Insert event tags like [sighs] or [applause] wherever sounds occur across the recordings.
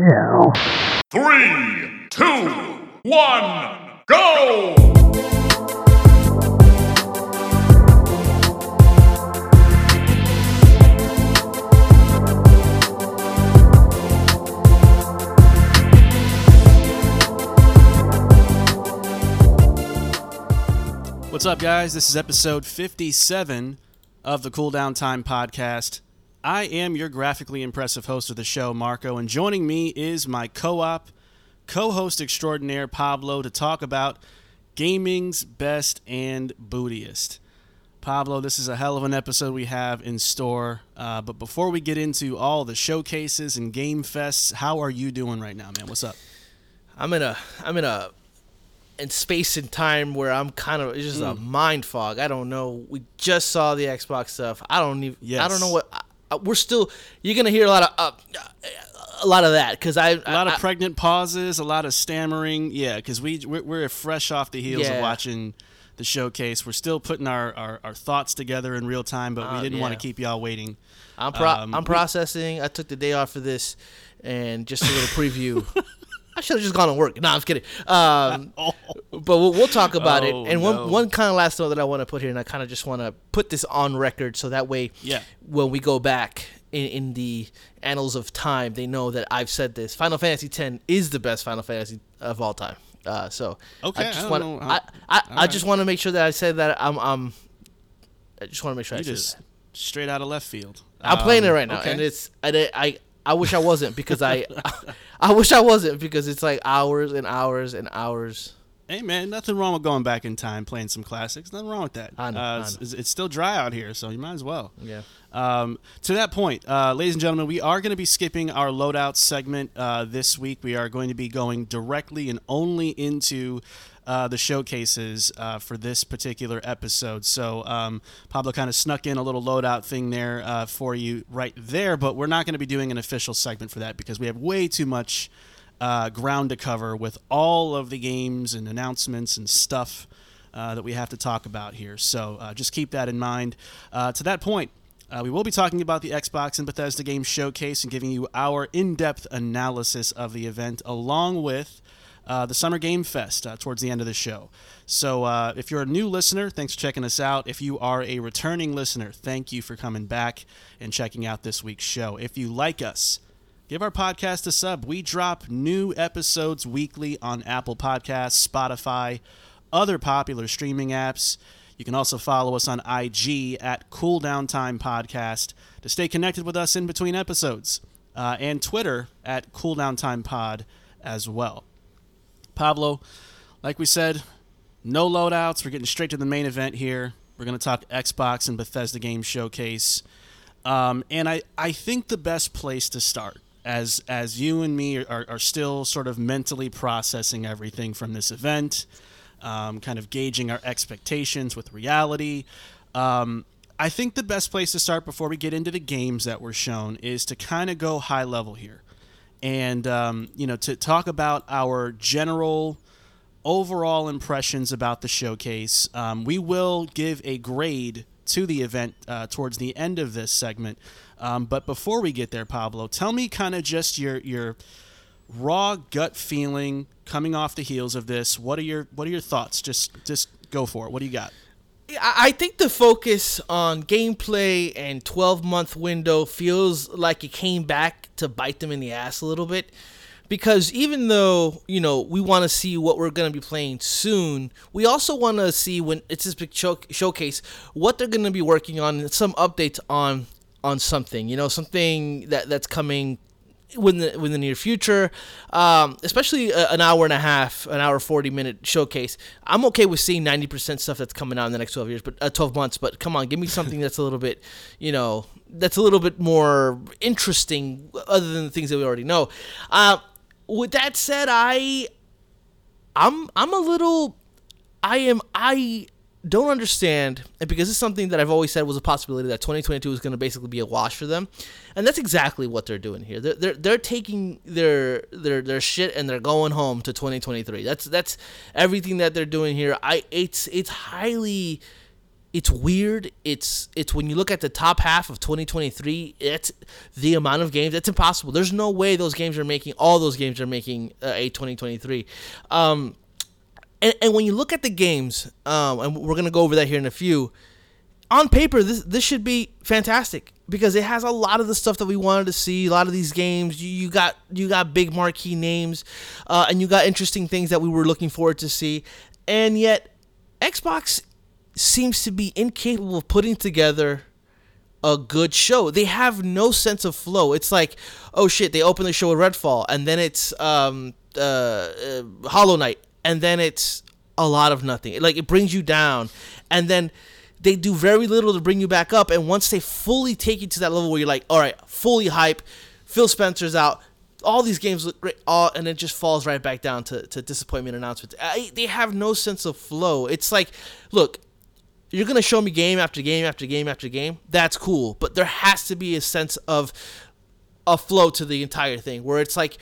Yeah. Three, two, one, go! What's up, guys? This is episode 57 of the Cool Down Time podcast. I am your graphically impressive host of the show, Marco, and joining me is my co op, co host extraordinaire, Pablo, to talk about gaming's best and bootiest. Pablo, this is a hell of an episode we have in store. Uh, but before we get into all the showcases and game fests, how are you doing right now, man? What's up? I'm in a I'm in a in space and time where I'm kind of it's just a Mm. mind fog. I don't know. We just saw the Xbox stuff. I don't even. I don't know what. I- we're still. You're gonna hear a lot of uh, a lot of that because I A lot of I, pregnant pauses, a lot of stammering. Yeah, because we we're, we're fresh off the heels of watching the showcase. We're still putting our, our, our thoughts together in real time, but we Uh, didn't want to keep y'all waiting. I'm pro- um, I'm processing. I took the day off for this, and just a little preview. [laughs] I should have just gone to work. No, I'm kidding. Um, [laughs] Oh, but we'll, we'll talk about Oh, it. And no. one one kind of last note that I want to put here, and I kind of just want to put this on record, so that way, Yeah. when we go back in, in the annals of time, they know that I've said this. Final Fantasy X is the best Final Fantasy of all time. Uh, so Okay, I I just want know. I I, I Alright. just want to make sure that I said that I'm I'm. I just want to make sure you I said just that. straight out of left field. I'm playing it Um, right now, okay. and it's I, I I wish I wasn't because I [laughs] I wish I wasn't because it's like hours and hours and hours. Hey man, nothing wrong with going back in time, playing some classics. Nothing wrong with that. I know, uh, I it's- know. It's, it's still dry out here, so you might as well. Yeah. Um, to that point, uh, ladies and gentlemen, we are going to be skipping our loadout segment uh, this week. We are going to be going directly and only into uh, the showcases uh, for this particular episode. So um, Pablo kind of snuck in a little loadout thing there uh, for you right there, but we're not going to be doing an official segment for that because we have way too much uh, ground to cover with all of the games and announcements and stuff uh, that we have to talk about here. So uh, just keep that in mind. To that point, uh, we will be talking about the Xbox and Bethesda Game Showcase and giving you our in depth analysis of the event along with. Uh, the Summer Game Fest uh, towards the end of the show. So, uh, if you're a new listener, thanks for checking us out. If you are a returning listener, thank you for coming back and checking out this week's show. If you like us, give our podcast a sub. We drop new episodes weekly on Apple Podcasts, Spotify, other popular streaming apps. You can also follow us on IG at Cool Down Time Podcast to stay connected with us in between episodes, uh, and Twitter at Cool Down Time Pod as well. Pablo, like we said, no loadouts. We're getting straight to the main event here. We're going to talk Xbox and Bethesda Game Showcase. Um, and I, I think the best place to start, as as you and me are, are still sort of mentally processing everything from this event, um, kind of gauging our expectations with reality. Um, I think the best place to start before we get into the games that were shown is to kind of go high level here, and um, you know to talk about our general overall impressions about the showcase. Um, we will give a grade to the event uh, towards the end of this segment. Um, but before we get there, Pablo, tell me kind of just your your raw gut feeling coming off the heels of this. What are your what are your thoughts? Just just go for it. What do you got? I think the focus on gameplay and 12 month window feels like it came back to bite them in the ass a little bit. Because even though, you know, we want to see what we're going to be playing soon, we also want to see when it's this big show- showcase what they're going to be working on and some updates on on something, you know, something that that's coming within the, within the near future, um, especially a, an hour and a half, an hour forty minute showcase. I'm okay with seeing ninety percent stuff that's coming out in the next twelve years, but uh, twelve months. But come on, give me something that's a little bit, you know, that's a little bit more interesting, other than the things that we already know. Uh, with that said, I, I'm I'm a little, I am I don't understand, and because it's something that I've always said was a possibility that 2022 is going to basically be a wash for them, and that's exactly what they're doing here. They're they're, they're taking their their their shit and they're going home to 2023. That's that's everything that they're doing here. I it's it's highly it's weird. It's it's when you look at the top half of 2023, it's the amount of games. It's impossible. There's no way those games are making all those games are making uh, a 2023. Um, and, and when you look at the games, um, and we're gonna go over that here in a few. On paper, this this should be fantastic because it has a lot of the stuff that we wanted to see. A lot of these games, you, you got you got big marquee names, uh, and you got interesting things that we were looking forward to see. And yet, Xbox seems to be incapable of putting together a good show. They have no sense of flow. It's like, oh shit, they open the show with Redfall, and then it's um, uh, uh, Hollow Knight, and then it's a lot of nothing. Like it brings you down, and then they do very little to bring you back up. And once they fully take you to that level where you're like, all right, fully hype, Phil Spencer's out. All these games look great, all, and it just falls right back down to, to disappointment announcements. I, they have no sense of flow. It's like, look, you're gonna show me game after game after game after game. That's cool, but there has to be a sense of a flow to the entire thing, where it's like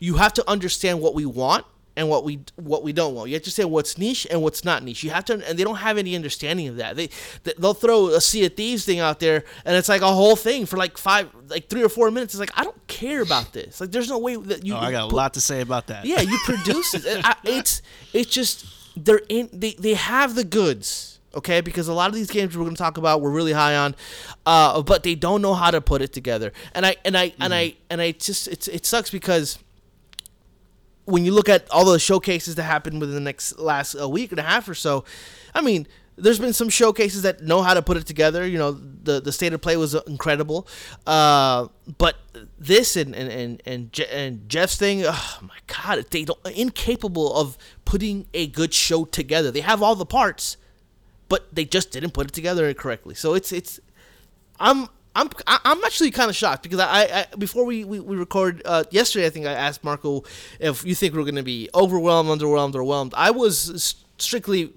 you have to understand what we want and what we what we don't want. You have to say what's niche and what's not niche. You have to, and they don't have any understanding of that. They they'll throw a Sea of Thieves thing out there, and it's like a whole thing for like five, like three or four minutes. It's like I don't care about this. Like there's no way that you. Oh, I got put, a lot to say about that. Yeah, you produce it. I, [laughs] it's it's just they're in. They they have the goods okay? Because a lot of these games we're going to talk about we're really high on, uh, but they don't know how to put it together. And I and I mm-hmm. and I and I just it's it sucks because when you look at all the showcases that happened within the next last a week and a half or so, I mean. There's been some showcases that know how to put it together. You know, the the state of play was incredible, uh, but this and and and and, Je- and Geoff's thing, oh my god, they don't incapable of putting a good show together. They have all the parts, but they just didn't put it together correctly. So it's it's I'm I'm I'm actually kind of shocked because I, I before we we, we record uh, yesterday I think I asked Marco if you think we're going to be overwhelmed, underwhelmed, or whelmed. I was strictly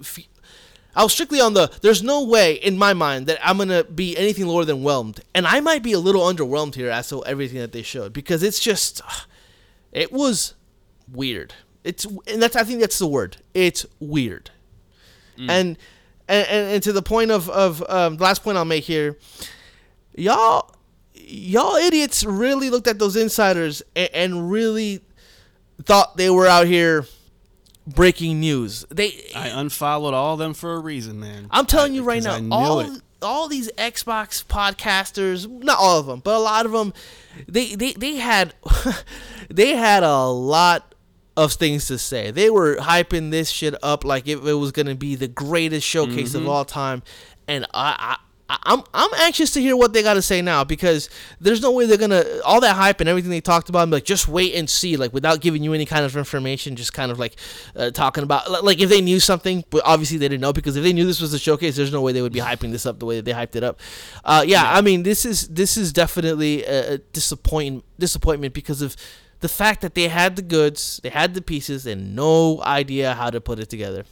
I was strictly on the there's no way in my mind that I'm going to be anything lower than whelmed. And I might be a little underwhelmed here as to everything that they showed because it's just it was weird. It's and that's I think that's the word. It's weird. Mm. And and, and, and to the point of of um, last point I'll make here, y'all y'all idiots really looked at those insiders and, and really thought they were out here breaking news. They I unfollowed all of them for a reason, man. I'm telling I, you right now, all it. all these Xbox podcasters, not all of them, but a lot of them, they they they had [laughs] they had a lot of things to say. They were hyping this shit up like it, it was gonna be the greatest showcase mm-hmm. of all time, and I I'm I'm anxious to hear what they got to say now because there's no way they're gonna all that hype and everything they talked about. I'm like, just wait and see, like without giving you any kind of information, just kind of like uh, talking about like if they knew something, but obviously they didn't know because if they knew this was a showcase, there's no way they would be hyping this up the way that they hyped it up. Uh, yeah, yeah, I mean this is this is definitely a, disappointment disappointment because of the fact that they had the goods, they had the pieces, and no idea how to put it together.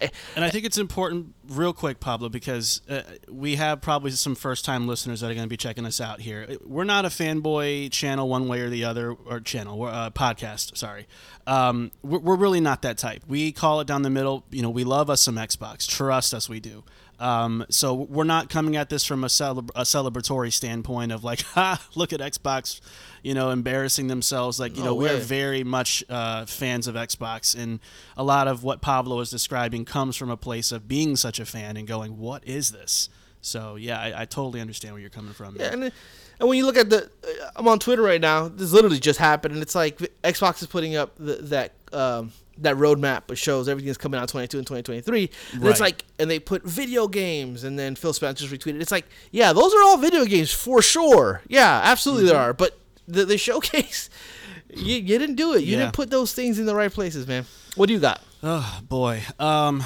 And I think it's important, real quick, Pablo, because uh, we have probably some first-time listeners that are going to be checking us out here. We're not a fanboy channel, one way or the other, or channel, uh, podcast. Sorry, um, we're, we're really not that type. We call it down the middle. You know, we love us some Xbox. Trust us, we do. Um, so we're not coming at this from a, a, celebratory standpoint of like, [laughs] ha, look at Xbox, you know, embarrassing themselves. Like, you no know, way. we're very much uh, fans of Xbox, and a lot of what Pablo is describing comes from a place of being such a fan and going, what is this? So yeah, I, I totally understand where you're coming from. Yeah, and, and when you look at the, I'm on Twitter right now. This literally just happened, and it's like Xbox is putting up the, that. Um, that roadmap but shows everything is coming out 22 and 2023 and right. it's like and they put video games and then phil spencer's retweeted. It's like yeah those are all video games for sure. Yeah absolutely mm-hmm. there are. But the, the showcase [laughs] you, you didn't do it. You yeah. didn't put those things in the right places man. What do you got? Oh boy. Um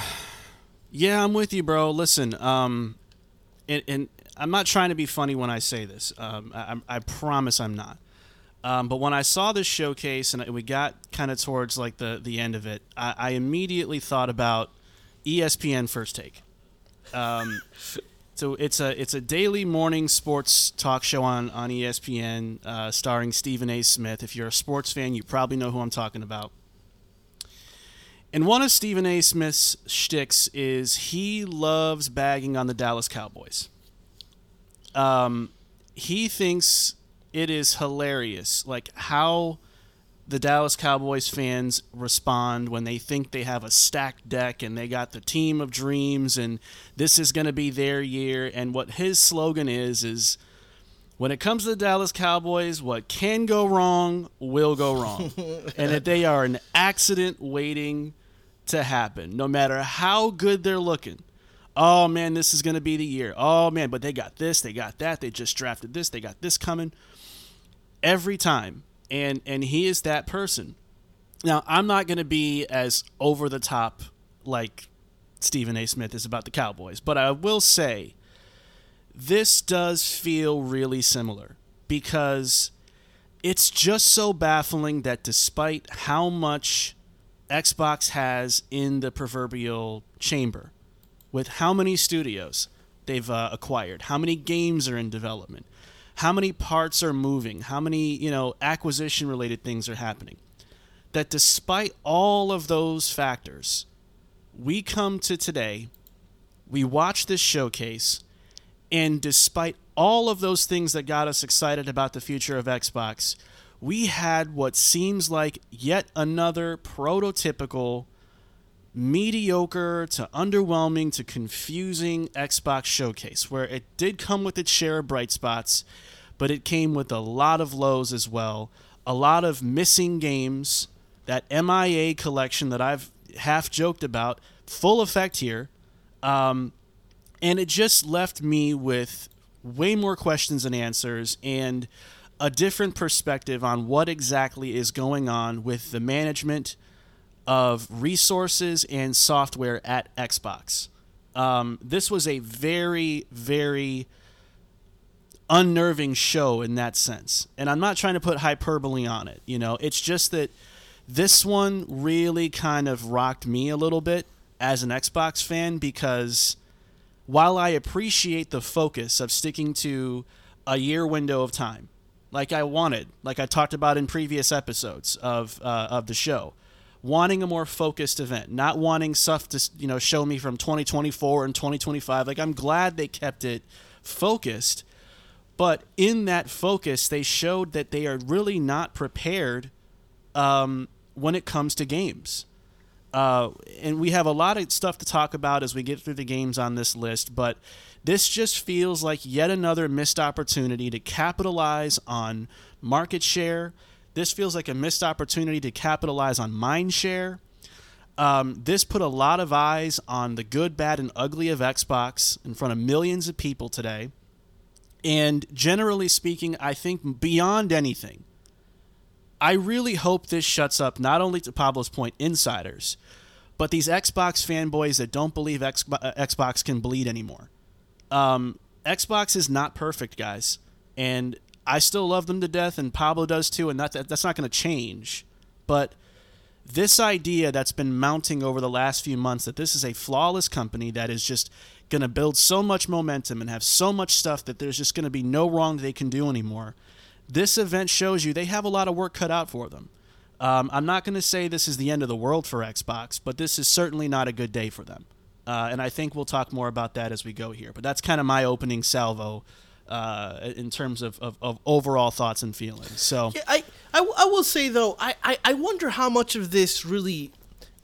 yeah i'm with you bro. Listen um and, and i'm not trying to be funny when i say this. Um i, I promise i'm not um, but when I saw this showcase and we got kind of towards like the the end of it, I, I immediately thought about ESPN First Take. Um, [laughs] so it's a it's a daily morning sports talk show on on ESPN, uh, starring Stephen A. Smith. If you're a sports fan, you probably know who I'm talking about. And one of Stephen A. Smith's shticks is he loves bagging on the Dallas Cowboys. Um, he thinks it is hilarious, like how the Dallas Cowboys fans respond when they think they have a stacked deck and they got the team of dreams and this is going to be their year. And what his slogan is is when it comes to the Dallas Cowboys, what can go wrong will go wrong. [laughs] and that they are an accident waiting to happen, no matter how good they're looking. Oh man, this is going to be the year. Oh man, but they got this, they got that, they just drafted this, they got this coming. Every time. And and he is that person. Now, I'm not going to be as over the top like Stephen A. Smith is about the Cowboys, but I will say this does feel really similar because it's just so baffling that despite how much Xbox has in the proverbial chamber, with how many studios they've uh, acquired, how many games are in development, how many parts are moving, how many you know acquisition related things are happening, that despite all of those factors, we come to today, we watch this showcase, and despite all of those things that got us excited about the future of Xbox, we had what seems like yet another prototypical mediocre to underwhelming to confusing Xbox showcase where it did come with its share of bright spots, but it came with a lot of lows as well. A lot of missing games. That MIA collection that I've half joked about, full effect here. Um, and it just left me with way more questions than answers and a different perspective on what exactly is going on with the management of resources and software at Xbox. Um, this was a very, very unnerving show in that sense. And I'm not trying to put hyperbole on it. You know, it's just that this one really kind of rocked me a little bit as an Xbox fan because while I appreciate the focus of sticking to a year window of time, like I wanted, like I talked about in previous episodes of uh, of the show, wanting a more focused event, not wanting stuff to you know show me from 2024 and 2025. Like I'm glad they kept it focused, but in that focus, they showed that they are really not prepared um, when it comes to games. Uh, and we have a lot of stuff to talk about as we get through the games on this list, but this just feels like yet another missed opportunity to capitalize on market share. This feels like a missed opportunity to capitalize on mindshare. Um, this put a lot of eyes on the good, bad, and ugly of Xbox in front of millions of people today. And generally speaking, I think beyond anything, I really hope this shuts up not only to Pablo's point insiders, but these Xbox fanboys that don't believe uh, Xbox can bleed anymore. Um, Xbox is not perfect, guys, and I still love them to death, and Pablo does too, and that, that that's not going to change. But this idea that's been mounting over the last few months that this is a flawless company that is just going to build so much momentum and have so much stuff that there's just going to be no wrong they can do anymore. This event shows you they have a lot of work cut out for them. Um, I'm not going to say this is the end of the world for Xbox, but this is certainly not a good day for them. Uh, and I think we'll talk more about that as we go here. But that's kind of my opening salvo uh, in terms of, of, of, overall thoughts and feelings. So yeah, I, I, I will say though, I, I, I wonder how much of this really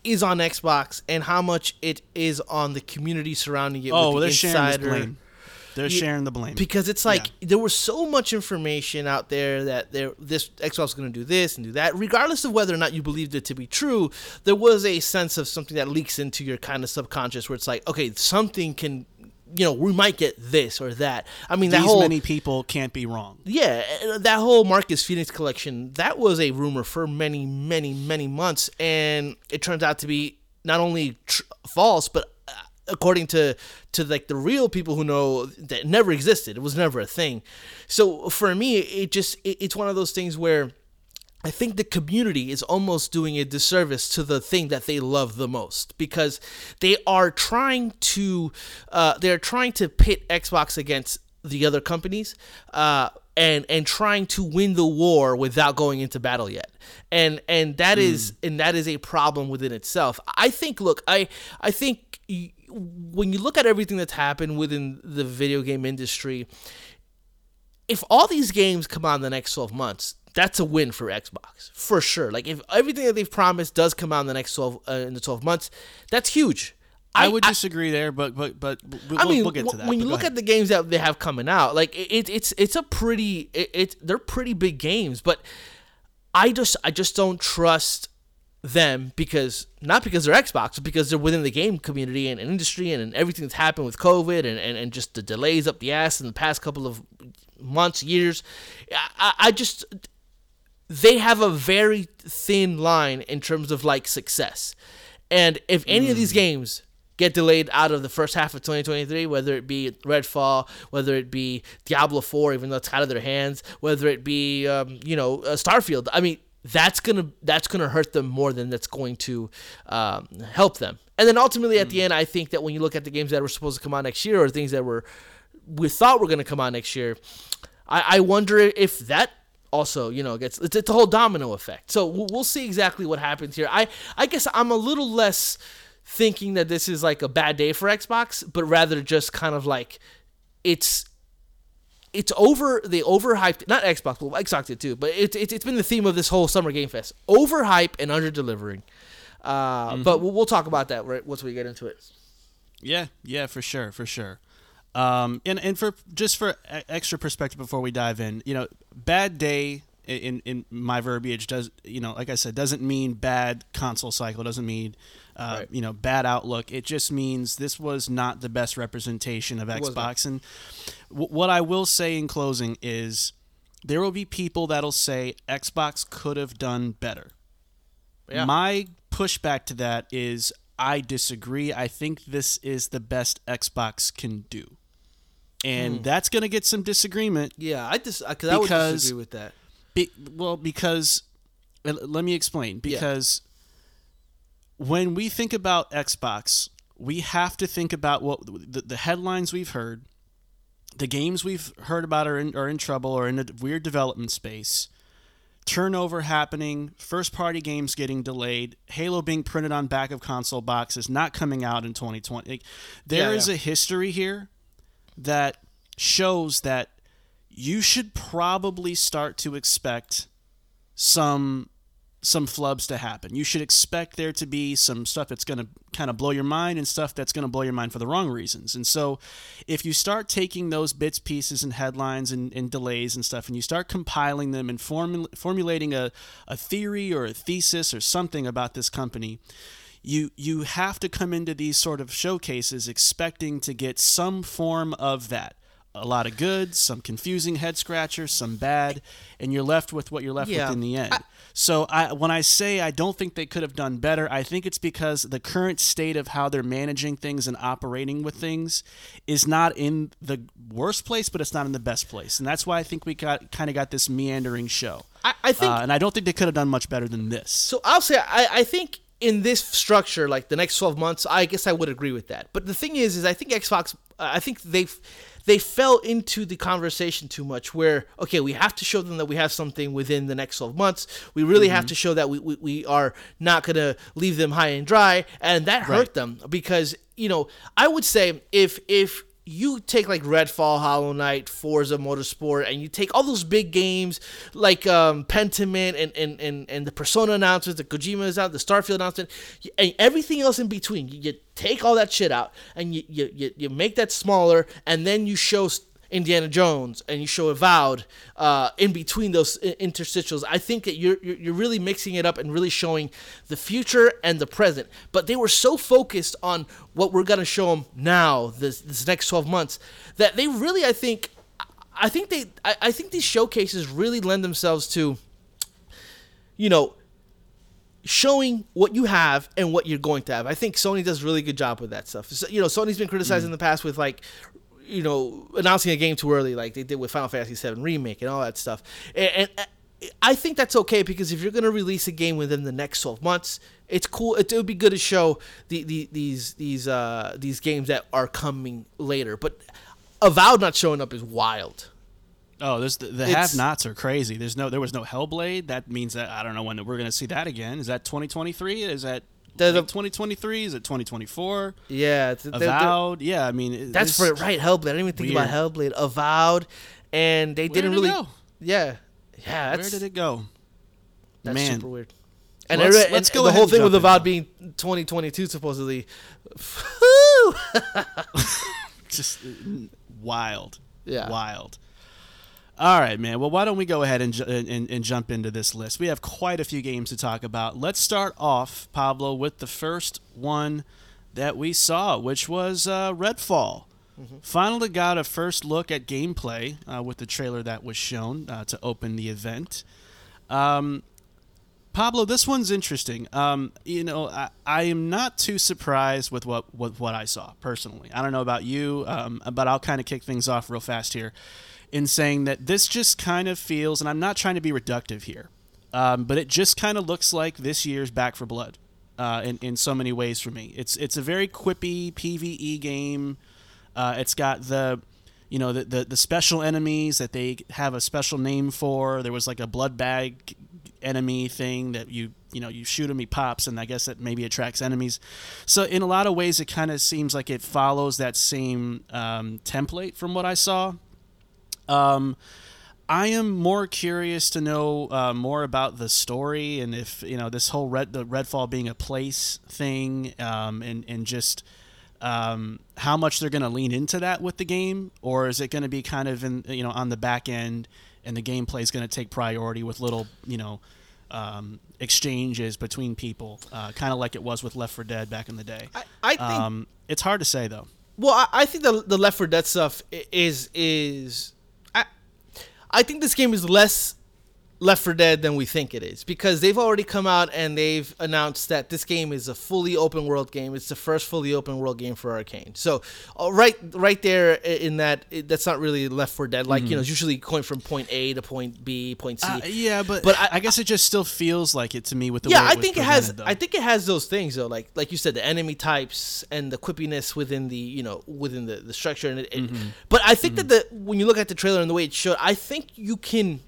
is on Xbox and how much it is on the community surrounding it. Oh, with they're the sharing the blame. They're sharing the blame because it's like yeah. there was so much information out there that there this Xbox is going to do this and do that, regardless of whether or not you believed it to be true. There was a sense of something that leaks into your kind of subconscious, where it's like, okay, something can you know, we might get this or that. I mean, that These whole many people can't be wrong. Yeah, that whole Marcus Fenix collection that was a rumor for many, many, many months, and it turns out to be not only tr- false, but uh, according to to like the real people who know that never existed. It was never a thing. So for me, it just it, it's one of those things where I think the community is almost doing a disservice to the thing that they love the most because they are trying to uh, they're trying to pit Xbox against the other companies. Uh, and and trying to win the war without going into battle yet and and that is and that is a problem within itself i think look i i think y- when you look at everything that's happened within the video game industry if all these games come out in the next 12 months that's a win for Xbox for sure. Like if everything that they've promised does come out in the next 12 uh, in the 12 months, that's huge. I, would disagree there, but but but we'll, I mean, we'll get to that. when you look ahead. at the games that they have coming out, like it, it it's it's a pretty it, it they're pretty big games, but I just I just don't trust them because not because they're Xbox, but because they're within the game community and, and industry and, and everything that's happened with COVID and, and, and just the delays up the ass in the past couple of months, years. I, I- I just they have a very thin line in terms of like success. And if any of these games get delayed out of the first half of 2023, whether it be Redfall, whether it be Diablo 4, even though it's out of their hands, whether it be um, you know uh, Starfield, I mean that's gonna that's gonna hurt them more than that's going to um, help them. And then ultimately at the end, I think that when you look at the games that were supposed to come out next year or things that were we thought were going to come out next year, I, I wonder if that also you know gets it's, it's a whole domino effect. So we'll, we'll see exactly what happens here. I I guess I'm a little less thinking that this is like a bad day for Xbox, but rather just kind of like it's it's over they overhyped not Xbox, well Xbox did too, but it's it's it's been the theme of this whole summer game fest. Overhype and under delivering. Uh, But we'll, we'll talk about that right once we get into it. Yeah, yeah, for sure, for sure. Um, and and for just for extra perspective before we dive in, you know, bad day in in my verbiage does you know like I said doesn't mean bad console cycle doesn't mean uh, Right. you know bad outlook. It just means this was not the best representation of. Xbox. And w- what I will say in closing is there will be people that'll say Xbox could have done better. Yeah. My pushback to that is I disagree. I think this is the best Xbox can do. And that's going to get some disagreement. Yeah, I just because I would disagree with that. Be, well, because uh, let me explain. Because when we think about Xbox, we have to think about what the, the headlines we've heard, the games we've heard about are in, are in trouble or in a weird development space, turnover happening, first party games getting delayed, Halo being printed on back of console boxes, not coming out in 2020. Like, there Yeah, is yeah. a history here that shows that you should probably start to expect some some flubs to happen. You should expect there to be some stuff that's going to kind of blow your mind and stuff that's going to blow your mind for the wrong reasons. And so if you start taking those bits, pieces, and headlines and, and delays and stuff, and you start compiling them and formul- formulating a, a theory or a thesis or something about this company, you you have to come into these sort of showcases expecting to get some form of that. A lot of good, some confusing head scratchers, some bad, and you're left with what you're left Yeah. with in the end. so I, when I say I don't think they could have done better, I think it's because the current state of how they're managing things and operating with things is not in the worst place, but it's not in the best place, and that's why I think we got kind of got this meandering show. I, I think Uh, and I don't think they could have done much better than this. So I'll say I, I think in this structure, like the next twelve months, I guess I would agree with that. But the thing is, is I think Xbox, I think they've they fell into the conversation too much. Where okay, we have to show them that we have something within the next twelve months. We really have mm-hmm. to show that we, we, we are not gonna leave them high and dry, and that hurt Right. them because you know I would say if if you take like Redfall, Hollow Knight, Forza Motorsport, and you take all those big games like um, Pentiment and, and, and, and the Persona announcements, the Kojima is out, the Starfield announcement, and everything else in between. You, you take all that shit out and you, you, you, make that smaller, and then you show Indiana Jones and you show Avowed uh, in between those interstitials. I think that you're, you're really mixing it up and really showing the future and the present. But they were so focused on what we're gonna show them now, this this next twelve months, that they really, I think, I think they, I, I think these showcases really lend themselves to, you know, showing what you have and what you're going to have. I think Sony does a really good job with that stuff. So, you know, Sony's been criticized in the past with like, you know, announcing a game too early, like they did with Final Fantasy VII remake and all that stuff. And, and I think that's okay because if you're going to release a game within the next 12 months, it's cool. It, it would be good to show the, the these these uh, these games that are coming later. But Avowed not showing up is wild. Oh, there's the, the It's- have-nots are crazy. There's no, there was no Hellblade. That means that I don't know when we're going to see that again. Is that 2023? Is that The- the- 2023? Is it 2024? Yeah, it's, they're- they're- Avowed? Yeah, I mean that's for right Hellblade. I didn't even think about Hellblade. Avowed, and they Where didn't did it really. go? Yeah, yeah. Where did it go? That's Man. super weird. And, Let's- let's and go the whole thing with Avowed being 2022 supposedly. [laughs] [laughs] Just uh, wild. Yeah. Wild. All right, man. Well, why don't we go ahead and, and, and jump into this list? We have quite a few games to talk about. Let's start off, Pablo, with the first one that we saw, which was uh, Redfall. Finally got a first look at gameplay uh, with the trailer that was shown uh, to open the event. Um, Pablo, this one's interesting. Um, you know, I, I am not too surprised with what with what I saw personally. I don't know about you, um, but I'll kind of kick things off real fast here, in saying that this just kind of feels, and I'm not trying to be reductive here, um, but it just kind of looks like this year's Back 4 Blood, uh, in in so many ways for me. It's it's a very quippy PVE game. Uh, it's got the you know the, the the special enemies that they have a special name for. There was like a blood bag enemy thing that you you know you shoot him he pops and I guess that maybe attracts enemies. So in a lot of ways it kind of seems like it follows that same um, template from what I saw. Um, I am more curious to know uh, more about the story and if you know this whole red the Redfall being a place thing um, and and just um, how much they're going to lean into that with the game, or is it going to be kind of in you know on the back end and the gameplay is going to take priority with little you know um, exchanges between people, uh, kind of like it was with Left 4 Dead back in the day. I, I think. um, it's hard to say though. well, I, I think the the Left 4 Dead stuff is is. I think this game is less Left 4 Dead than we think it is because they've already come out and they've announced that this game is a fully open world game. It's the first fully open world game for Arcane. So, uh, right, right there in that, it, that's not really Left 4 Dead. Like you know, it's usually going from point A to point B, point C. Uh, yeah, but But I, I- guess it just still feels like it to me with the yeah, way I think it has. though. I think it has those things though, like like you said, the enemy types and the quippiness within the you know within the, the structure. And it, it- Mm-hmm. but I think that the when you look at the trailer and the way it showed, I think you can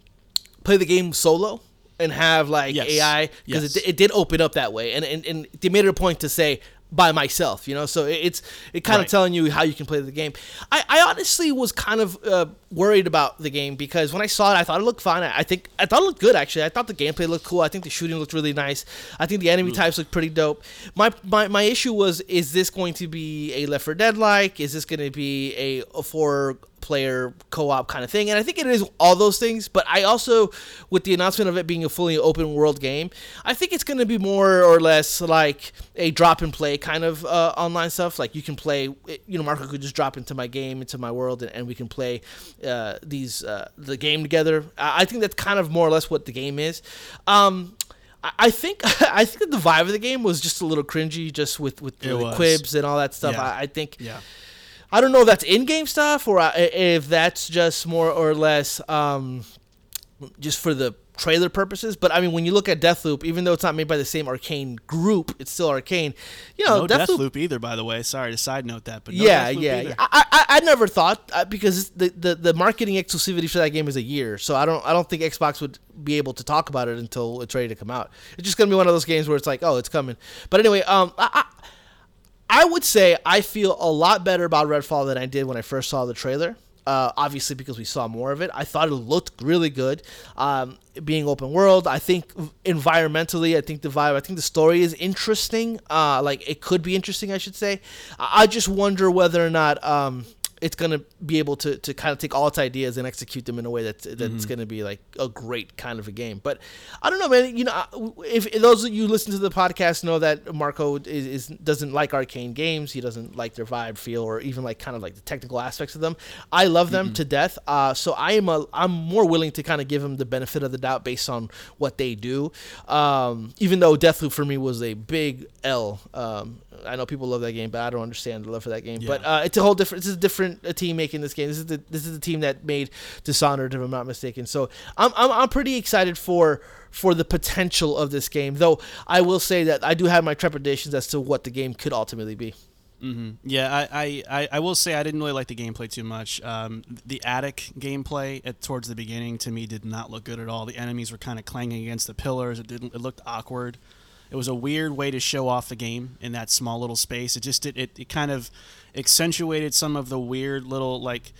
play the game solo and have like Yes. AI because Yes. it, it did open up that way, and, and and they made it a point to say by myself, you know. So it- it's it kind Right. of telling you how you can play the game. I, I honestly was kind of uh, worried about the game because when I saw it, I thought it looked fine. I, I think I thought it looked good actually. I thought the gameplay looked cool. I think the shooting looked really nice. I think the enemy types looked pretty dope. My, my my issue was: is this going to be a Left 4 Dead like? Is this going to be a, a four player co-op kind of thing and i think it is all those things but i also with the announcement of it being a fully open world game i think it's going to be more or less like a drop and play kind of uh, online stuff like you can play you know marco could just drop into my game into my world and, and we can play uh, these uh, the game together I, think that's kind of more or less what the game is um I- think I think [laughs] that the vibe of the game was just a little cringy, just with with the quibs and all that stuff. Yeah. I, I think yeah. I don't know if that's in-game stuff or if that's just more or less um, just for the trailer purposes. But I mean, when you look at Deathloop, even though it's not made by the same Arcane group, it's still Arcane. You know, No Deathloop. Deathloop either, by the way. Sorry to side note that, but no yeah, Deathloop yeah, yeah. I, I I never thought uh, because the, the the marketing exclusivity for that game is a year, so I don't I don't think Xbox would be able to talk about it until it's ready to come out. It's just gonna be one of those games where it's like, oh, it's coming. But anyway, um, I, I I would say I feel a lot better about Redfall than I did when I first saw the trailer. Uh, obviously, because we saw more of it, I thought it looked really good. Um, being open world, I think environmentally, I think the vibe, I think the story is interesting. Uh, like it could be interesting, I should say. I, I just wonder whether or not um, it's gonna be able to, to kind of take all its ideas and execute them in a way that's that's gonna be like a great kind of a game. But I don't know, man. You know, if, if those of you who listen to the podcast know that Marco is, is doesn't like arcane games, he doesn't like their vibe, feel, or even like kind of like the technical aspects of them. I love them to death. Uh, so I am a I'm more willing to kind of give him the benefit of the doubt based on what they do. Um, even though Deathloop for me was a big L. Um, I know people love that game, but I don't understand the love for that game. But uh, it's a whole different. Is a different uh, team making this game. This is the this is the team that made Dishonored, if I'm not mistaken. So I'm I'm, I'm pretty excited for for the potential of this game. Though I will say that I do have my trepidations as to what the game could ultimately be. Yeah, I, I, I, I will say I didn't really like the gameplay too much. Um, the attic gameplay at towards the beginning to me did not look good at all. The enemies were kind of clanging against the pillars. It didn't. It looked awkward. It was a weird way to show off the game in that small little space. It just did it, it kind of accentuated some of the weird little like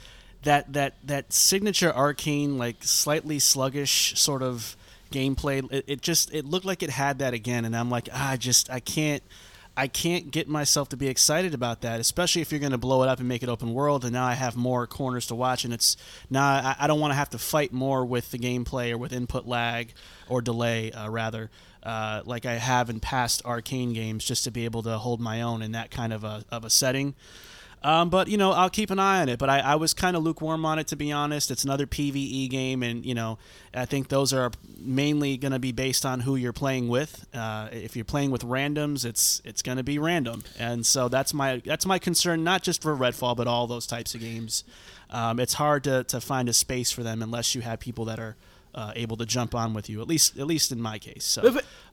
that that that signature arcane like slightly sluggish sort of gameplay. It, it just it looked like it had that again, and I'm like ah, I just I can't. I can't get myself to be excited about that, especially if you're going to blow it up and make it open world. And now I have more corners to watch, and it's now I, I don't want to have to fight more with the gameplay or with input lag or delay, uh, rather, uh, like I have in past arcane games, just to be able to hold my own in that kind of a of a setting. Um, but you know, I'll keep an eye on it. But I, I was kind of lukewarm on it, to be honest. It's another PVE game, and you know, I think those are mainly going to be based on who you're playing with. Uh, if you're playing with randoms, it's it's going to be random, and so that's my that's my concern, not just for Redfall, but all those types of games. Um, it's hard to, to find a space for them unless you have people that are uh, able to jump on with you. At least at least in my case. So.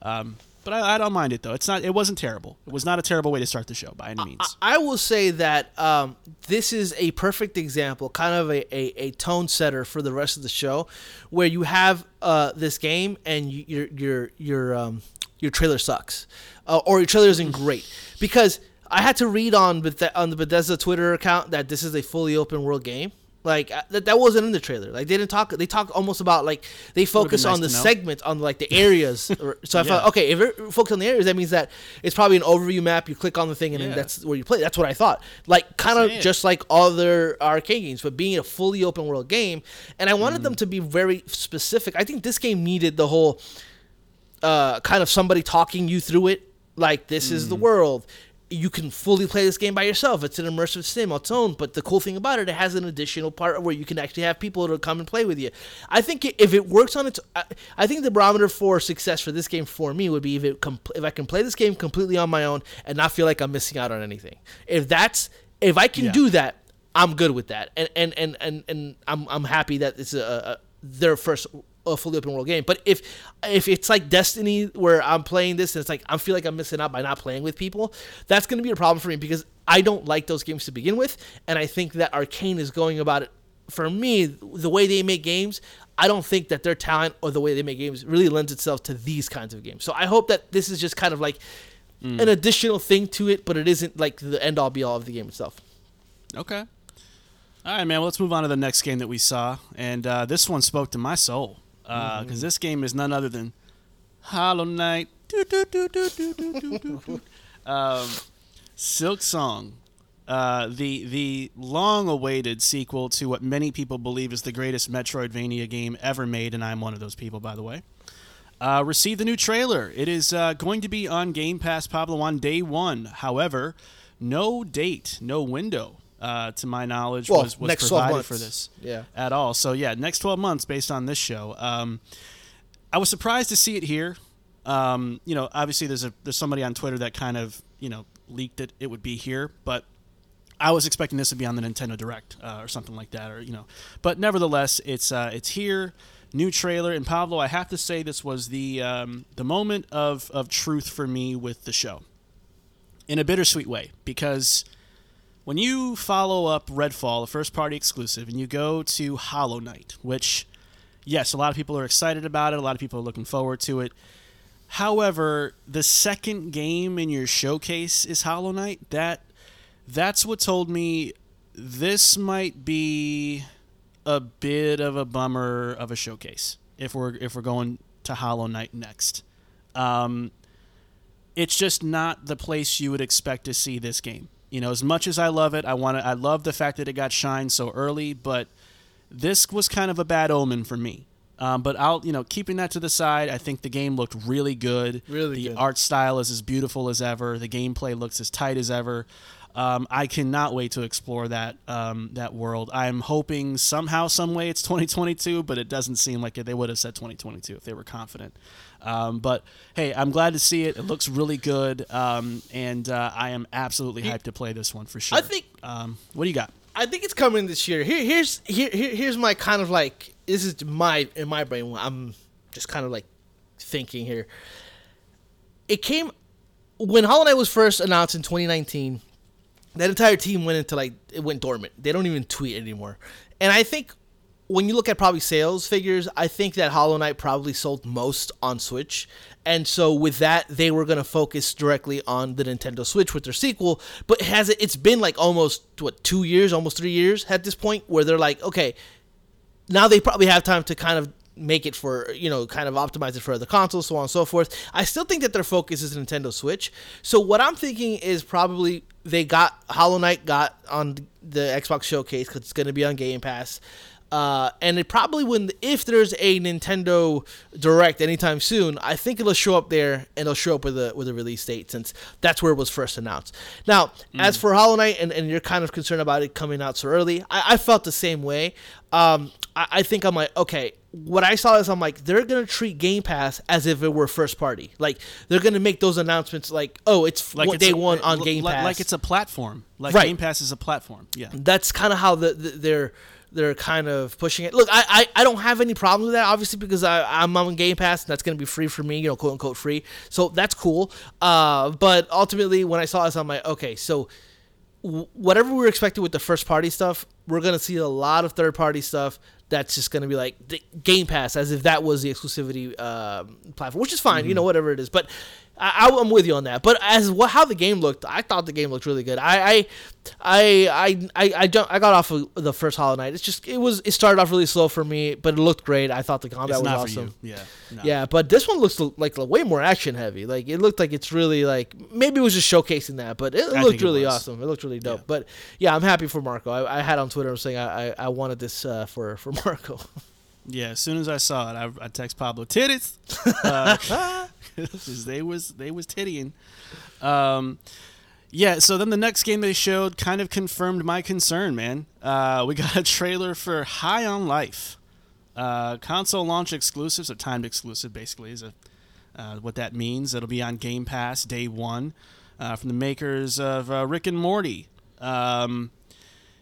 Um, but I, I don't mind it though. It's not. It wasn't terrible. It was not a terrible way to start the show by any means. I will say that um, this is a perfect example, kind of a, a, a tone setter for the rest of the show, where you have uh, this game and you, your your your um, your trailer sucks, uh, or your trailer isn't great because I had to read on Bethe- on the Bethesda Twitter account that this is a fully open world game. Like uh, that, that wasn't in the trailer. Like they didn't talk. They talk almost about like they focus nice on the segment on like the areas. [laughs] Or- so I Yeah. thought, okay, if you're focused on the areas, that means that it's probably an overview map. You click on the thing, and Yeah. then that's where you play. That's what I thought. Like kind of just like other arcade games, but being a fully open world game. And I wanted Mm. them to be very specific. I think this game needed the whole uh, kind of somebody talking you through it. Like this is the Mm. world. You can fully play this game by yourself. It's an immersive sim on its own. But the cool thing about it, it has an additional part where you can actually have people to come and play with you. I think if it works on its, I, I think the barometer for success for this game for me would be if it com- if I can play this game completely on my own and not feel like I'm missing out on anything. If that's if I can Yeah. do that, I'm good with that, and and and and, and I'm I'm happy that it's a, a their first a fully open world game. But if if it's like Destiny where I'm playing this and it's like I feel like I'm missing out by not playing with people, that's going to be a problem for me because I don't like those games to begin with, and I think that Arcane is going about it. For me, the way they make games, I don't think that their talent or the way they make games really lends itself to these kinds of games. So I hope that this is just kind of like an additional thing to it, but it isn't like the end all be all of the game itself. Okay. All right, man. Well, let's move on to the next game that we saw, and uh, this one spoke to my soul because uh, mm-hmm. this game is none other than Hollow Knight. um, Silksong, uh, the the long-awaited sequel to what many people believe is the greatest Metroidvania game ever made, and I'm one of those people, by the way. Uh, received the new trailer. It is uh, going to be on Game Pass Pablo on day one. However, no date, no window uh, to my knowledge, Well, was, was next 12 provided for this Yeah. at all. So yeah, next 12 months based on this show. Um, I was surprised to see it here. Um, you know, obviously there's a there's somebody on Twitter that kind of you know leaked it. It would be here, but I was expecting this to be on the Nintendo Direct uh, or something like that, or you know. But nevertheless, it's uh, it's here. New trailer and Pablo. I have to say this was the um, the moment of of truth for me with the show, in a bittersweet way, because when you follow up Redfall, the first party exclusive, and you go to Hollow Knight, which yes, a lot of people are excited about it. A lot of people are looking forward to it. However, the second game in your showcase is Hollow Knight. That that's what told me this might be a bit of a bummer of a showcase if we're if we're going to Hollow Knight next. Um, it's just not the place you would expect to see this game. You know, as much as I love it, I want to. I love the fact that it got shined so early, but this was kind of a bad omen for me. Um, but I'll, you know, keeping that to the side, I think the game looked really good. Really the good. art style is as beautiful as ever. The gameplay looks as tight as ever. Um, I cannot wait to explore that um, that world. I'm hoping somehow, some way, it's 2022, but it doesn't seem like it. They would have said 2022 if they were confident. Um, but hey, I'm glad to see it. It looks really good, um, and uh, I am absolutely hyped to play this one for sure. I think- Um, what do you got? I think it's coming this year. Here, here's here, here here's my kind of like this is my in my brain. I'm just kind of like thinking here. It came when Hollow Knight was first announced in 2019. that entire team went into like it went dormant. They don't even tweet anymore. And I think when you look at probably sales figures, I think that Hollow Knight probably sold most on Switch. And so with that, they were going to focus directly on the Nintendo Switch with their sequel. But has it? It's been like almost what two years, almost three years at this point, where they're like, okay, now they probably have time to kind of make it for you know kind of optimize it for other consoles so on and so forth i still think that their focus is nintendo switch so what i'm thinking is probably they got hollow knight got on the xbox showcase because it's going to be on game pass uh, and it probably wouldn't if there's a Nintendo Direct anytime soon. I think it'll show up there and it'll show up with a with a release date since that's where it was first announced. Now, mm. as for Hollow Knight, and, and you're kind of concerned about it coming out so early, I, I felt the same way. Um, I, I think I'm like, okay, what I saw is I'm like, they're gonna treat Game Pass as if it were first party. Like they're gonna make those announcements like, oh, it's like it's day a, one on Game Pass, like it's a platform. Like right. Game Pass is a platform. Yeah, that's kind of how the, the they're they're kind of pushing it. Look, I, I, I don't have any problems with that, obviously, because I, I'm on Game Pass and that's going to be free for me, you know, quote unquote free. So that's cool. Uh, but ultimately, when I saw this, I'm like, okay, so w- whatever we were expecting with the first party stuff, we're going to see a lot of third party stuff that's just going to be like Game Pass, as if that was the exclusivity uh, platform, which is fine, mm-hmm. you know, whatever it is. But I, am with you on that. But as what how the game looked, I thought the game looked really good. I I I I I, jumped, I got off of the first Hollow Knight. It's just it was it started off really slow for me, but it looked great. I thought the combat it's was awesome. Yeah, no. yeah. But this one looks like way more action heavy. Like it looked like it's really like maybe it was just showcasing that, but it, looked really it awesome. It looked really dope. Yeah. But yeah, I'm happy for Marco. I, I had on Twitter saying I, I, I wanted this uh, for for [laughs] Marco. Yeah, as soon as I saw it, I, I text Pablo titties. Uh, [laughs] they was they was tittying. Um, yeah, so then the next game they showed kind of confirmed my concern, man. Uh, we [laughs] got a trailer for High on Life, uh, console launch exclusive, so timed exclusive, basically is a, uh, what that means. It'll be on Game Pass day one uh, from the makers of uh, Rick and Morty. Um,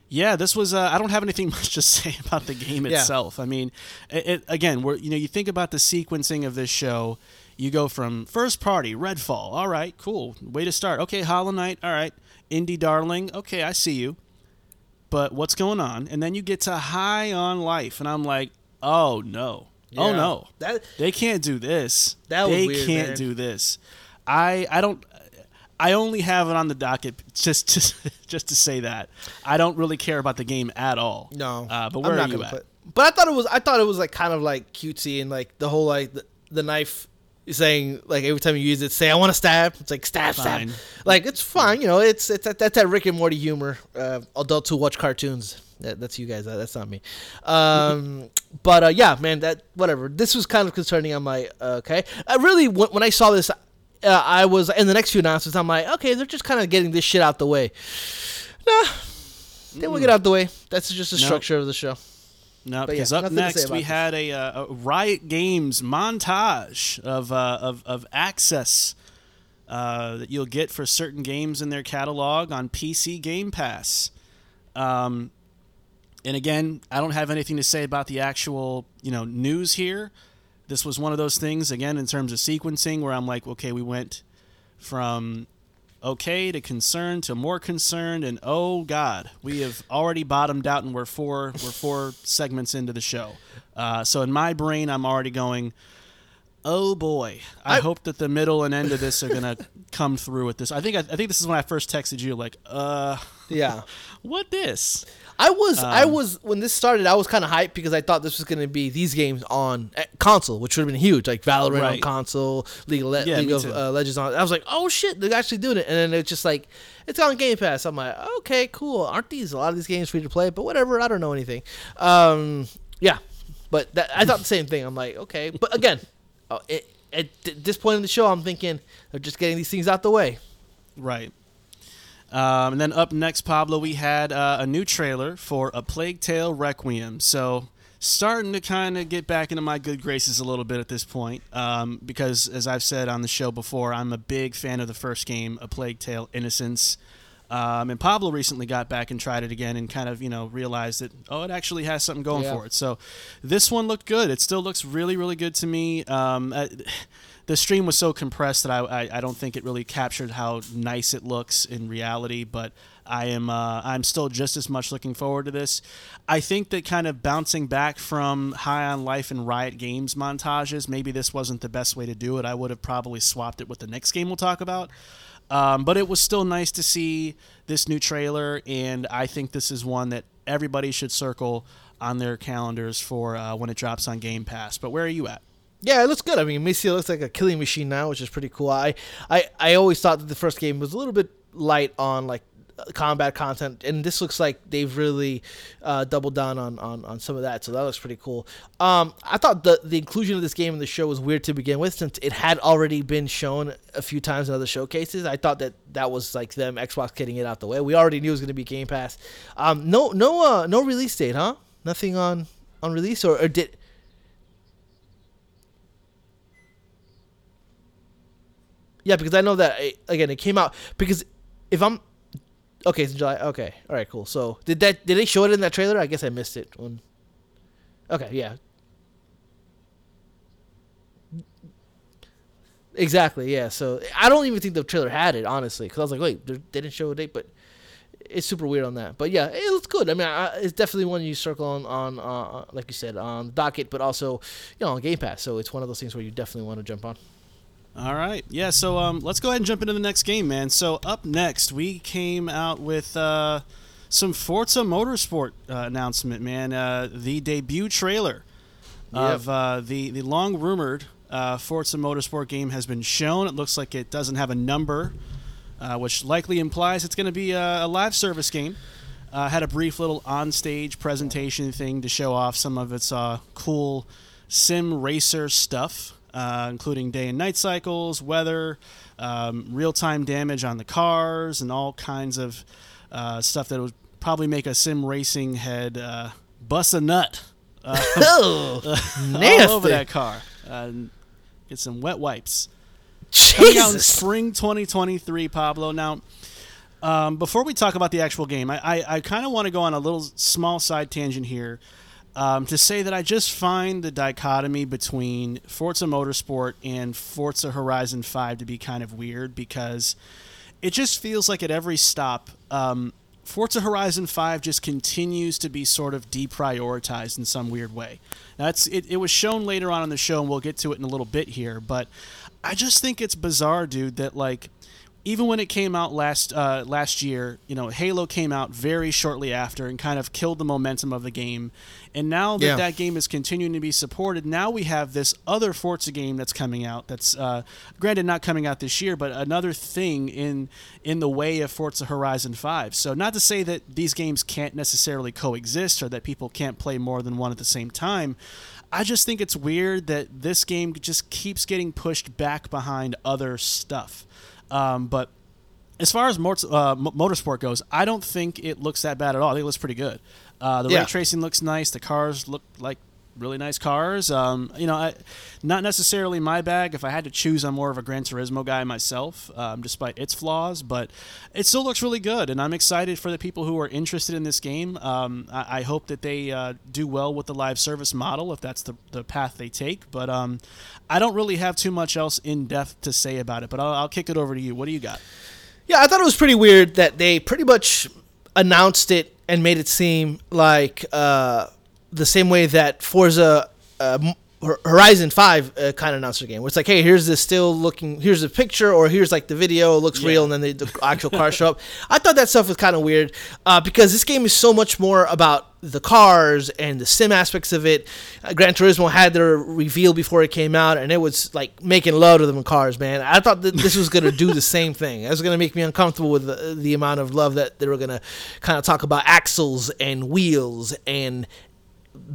yeah, this was. Uh, I don't have anything [laughs] much to say about the game yeah. itself. I mean, it, it, again, we're you know you think about the sequencing of this show. You go from first party, Redfall. All right, cool. Way to start. Okay, Hollow Knight. All right, Indie Darling. Okay, I see you. But what's going on? And then you get to High on Life, and I'm like, oh no, oh, yeah. oh no, that they can't do this. That they weird, can't man. do this. I I don't. I only have it on the docket just to [laughs] just to say that I don't really care about the game at all. No, uh, but where I'm not are you at? Put, but I thought it was I thought it was like kind of like cutesy and like the whole like the, the knife saying like every time you use it, say I want to stab. It's like stab, fine. stab. Like it's fine, you know. It's it's that's that Rick and Morty humor. Uh, adults who watch cartoons. That, that's you guys. That's not me. Um, [laughs] but uh, yeah, man. That whatever. This was kind of concerning. I'm like, okay. I really when I saw this, uh, I was in the next few announcements. I'm like, okay, they're just kind of getting this shit out the way. Nah, they will get out the way. That's just the structure of the show. No, because yeah, up next we this. had a, uh, a, Riot Games montage of uh, of, of access uh, that you'll get for certain games in their catalog on PC Game Pass. Um, and again, I don't have anything to say about the actual you know news here this was one of those things again in terms of sequencing where I'm like, okay, we went from okay to concerned to more concerned, and oh god, we have already bottomed out, and we're four we're four segments into the show. Uh, so in my brain, I'm already going. Oh boy! I, I, hope that the middle and end of this are gonna come through with this. I think I, I think this is when I first texted you, like, uh, yeah, [laughs] what this? I was um, I was when this started I was kind of hyped because I thought this was going to be these games on eh, console, which would have been huge, like Valorant right. on console, League of, Le- yeah, League of uh, Legends on. I was like, oh shit, they're actually doing it, and then it's just like it's on Game Pass. I'm like, okay, cool. Aren't these a lot of these games free to play? But whatever, I don't know anything. Um, yeah, but that, I thought the same thing. I'm like, okay, but again, uh, it, at this point in the show, I'm thinking they're just getting these things out the way. Right. Um, and then up next, Pablo, we had uh, a new trailer for A Plague Tale Requiem. So starting to kind of get back into my good graces a little bit at this point um, because, as I've said on the show before, I'm a big fan of the first game, A Plague Tale Innocence. Um, and Pablo recently got back and tried it again and kind of, you know, realized that, oh, it actually has something going yeah. for it. So this one looked good. It still looks really, really good to me. Um, uh, the stream was so compressed that I, I, I don't think it really captured how nice it looks in reality. But I am uh, I'm still just as much looking forward to this. I think that kind of bouncing back from High on Life and Riot Games montages, maybe this wasn't the best way to do it. I would have probably swapped it with the next game we'll talk about. Um, but it was still nice to see this new trailer, and I think this is one that everybody should circle on their calendars for uh, when it drops on Game Pass. But where are you at? Yeah, it looks good. I mean, Amicia looks like a killing machine now, which is pretty cool. I, I, I always thought that the first game was a little bit light on like combat content, and this looks like they've really uh, doubled down on, on, on some of that. So that looks pretty cool. Um, I thought the the inclusion of this game in the show was weird to begin with, since it had already been shown a few times in other showcases. I thought that that was like them Xbox getting it out the way. We already knew it was going to be Game Pass. Um, no no uh, no release date, huh? Nothing on on release, or, or did. Yeah, because I know that again it came out because if I'm Okay, it's in July. Okay, all right, cool. So did that? Did they show it in that trailer? I guess I missed it. When... Okay, yeah. Exactly, yeah. So I don't even think the trailer had it, honestly, because I was like, wait, they didn't show a date, but it's super weird on that. But yeah, it looks good. I mean, I, it's definitely one you circle on, on uh, like you said, on docket, but also, you know, on Game Pass. So it's one of those things where you definitely want to jump on. All right. Yeah, so um, let's go ahead and jump into the next game, man. So up next, we came out with uh, some Forza Motorsport uh, announcement, man. Uh, the debut trailer of uh, the, the long rumored uh, Forza Motorsport game has been shown. It looks like it doesn't have a number, uh, which likely implies it's going to be a, a, live service game. had a brief little on-stage presentation thing to show off some of its cool sim racer stuff uh, including day and night cycles, weather, um, real time damage on the cars, and all kinds of uh, stuff that would probably make a sim racing head uh, bust a nut. Uh, [laughs] [laughs] all over that car. Get some wet wipes. Jesus. Coming out in spring 2023, Pablo. Now, um, before we talk about the actual game, I, I, I kind of want to go on a little small side tangent here um, to say that I just find the dichotomy between Forza Motorsport and Forza Horizon 5 to be kind of weird because it just feels like at every stop, um, Forza Horizon 5 just continues to be sort of deprioritized in some weird way. Now, it, it was shown later on in the show, and we'll get to it in a little bit here, but I just think it's bizarre, dude, that like even when it came out last uh, last year, you know, Halo came out very shortly after and kind of killed the momentum of the game. And now that yeah. that game is continuing to be supported, now we have this other Forza game that's coming out. That's uh, granted not coming out this year, but another thing in in the way of Forza Horizon Five. So not to say that these games can't necessarily coexist or that people can't play more than one at the same time. I just think it's weird that this game just keeps getting pushed back behind other stuff. Um, but as far as uh, motorsport goes, I don't think it looks that bad at all. I think it looks pretty good. Uh, the yeah. ray tracing looks nice. The cars look like really nice cars. Um, you know, I, not necessarily my bag. If I had to choose, I'm more of a Gran Turismo guy myself, um, despite its flaws. But it still looks really good, and I'm excited for the people who are interested in this game. Um, I, I, hope that they uh, do well with the live service model, if that's the, the path they take. But um, I don't really have too much else in depth to say about it. But I'll, I'll kick it over to you. What do you got? Yeah, I thought it was pretty weird that they pretty much announced it and made it seem like uh, the same way that Forza uh, Horizon Five uh, kind of announced the game, where it's like, hey, here's this still looking, here's the picture, or here's like the video, it looks yeah. real, and then the, the actual car show up. I thought that stuff was kind of weird uh, because this game is so much more about the cars and the sim aspects of it. Uh, Gran Turismo had their reveal before it came out, and it was like making love to them cars, man. I thought that this was gonna do the [laughs] same thing. It was gonna make me uncomfortable with the, the amount of love that they were gonna kind of talk about axles and wheels and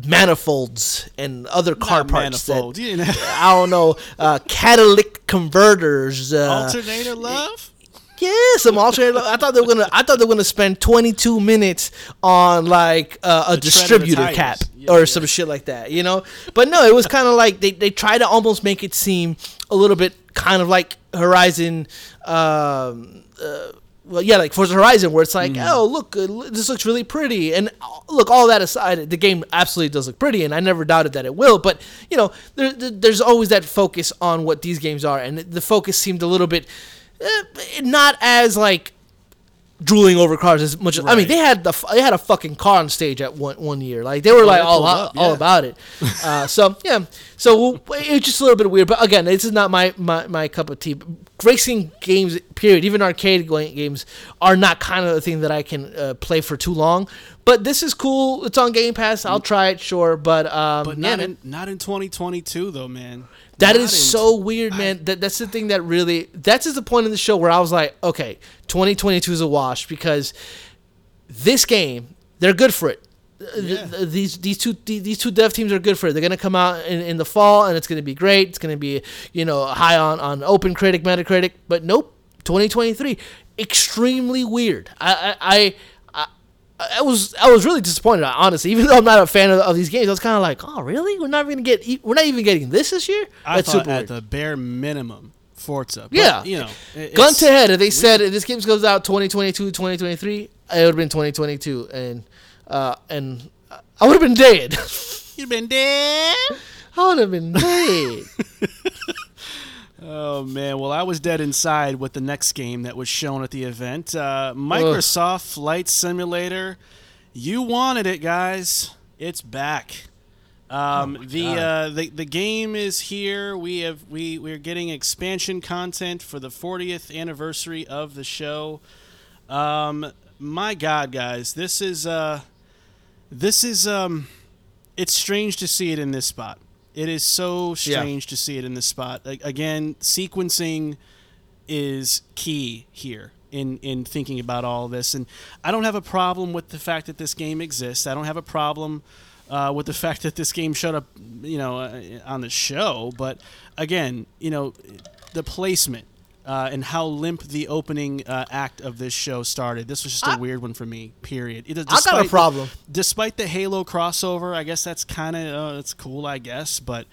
manifolds and other car Not parts manifold, that you know. [laughs] I don't know uh, catalytic converters uh, alternator love yeah some alternator. I thought they were gonna I thought they were gonna spend 22 minutes on like uh, a the distributor cap yeah, or yeah. some shit like that you know but no it was kind of like they, they try to almost make it seem a little bit kind of like Horizon um, uh, well, yeah, like Forza Horizon, where it's like, mm-hmm. oh, look, uh, this looks really pretty, and uh, look, all that aside, the game absolutely does look pretty, and I never doubted that it will. But you know, there, there's always that focus on what these games are, and the focus seemed a little bit eh, not as like drooling over cars as much as I mean they had the f- they had a fucking car on stage at one one year. Like they were like all up, all yeah. about it. [laughs] Uh, so yeah. So we'll- it's just a little bit weird. But again this is not my my, my cup of tea. Racing games period even arcade games are not kind of the thing that I can uh, play for too long. But this is cool. It's on Game Pass. I'll try it sure. But um But not man. in not in 2022 though, man. That is so weird, man. That that's the thing that really that's just the point in the show where I was like, okay, 2022 is a wash because this game they're good for it. Uh, th- Yeah. These these two these two dev teams are good for it. They're gonna come out in, in the fall and it's gonna be great. It's gonna be you know high on on Open Critic, Metacritic, but nope, 2023, extremely weird. I I. I was I was really disappointed, honestly. Even though I'm not a fan of, of these games, I was kind of like, "Oh, really? We're not even get e- we're not even getting this this year." I That's thought at weird. the bare minimum, Forza. But, Yeah. you know, it- Gun to head, if they said if this game goes out 2022, 2023, it would have been 2022, and uh, and I would have been dead. [laughs] You've been dead. I would have been dead. [laughs] Oh man, well I was dead inside with the next game that was shown at the event. Uh, Microsoft Flight Simulator. You wanted it, guys. It's back. Um, the uh, the the game is here. We have we we're getting expansion content for the 40th anniversary of the show. Um, my God, guys, this is uh, this is um, it's strange to see it in this spot. It is so strange to see it in this spot. Again, sequencing is key here in in thinking about all this, and I don't have a problem with the fact that this game exists. I don't have a problem uh, with the [laughs] fact that this game showed up, you know, uh, on the show. But again, you know, the placement. Uh, and how limp the opening uh, act of this show started. This was just a I- weird one for me. Period. It, I got a problem. despite the Halo crossover, I guess that's kind of uh, it's cool, I guess. But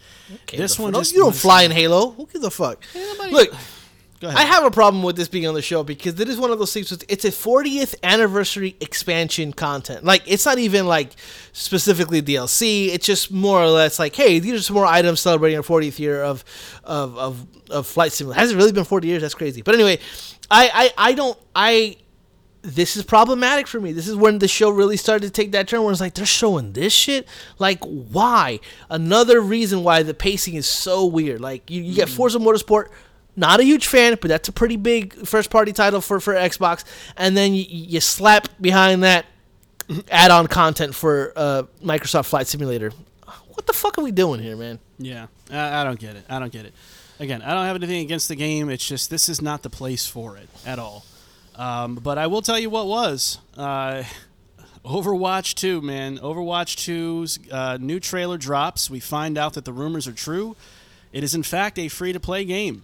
this The one, just, you don't fly in Halo. Who gives a fuck? nobody- Look, Go ahead. I have a problem with this being on the show because it is one of those things. It's a 40th anniversary expansion content. Like it's not even like specifically DLC. It's just more or less like, hey, these are some more items celebrating our 40th year of of of, of flight simulator. Has it really been 40 years? That's crazy. But anyway, I I, I don't I. This is problematic for me. This is when the show really started to take that turn where it's like they're showing this shit. Like, why? Another reason why the pacing is so weird. Like, you, you get mm. Forza Motorsport, not a huge fan, but that's a pretty big first party title for, for Xbox. And then you, you slap behind that add on content for uh, Microsoft Flight Simulator. What the fuck are we doing here, man? Yeah, I, I don't get it. I don't get it. Again, I don't have anything against the game. It's just this is not the place for it at all. Um, but I will tell you what was. Uh, Overwatch 2, man. Overwatch 2's uh, new trailer drops. We find out that the rumors are true. It is, in fact, a free to play game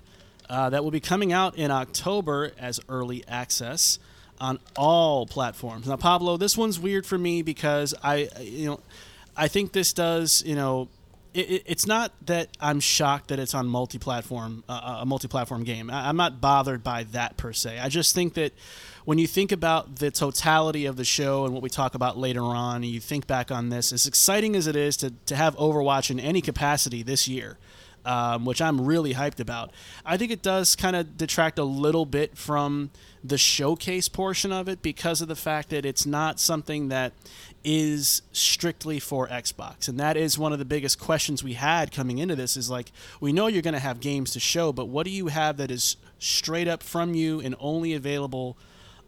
uh, that will be coming out in October as early access on all platforms. Now, Pablo, this one's weird for me because I, you know, I think this does, you know, it, it, it's not that I'm shocked that it's on multi-platform, uh, a multi-platform game. I, I'm not bothered by that per se. I just think that when you think about the totality of the show and what we talk about later on, and you think back on this, as exciting as it is to, to have Overwatch in any capacity this year, um, which I'm really hyped about. I think it does kind of detract a little bit from the showcase portion of it because of the fact that it's not something that is strictly for Xbox. And that is one of the biggest questions we had coming into this is like, we know you're going to have games to show, but what do you have that is straight up from you and only available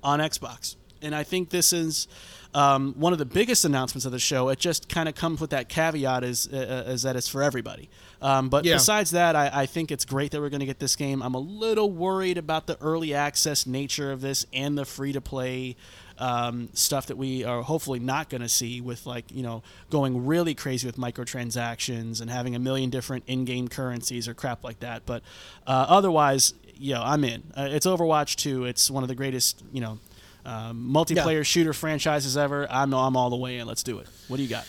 on Xbox? And I think this is um, one of the biggest announcements of the show. It just kind of comes with that caveat is, uh, is that it's for everybody. Um, but Yeah. besides that, I, I think it's great that we're going to get this game. I'm a little worried about the early access nature of this and the free to play um, stuff that we are hopefully not going to see with like you know going really crazy with microtransactions and having a million different in-game currencies or crap like that. But uh, otherwise, yo, I'm in. Uh, it's Overwatch 2. It's one of the greatest you know um, multiplayer shooter franchises ever. I'm I'm all the way in. Let's do it. What do you got?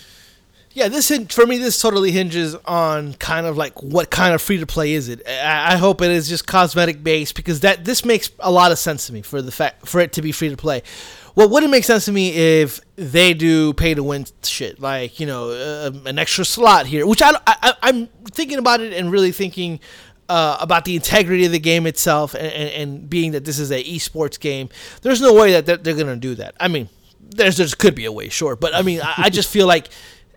Yeah, this for me, this totally hinges on kind of like what kind of free to play is it. I, I hope it is just cosmetic based because that this makes a lot of sense to me for the fact for it to be free to play. What wouldn't make sense to me if they do pay to win shit like you know uh, an extra slot here, which I, I I'm thinking about it and really thinking uh, about the integrity of the game itself and, and, and being that this is a esports game. There's no way that they're, they're going to do that. I mean, there's there could be a way, sure, but I mean, I, I just feel like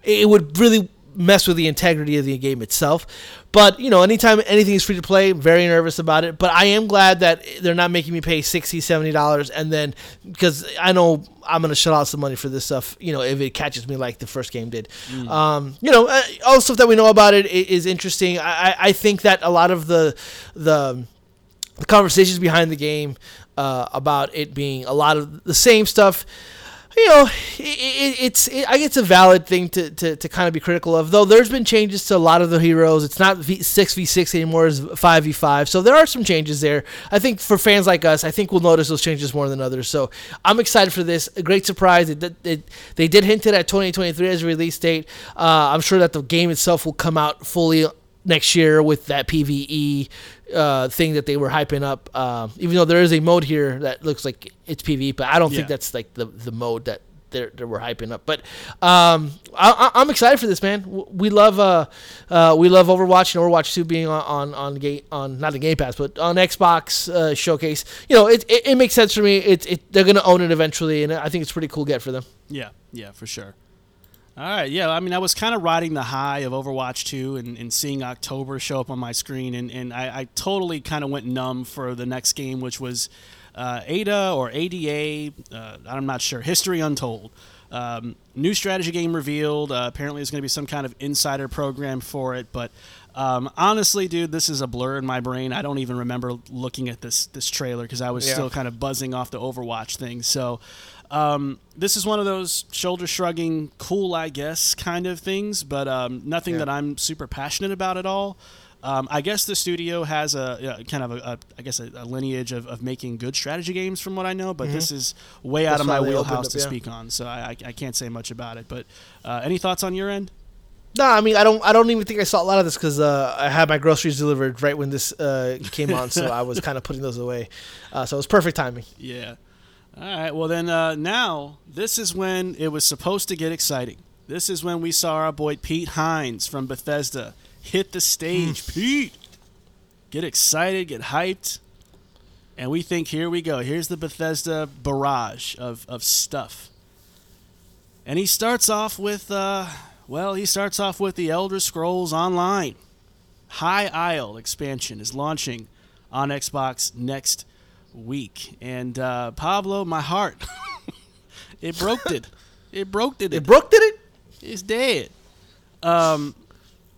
it would really mess with the integrity of the game itself. But you know, anytime anything is free to play, I'm very nervous about it. But I am glad that they're not making me pay 60 70 dollars, and then because I know I'm gonna shell out some money for this stuff. You know, if it catches me like the first game did. Um, you know, uh, all the stuff that we know about it is interesting. I, I- I think that a lot of the the the conversations behind the game uh, about it being a lot of the same stuff. You know, it, it, it's it, I guess it's a valid thing to, to, to kind of be critical of. Though there's been changes to a lot of the heroes. It's not six v six anymore; it's five v five. So there are some changes there. I think for fans like us, I think we'll notice those changes more than others. So I'm excited for this. A great surprise. It, they did hint at 2023 as a release date. Uh, I'm sure that the game itself will come out fully next year with that PVE uh, thing that they were hyping up. Uh, even though there is a mode here that looks like it's PVE, but I don't Yeah. think that's like the the mode that they're, they were hyping up. But um, I, I- I'm excited for this, man. We love uh, uh, we love Overwatch and Overwatch 2 being on on on, game, on not the Game Pass, but on Xbox uh, showcase. You know, it, it, it makes sense for me. It, it they're gonna own it eventually, and I think it's a pretty cool get for them. Yeah, yeah, for sure. All right, yeah. I mean, I was kind of riding the high of Overwatch 2 and, and seeing October show up on my screen, and, and I, I totally kind of went numb for the next game, which was uh, Ara or Ara. Uh, I'm not sure. History Untold. Um, new strategy game revealed. Uh, apparently, there's going to be some kind of insider program for it, but um, honestly, dude, this is a blur in my brain. I don't even remember looking at this this trailer because I was Yeah. still kind of buzzing off the Overwatch thing. So, um, this is one of those shoulder shrugging, cool, I guess, kind of things, but um, nothing Yeah. that I'm super passionate about at all. Um, I guess the studio has a, a kind of a, a I guess a, a lineage of, of making good strategy games, from what I know. But this is way out Mm-hmm. That's of my why they opened wheelhouse up, to yeah. speak on, so I, I, I can't say much about it. But uh, any thoughts on your end? No, I mean I don't. I don't even think I saw a lot of this because uh, I had my groceries delivered right when this uh, came on, so [laughs] I was kind of putting those away. Uh, so it was perfect timing. Yeah. All right. Well, then uh, now this is when it was supposed to get exciting. This is when we saw our boy Pete Hines from Bethesda hit the stage. Pete, get excited, get hyped, and we think here we go. Here's the Bethesda barrage of of stuff. And he starts off with, uh, well, he starts off with the Elder Scrolls Online. High Isle expansion is launching on Xbox next week. And uh, Pablo, my heart, [laughs] it broke it. It broke it. It broke did it? It's dead. Um,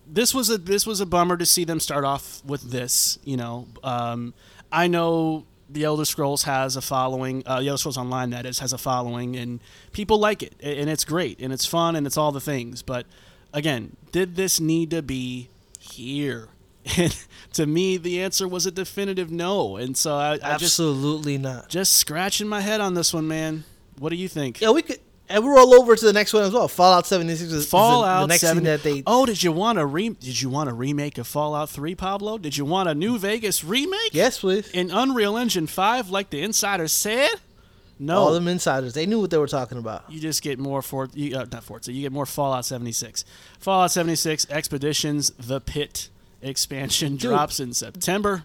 this was a this was a bummer to see them start off with this. You know, um, I know the Elder Scrolls has a following. Uh, the Elder Scrolls Online, that is, has a following, and people like it, and it's great, and it's fun, and it's all the things. But again, did this need to be here? [laughs] And to me, the answer was a definitive no. And so I, I just Absolutely not. just scratching my head on this one, man. What do you think? Yeah, we could. And we're all over to the next one as well. Fallout 76 is, the- Fallout the, next 7. thing that they. Oh, did you want a re- Did you want a remake of Fallout 3, Pablo? Did you want a New Vegas remake? Yes, please. In Unreal Engine 5, like the insiders said? No. All them insiders, they knew what they were talking about. you just get more for you, uh, not Forza. You get more Fallout 76. Fallout 76 Expeditions: The Pit expansion drops in September.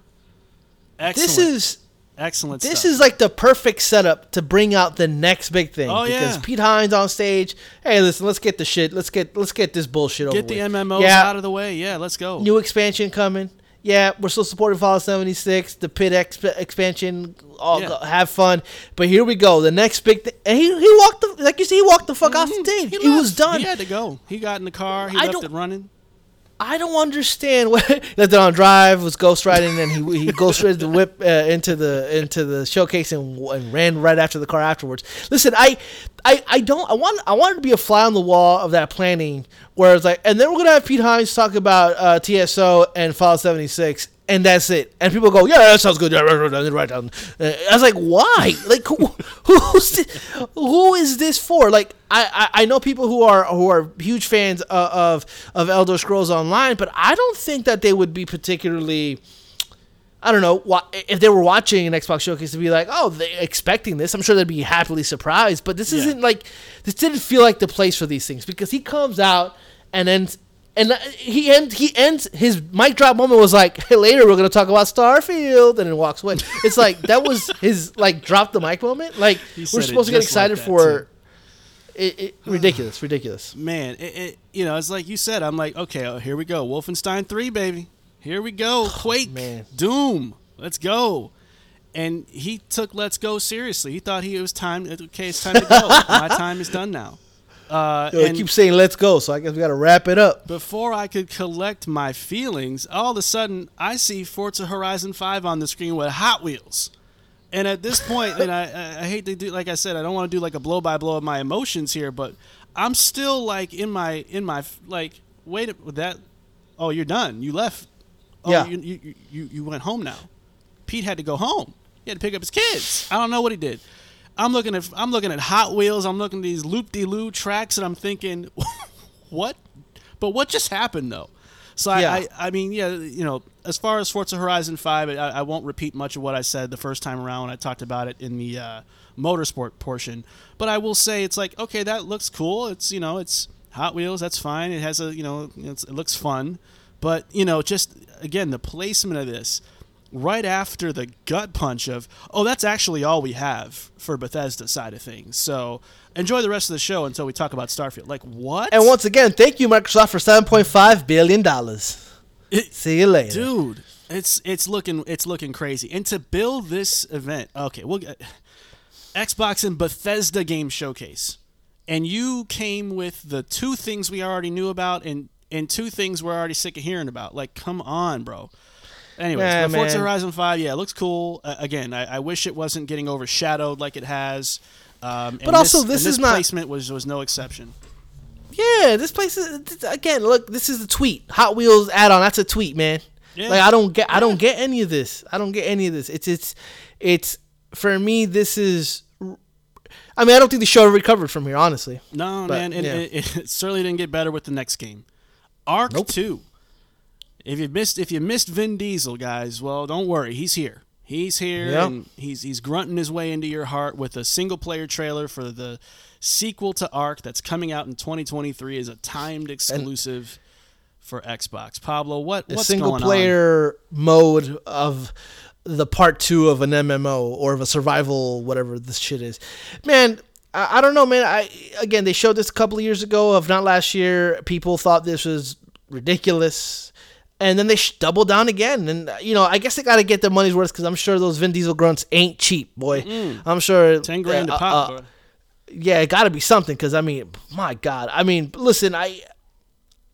Excellent. This is excellent. this stuff. is like the perfect setup to bring out the next big thing. Oh, because yeah. Pete Hines on stage. Hey, listen, let's get the shit. Let's get let's get this bullshit over get the with. MMOs yeah, out of the way. Yeah, let's go. new expansion coming. Yeah, we're still supporting Fallout 76, the Pit exp- expansion. All Yeah. go, have fun, but here we go. The next big thing. And he he walked the like you see he walked the fuck off mm-hmm. the stage. He, was done. He had to go. He got in the car. He I left it running. I don't understand what [laughs] it on drive was ghost riding and he he ghost ridden the whip uh, into the into the showcase and, and ran right after the car afterwards. Listen, I, I I don't I want I wanted to be a fly on the wall of that planning where it's like and then we're gonna have Pete Hines talk about uh, TSO and Fallout seventy six. And that's it. And people go, yeah, that sounds good. Right, down. Uh, I was like, why? [laughs] Like, who, [laughs] who's this, who is this for? Like, I, I, I know people who are who are huge fans of, of of Elder Scrolls Online, but I don't think that they would be particularly. I don't know if they were watching an Xbox showcase to be like, oh, they expecting this. I'm sure they'd be happily surprised. But this Yeah. isn't like this didn't feel like the place for these things because he comes out and then And uh, he ends he ends his mic drop moment was like, hey, later we're gonna talk about Starfield, and then walks away. It's like that was [laughs] his like drop the mic moment. Like we're supposed to get just like excited for it, it, ridiculous, ridiculous. Man, it, it, you know, it's like you said. I'm like, okay, oh, here we go. Wolfenstein 3, baby. Here we go. Quake, man. Doom. Let's go. And he took Let's Go seriously. He thought he it was time. Okay, it's time to go. [laughs] My time is done now. Uh, Yo, they keep saying let's go, so I guess we gotta wrap it up. before I could collect my feelings, all of a sudden I see Forza Horizon 5 on the screen with Hot Wheels. And at this point, and I, I- hate to do, like I said, I don't want to do like a blow by blow of my emotions here, but I'm still like in my, in my, like, wait, a- that, oh, you're done. You left. Oh, Yeah. You, you, you, you went home now. Pete had to go home. He had to pick up his kids. I don't know what he did. I'm looking at, I'm looking at Hot Wheels. I'm looking at these loop de loo tracks, and I'm thinking, [laughs] what? But what just happened though? So I, Yeah. I, I mean, yeah, you know, as far as Forza Horizon Five, I, I won't repeat much of what I said the first time around when I talked about it in the uh, motorsport portion. But I will say it's like, okay, that looks cool. It's you know, it's Hot Wheels. That's fine. It has a you know, it's, it looks fun. But you know, just again, the placement of this right after the gut punch of, oh, that's actually all we have for Bethesda side of things. So enjoy the rest of the show until we talk about Starfield. Like what? And once again, thank you, Microsoft, for seven point five billion dollars. It- See you later. dude it's it's looking it's looking crazy and to build this event okay we'll get xbox and bethesda game showcase and you came with the two things we already knew about and and two things we're already sick of hearing about like come on bro anyways Yeah, forza horizon 5 yeah it looks cool uh, again I, I wish it wasn't getting overshadowed like it has um, But also, this and is not- placement was was no exception Yeah, this place is again. Look, this is a tweet. Hot Wheels add-on. That's a tweet, man. Yeah. Like I don't get. I don't get any of this. I don't get any of this. It's it's it's for me. This is. I mean, I don't think the show recovered from here. Honestly. No, But, man, and yeah. it, it [laughs] certainly didn't get better with the next game. ARK Nope. Two. If you missed, if you missed Vin Diesel, guys, well, don't worry, he's here. He's here, Yep. and he's he's grunting his way into your heart with a single player trailer for the sequel to ARK that's coming out in 2023 as a timed exclusive for Xbox. Pablo, what what's single going on? player mode of the part two of an MMO or of a survival, whatever this shit is. Man, I, I don't know, man. I again, they showed this a couple of years ago, of not last year. People thought this was ridiculous. And then they sh- doubled down again, and uh, you know I guess they got to get their money's worth because I'm sure those Vin Diesel grunts ain't cheap, boy. I'm sure Ten grand uh, a pop. uh, yeah, it got to be something because I mean, my God, I mean, listen, I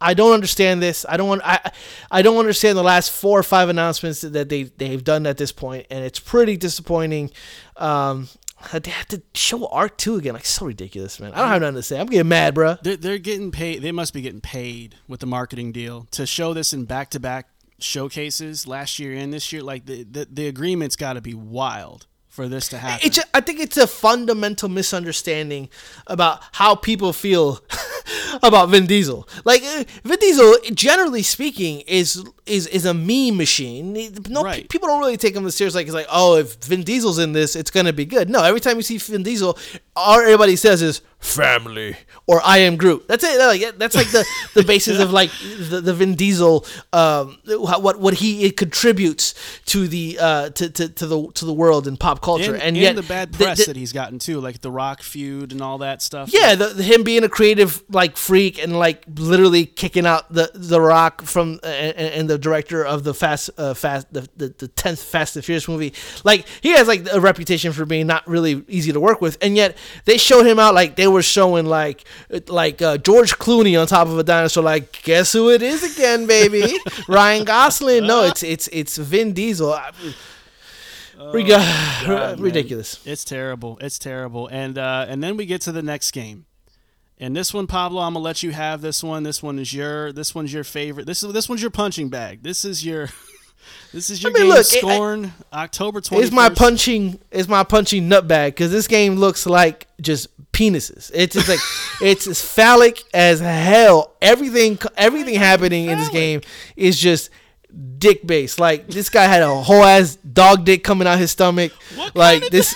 I don't understand this. I don't want I I don't understand the last four or five announcements that they they've done at this point, and it's pretty disappointing. Um, [sighs] they have to show ARK two again, like so ridiculous, man. I don't have nothing to say. I'm getting mad, bruh. They're, they're getting paid. They must be getting paid with the marketing deal to show this in back to back showcases last year and this year. Like the the, the agreement's got to be wild for this to happen. It's a, I think it's a fundamental misunderstanding about how people feel [laughs] [laughs] about Vin Diesel. Like uh, Vin Diesel, generally speaking, is is is a meme machine. No, Right. people don't really take him as serious. Like it's like, oh, if Vin Diesel's in this, it's gonna be good. No, every time you see Vin Diesel, all everybody says is family or I am Groot. That's it. Like that's like the the [laughs] basis of like the, the Vin Diesel, um, what what he it contributes to the uh to, to, to the to the world and pop culture. and, And, and yet the bad the- press the- that he's gotten too, like the Rock feud and all that stuff. yeah, the, the- him being a creative like freak and like literally kicking out the the Rock from uh, and, and the director of the Fast uh, Fast the the the tenth Fast and Furious movie. Like he has like a reputation for being not really easy to work with, and yet they showed him out like they were showing like like uh, George Clooney on top of a dinosaur. Like guess who it is again, baby? [laughs] Ryan Gosling. No, it's it's it's Vin Diesel. Riga- God, man. ridiculous. It's terrible. It's terrible. And uh, and then we get to the next game. And this one, Pablo, I'm gonna let you have this one. This one is your. This one's your favorite. This is this one's your punching bag. This is your. [laughs] This is your mean, game. look, Scorn, October 21st. It's my punching. It's my punching nut bag because this game looks like just penises. It's just like [laughs] it's as phallic as hell. Everything, everything happening in this game is just dick based. Like this guy had a whole ass dog dick coming out his stomach. What like kind of this.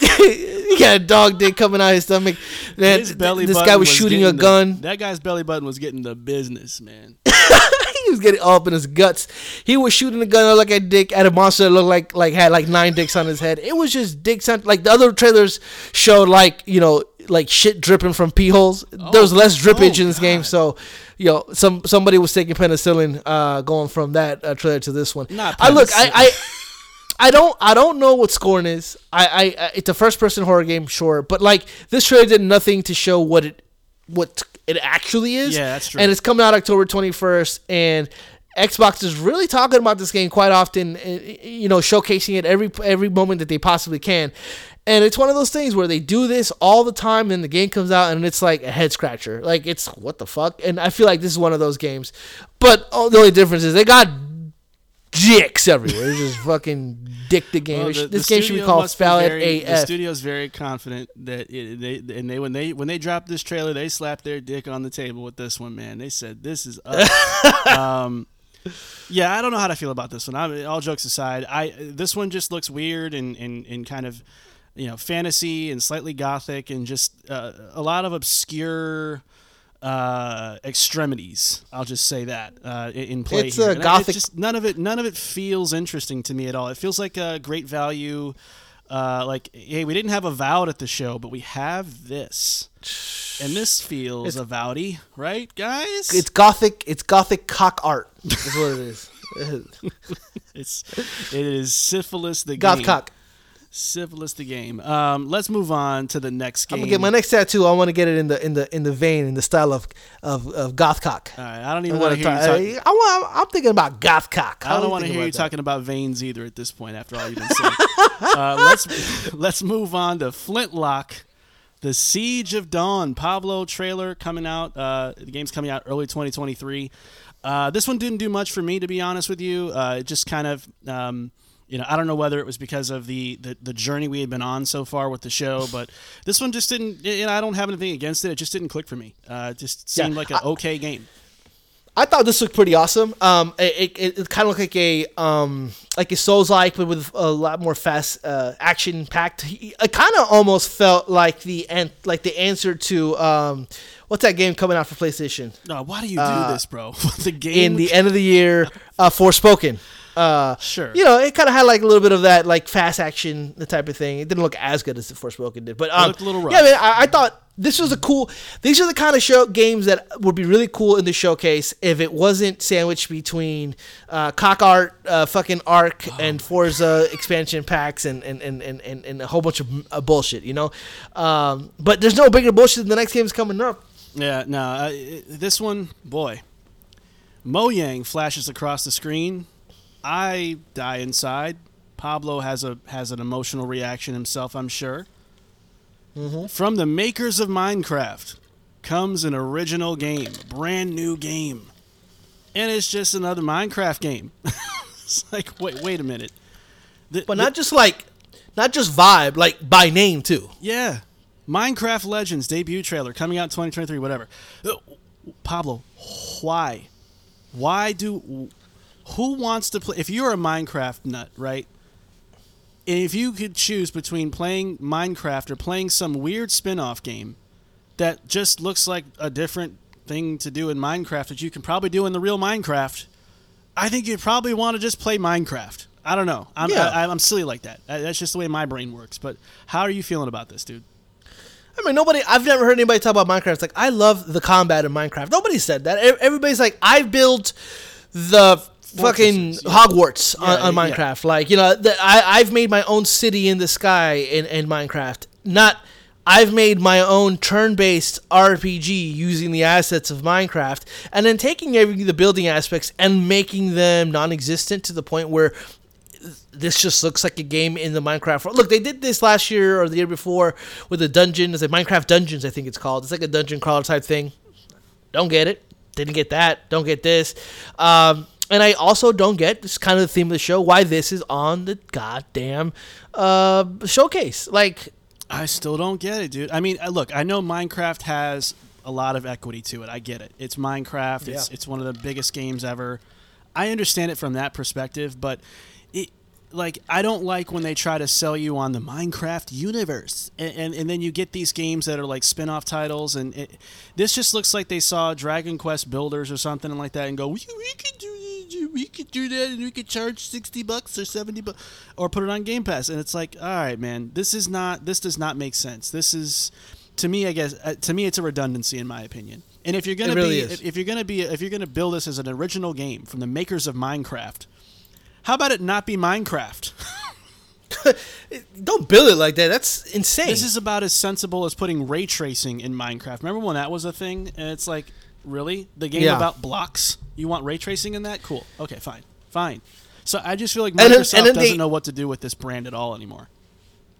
[laughs] [laughs] yeah, dog dick coming out of his stomach. Man, His belly this guy was, shooting a getting the- gun. that guy's belly button was getting the business, man. [laughs] he was getting all up in his guts. He was shooting a gun like a dick at a monster that looked like like had like nine dicks on his head. It was just dicks on like the other trailers showed like you know like shit dripping from pee holes. there was less drippage oh, in this game, so you know some somebody was taking penicillin uh, going from that uh, trailer to this one. Not I look. I. I I don't I don't know what Scorn is. I, I I it's a first person horror game, sure, but like this trailer did nothing to show what it what it actually is. Yeah, that's true. And it's coming out October 21st and Xbox is really talking about this game quite often, uh, you know, showcasing it every every moment that they possibly can. And it's one of those things where they do this all the time, and the game comes out, and it's like a head scratcher. Like it's what the fuck. And I feel like this is one of those games. But oh, the only difference is they got dicks everywhere. Just fucking dick the game. Well, the- this the game should be called be Phallic The AF. studio's very confident that it, they and they when they when they dropped this trailer, they slapped their dick on the table with this one. Man, they said this is us. [laughs] um, yeah, I don't know how to feel about this one. I all jokes aside, I this one just looks weird and and, and kind of you know fantasy and slightly gothic and just uh, a lot of obscure uh extremities i'll just say that uh in- play It's here. a And I- gothic- just none of it none of it feels interesting to me at all it feels like a great value uh like hey we didn't have Avowed at the show but we have this and this feels Avowed-y right guys It's gothic. It's gothic cock art. Is what it is. [laughs] it's it is syphilis the Goth game cock. Syphilis the game um let's move on to the next game I'm gonna get my next tattoo. I want to get it in the in the in the vein in the style of of, of goth cock. all right i don't even want to hear you talk I want. I'm thinking about gothcock. I don't want to hear you talking about veins either at this point. After all you've been saying, [laughs] uh, let's let's move on to Flintlock, the Siege of Dawn. Pablo trailer coming out. Uh, the game's coming out early 2023. Uh, this one didn't do much for me, to be honest with you. Uh, it just kind of, um, you know, I don't know whether it was because of the, the the journey we had been on so far with the show, but this one just didn't. You know, I don't have anything against it. It just didn't click for me. Uh, it just seemed Yeah, like an okay game. I thought this looked pretty awesome. Um, it, it, it kind of looked like a um like a Souls like, but with a lot more fast uh, action packed. It kind of almost felt like the an- like the answer to um what's that game coming out for PlayStation No, why do you do this, bro? [laughs] the game in the end of the year, uh, Forspoken. Uh, Sure. You know, it kind of had like a little bit of that like fast action the type of thing. It didn't look as good as the Forspoken did, but um, looked a little rough. yeah, man, I, I thought this was a cool. These are the kind of show games that would be really cool in the showcase if it wasn't sandwiched between uh, cock art, uh, fucking ARK, Oh and Forza expansion packs and and, and, and, and and a whole bunch of uh, bullshit. You know, um, but there's no bigger bullshit than the next game's coming up. Yeah, no, this one, boy. Mojang flashes across the screen. I die inside. Pablo has a has an emotional reaction himself, I'm sure. From the makers of Minecraft comes an original game, brand new game, and it's just another Minecraft game. [laughs] it's like, wait, wait a minute. The- But the- not just like, not just vibe, like by name too. Yeah. Minecraft Legends debut trailer coming out 2023, whatever. Uh, Pablo, why? Why do. Who wants to play. If you're a Minecraft nut, right? If you could choose between playing Minecraft or playing some weird spin off game that just looks like a different thing to do in Minecraft that you can probably do in the real Minecraft, I think you'd probably want to just play Minecraft. I don't know. I'm, Yeah. I, I'm silly like that. That's just the way my brain works. But how are you feeling about this, dude? I mean, nobody. I've never heard anybody talk about Minecraft. It's like I love the combat in Minecraft. Nobody said that. Everybody's like, I built the fucking yeah. Hogwarts on, Yeah, on yeah. Minecraft. Like you know, the, I I've made my own city in the sky in, in Minecraft. Not. I've made my own turn-based RPG using the assets of Minecraft, and then taking every the building aspects and making them non-existent to the point where this just looks like a game in the Minecraft. world. Look, they did this last year or the year before with a dungeon. It's like Minecraft Dungeons, I think it's called. It's like a dungeon crawler type thing. Don't get it. Didn't get that. Don't get this. Um, and I also don't get this kind of the theme of the show why this is on the goddamn uh, showcase. Like, I still don't get it, dude. I mean, uh, look, I know Minecraft has a lot of equity to it. I get it. It's Minecraft. It's Yeah. it's one of the biggest games ever. I understand it from that perspective, but it like I don't like when they try to sell you on the Minecraft universe, and and, and then you get these games that are like spin-off titles, and it, this just looks like they saw Dragon Quest Builders or something like that, and go, we, we could do we could do that, and we could charge sixty bucks or seventy bucks, or put it on Game Pass, and it's like, all right, man, this is not this does not make sense. This is to me, I guess, uh, to me, it's a redundancy in my opinion. And if you're gonna really be, if, if you're gonna be, if you're gonna build this as an original game from the makers of Minecraft, how about it not be Minecraft? [laughs] Don't build it like that. That's insane. This is about as sensible as putting ray tracing in Minecraft. Remember when that was a thing? And it's like, really? The game Yeah. about blocks? You want ray tracing in that? Cool. Okay, fine. Fine. So I just feel like And then- Microsoft and then doesn't they- know what to do with this brand at all anymore.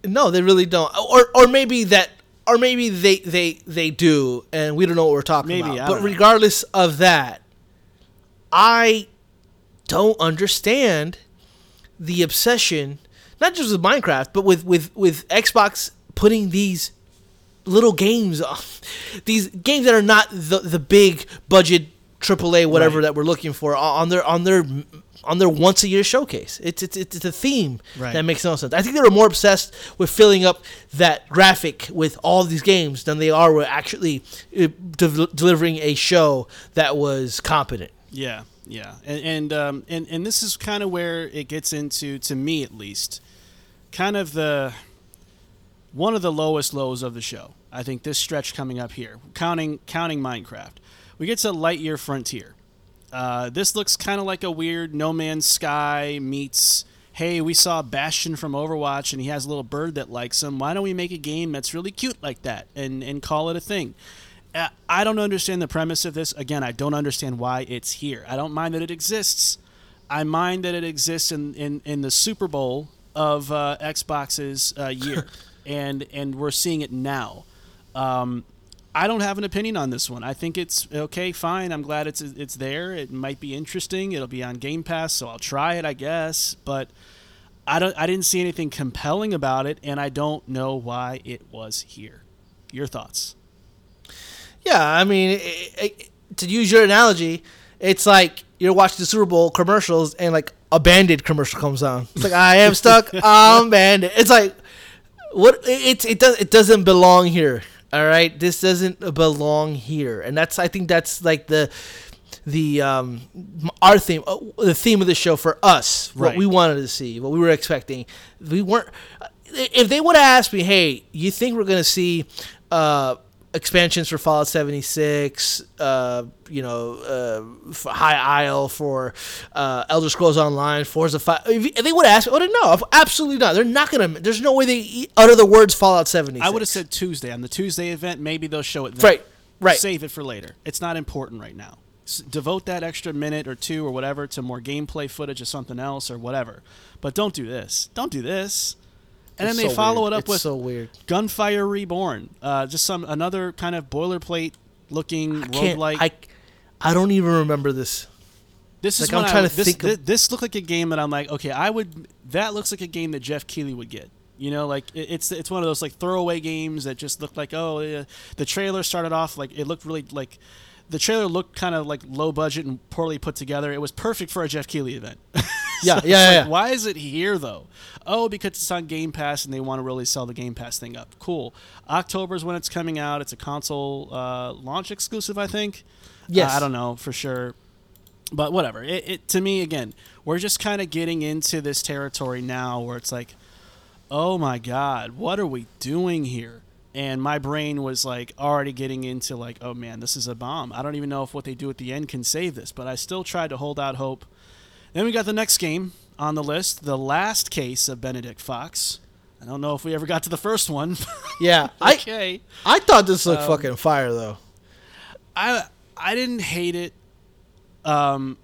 no, they really don't. Or or maybe that or maybe they they they do and we don't know what we're talking Maybe, about. But know. regardless of that, I don't understand the obsession not just with Minecraft, but with with with Xbox putting these little games these games that are not the the big budget AAA whatever Right. that we're looking for on their on their on their once a year showcase. It's it's it's a theme Right. that makes no sense. I think they were more obsessed with filling up that graphic with all these games than they are with actually uh, de- delivering a show that was competent. Yeah, yeah, and and um, and and this is kind of where it gets into, to me at least, kind of the one of the lowest lows of the show. I think this stretch coming up here, counting counting Minecraft, we get to Lightyear Frontier. Uh, this looks kind of like a weird No Man's Sky meets. Hey, we saw Bastion from Overwatch, and he has a little bird that likes him. Why don't we make a game that's really cute like that and and call it a thing? Uh, I don't understand the premise of this. Again, I don't understand why it's here. I don't mind that it exists. I mind that it exists in, in, in the Super Bowl of uh, Xbox's uh, year, [laughs] and and we're seeing it now. Um, I don't have an opinion on this one. I think it's okay, fine. I'm glad it's it's there. It might be interesting. It'll be on Game Pass, so I'll try it, I guess. But I don't. I didn't see anything compelling about it, and I don't know why it was here. Your thoughts? Yeah, I mean, i i to use your analogy, it's like you're watching the Super Bowl commercials and like a Band-Aid commercial comes on. It's like I am stuck. [laughs] I'm. It's like what it it does it doesn't belong here. All right, this doesn't belong here, and that's I think that's like the the um our theme uh, the theme of the show for us what Right. we wanted to see what we were expecting. We weren't if they would have asked me hey you think we're gonna see uh expansions for fallout 76 uh you know uh high isle for uh elder scrolls online forza 5 if they would have asked me, I would have no absolutely not they're not gonna there's no way they utter the words fallout 76 I would have said Tuesday on the Tuesday event. Maybe they'll show it. Then. Right, right. Save it for later. It's not important right now. S- devote that extra minute or two or whatever to more gameplay footage of something else or whatever. But don't do this. Don't do this. And It's then they so follow weird. it up It's with so weird Gunfire Reborn. Uh, just some another kind of boilerplate looking roguelike. I I don't even remember this This is Like, I'm trying I, to this, think of- thi- this looked like a game that I'm like, okay, I would. That looks like a game that Geoff Keighley would get. You know, like it, it's it's one of those like throwaway games that just looked like oh yeah. the trailer started off like it looked really like the trailer looked kind of like low budget and poorly put together. It was perfect for a Geoff Keighley event. [laughs] [laughs] Yeah, it's yeah, like, yeah. Why is it here though? Oh, because it's on Game Pass and they want to really sell the Game Pass thing up. Cool. October is when it's coming out. It's a console uh, launch exclusive, I think. Yes. Uh, I don't know for sure, but whatever. It, it to me again, we're just kind of getting into this territory now where it's like, oh my god, what are we doing here? And my brain was like already getting into like, oh man, this is a bomb. I don't even know if what they do at the end can save this, but I still tried to hold out hope. Then we got the next game on the list, the last case of Benedict Fox. I don't know if we ever got to the first one. [laughs] yeah okay. I thought this Um, looked fucking fire though I I didn't hate it, um,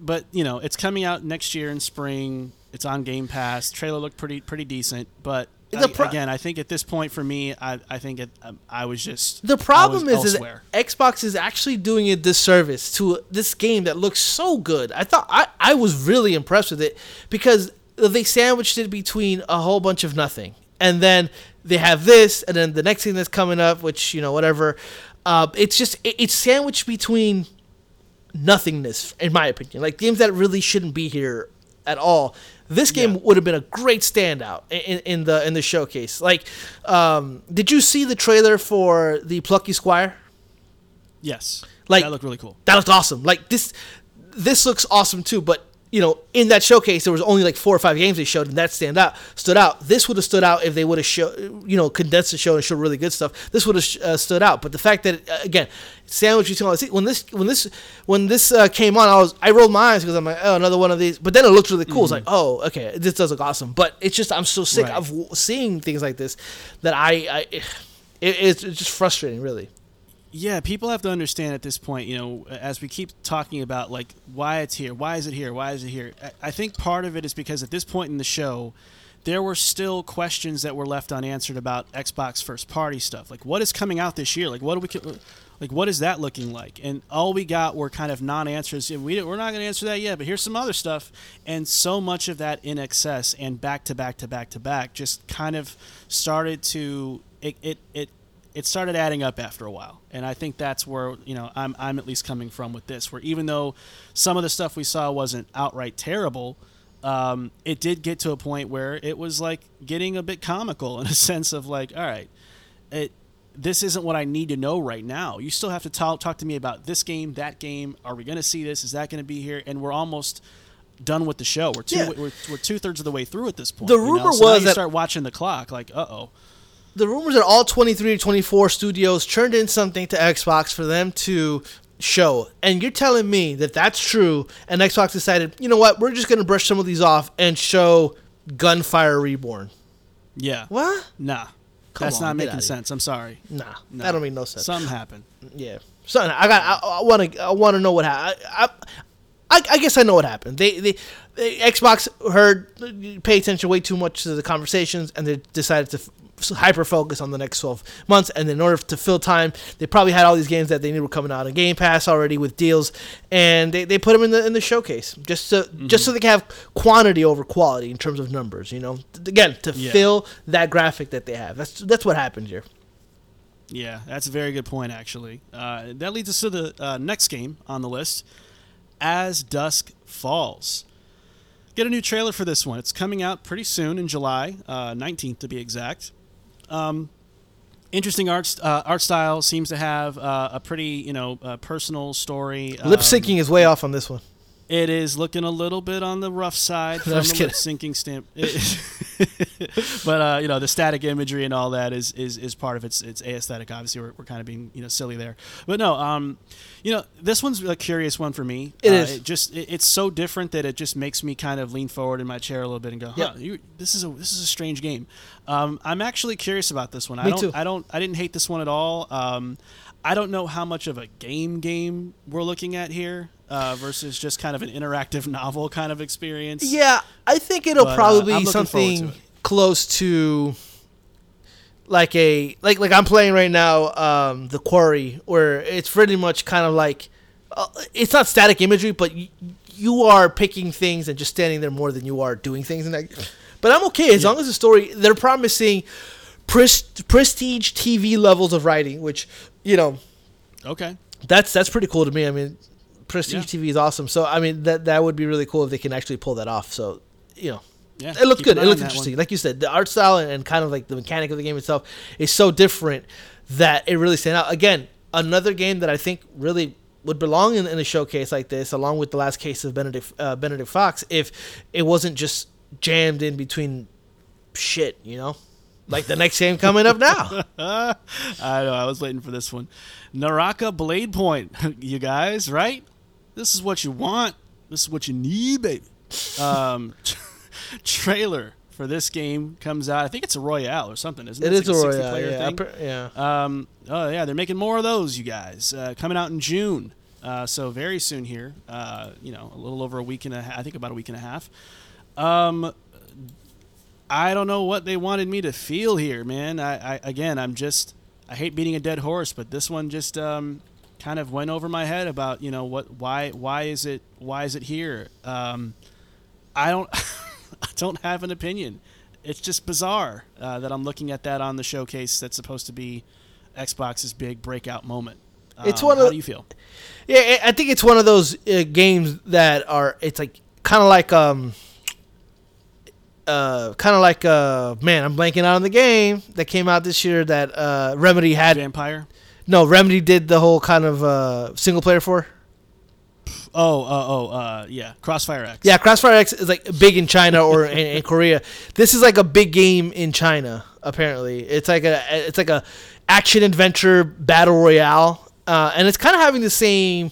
but you know it's coming out next year in spring. It's on Game Pass. Trailer looked pretty pretty decent, but I- pro- again, I think at this point for me, I I think it, um, I was just The problem is, is. Xbox is actually doing a disservice to this game that looks so good. I thought I, I was really impressed with it because they sandwiched it between a whole bunch of nothing, and then they have this, and then the next thing that's coming up, which you know whatever. Uh, it's just it, it's sandwiched between nothingness, in my opinion. Like games that really shouldn't be here at all, this game Yeah. would have been a great standout in, in the in the showcase. Like, um, did you see the trailer for the Plucky Squire? Yes. Like- that looked really cool. That looked awesome. Like this, this looks awesome too. But you know, in that showcase, there was only like four or five games they showed, and that stand out stood out. This would have stood out if they would have show, you know, condensed the show and showed really good stuff. This would have uh, stood out. But the fact that uh, again, sandwich you see when this when this when this uh, came on, I was I rolled my eyes because I'm like, oh, another one of these. But then it looked really cool. It's like, oh, okay, this does look awesome. But it's just I'm so sick Right. of w- seeing things like this that I, I it, it's, it's just frustrating, really. Yeah, people have to understand at this point, you know, as we keep talking about like why it's here, why is it here, why is it here? I- think part of it is because at this point in the show, there were still questions that were left unanswered about Xbox first party stuff. Like what is coming out this year? Like what do we like what is that looking like? And all we got were kind of non-answers. We we're not going to answer that yet, but here's some other stuff. And so much of that in excess and back to back to back to back just kind of started to it it, it it started adding up after a while. And I think that's where, you know, I'm, I'm at least coming from with this, where even though some of the stuff we saw wasn't outright terrible, um, it did get to a point where it was like getting a bit comical in a [laughs] sense of like, all right, it, this isn't what I need to know right now. You still have to talk, talk to me about this game, that game. Are we going to see this? Is that going to be here? And we're almost done with the show. We're two, Yeah. we're, we're two thirds of the way through at this point. The you know? rumor So was you that- start watching the clock, like, uh oh. The rumors that all 23 or 24 studios turned in something to Xbox for them to show. And you're telling me that that's true and Xbox decided, "You know what? We're just going to brush some of these off and show Gunfire Reborn." Yeah. What? Nah. Come That's on, not making sense. I'm sorry. Nah. No. That don't make no sense. Something happened. Yeah. Something I got I want to I want to know what happened. I, I I guess I know what happened. They, they they Xbox heard pay attention way too much to the conversations and they decided to hyper focus on the next 12 months and in order to fill time they probably had all these games that they knew were coming out on game pass already with deals and they, they put them in the in the showcase just so just so they can have quantity over quality in terms of numbers you know again to Yeah. fill that graphic that they have that's that's what happened here Yeah, that's a very good point, actually. Uh, that leads us to the uh, next game on the list As Dusk Falls. Get a new trailer for this one. It's coming out pretty soon in July, uh, 19th to be exact. Um, interesting art, uh, art style, seems to have uh, a pretty, you know, uh, personal story. lip Um, syncing is way off on this one It is looking a little bit on the rough side [laughs] from a just stamp. [laughs] but uh, you know, the static imagery and all that is is, is part of its its aesthetic. Obviously, we're, we're kind of being you know silly there. But no, um, you know, this one's a curious one for me. It uh, is. It just it, it's so different that it just makes me kind of lean forward in my chair a little bit and go, huh, Yep. you, this is a this is a strange game. Um, I'm actually curious about this one. I Me don't too. I don't I didn't hate this one at all. Um, I don't know how much of a game game we're looking at here uh, versus just kind of an interactive [laughs] novel kind of experience. Yeah, I think it'll But, uh, probably I'm be something to close to like a like like I'm playing right now, um, the Quarry, where it's pretty much kind of like uh, it's not static imagery, but y- you are picking things and just standing there more than you are doing things. And that, but I'm okay as long as the story. They're promising pres- prestige TV levels of writing, which you know Okay. that's that's pretty cool to me. I mean, prestige Yeah. TV is awesome. So I mean that that would be really cool if they can actually pull that off. So you know, Yeah. it looked good. It looked interesting. one. Like you said, the art style and, and kind of like the mechanic of the game itself is so different that it really stand out. Again, another game that I think really would belong in, in a showcase like this, along with the last case of Benedict uh, Benedict Fox, if it wasn't just jammed in between shit. You know, like the next game coming up now. [laughs] I know. I was waiting for this one. Naraka Blade Point, [laughs] you guys, right? This is what you want. This is what you need, baby. Um, [laughs] trailer for this game comes out. I think it's a Royale or something, isn't it? It It's is like a 60 Royale. player Yeah, thing. yeah. Um, oh yeah, they're making more of those, you guys. Uh, coming out in June, uh, so very soon here. Uh, you know, a little over a week and a half. I think about a week and a half. Um, I don't know what they wanted me to feel here, man. I, I again, I'm just I hate beating a dead horse, but this one just um, kind of went over my head about you know what why why is it why is it here? Um, I don't [laughs] I don't have an opinion. It's just bizarre uh, that I'm looking at that on the showcase that's supposed to be Xbox's big breakout moment. It's Um, one of how do you feel? Yeah, I I think it's one of those uh, games that are. It's like kind of like um uh, kind of like uh, man, I'm blanking out on the game that came out this year that uh, Remedy had. Vampire. No, Remedy did the whole kind of uh, single player for. Oh, uh, oh, uh, yeah. Crossfire X. Yeah, Crossfire X is like big in China or in, in Korea. This is like a big game in China. Apparently, it's like a it's like a action adventure battle royale, uh, and it's kind of having the same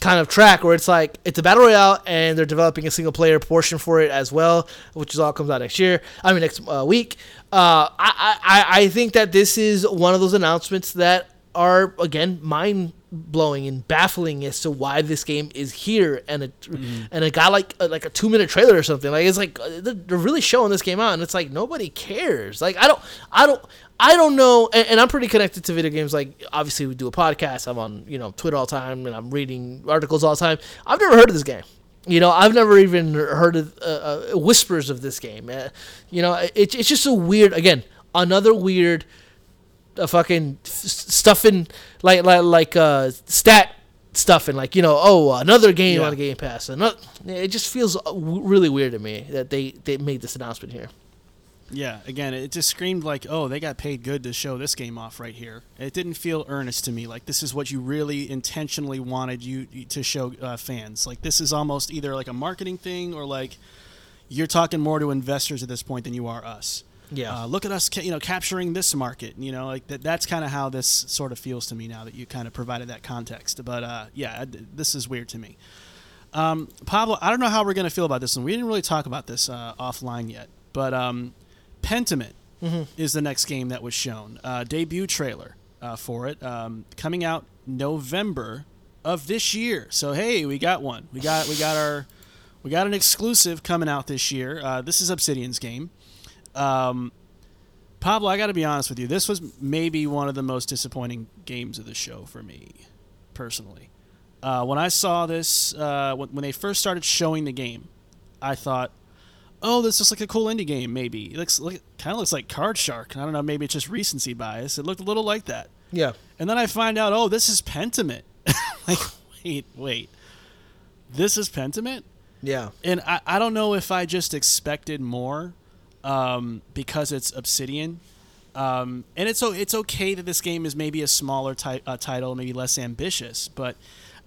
kind of track where it's like it's a battle royale and they're developing a single player portion for it as well, which is all comes out next year. I mean next uh, week. Uh, I, I I think that this is one of those announcements that are again mind blowing and baffling as to why this game is here. And it Mm-hmm. and it got like a, like a two minute trailer or something. Like it's like uh, they're they're really showing this game out and it's like nobody cares. Like I don't I don't I don't know. And, and I'm pretty connected to video games. Like obviously we do a podcast. I'm on you know Twitter all the time and I'm reading articles all the time. I've never heard of this game. You know, I've never even heard of uh, uh, whispers of this game. Uh, you know, it, it's just a weird. Again, another weird, uh, fucking stuffing like like like uh stat stuffing like you know oh another game Yeah. on the Game Pass. Another, it just feels really weird to me that they they made this announcement here. Yeah, again, it just screamed like, oh, they got paid good to show this game off right here. It didn't feel earnest to me. Like this is what you really intentionally wanted you you to show uh, fans. Like this is almost either like a marketing thing or like you're talking more to investors at this point than you are us. Yeah. Uh, look at us, ca- you know, capturing this market. You know, like that. That's kind of how this sort of feels to me now that you kind of provided that context. But uh, yeah, I- this is weird to me. Um, Pablo, I don't know how we're gonna feel about this one. We didn't really talk about this uh, offline yet, but um, Pentiment is the next game that was shown. Uh, debut trailer uh, for it um, coming out November of this year. So hey, we got one. We got we got our we got an exclusive coming out this year. Uh, this is Obsidian's game. Um, Pablo, I got to be honest with you. This was maybe one of the most disappointing games of the show for me, personally. Uh, when I saw this, uh, when, when they first started showing the game, I thought, "Oh, this looks like a cool indie game. Maybe it looks look, kind of looks like Card Shark. I don't know. Maybe it's just recency bias. It looked a little like that." Yeah. And then I find out, oh, this is Pentiment. [laughs] like, wait, wait, this is Pentiment Yeah. and I, I don't know if I just expected more um, because it's Obsidian. Um, and it's it's okay that this game is maybe a smaller ti- uh, title, maybe less ambitious, but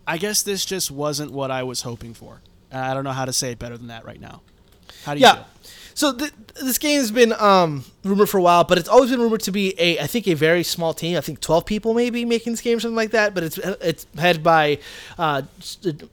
I guess this just wasn't what I was hoping for. I don't know how to say it better than that right now. How do you Yeah. feel? So th- this game has been um, rumored for a while, but it's always been rumored to be a, I think, a very small team. I think twelve people maybe making this game, something like that. But it's it's headed by uh,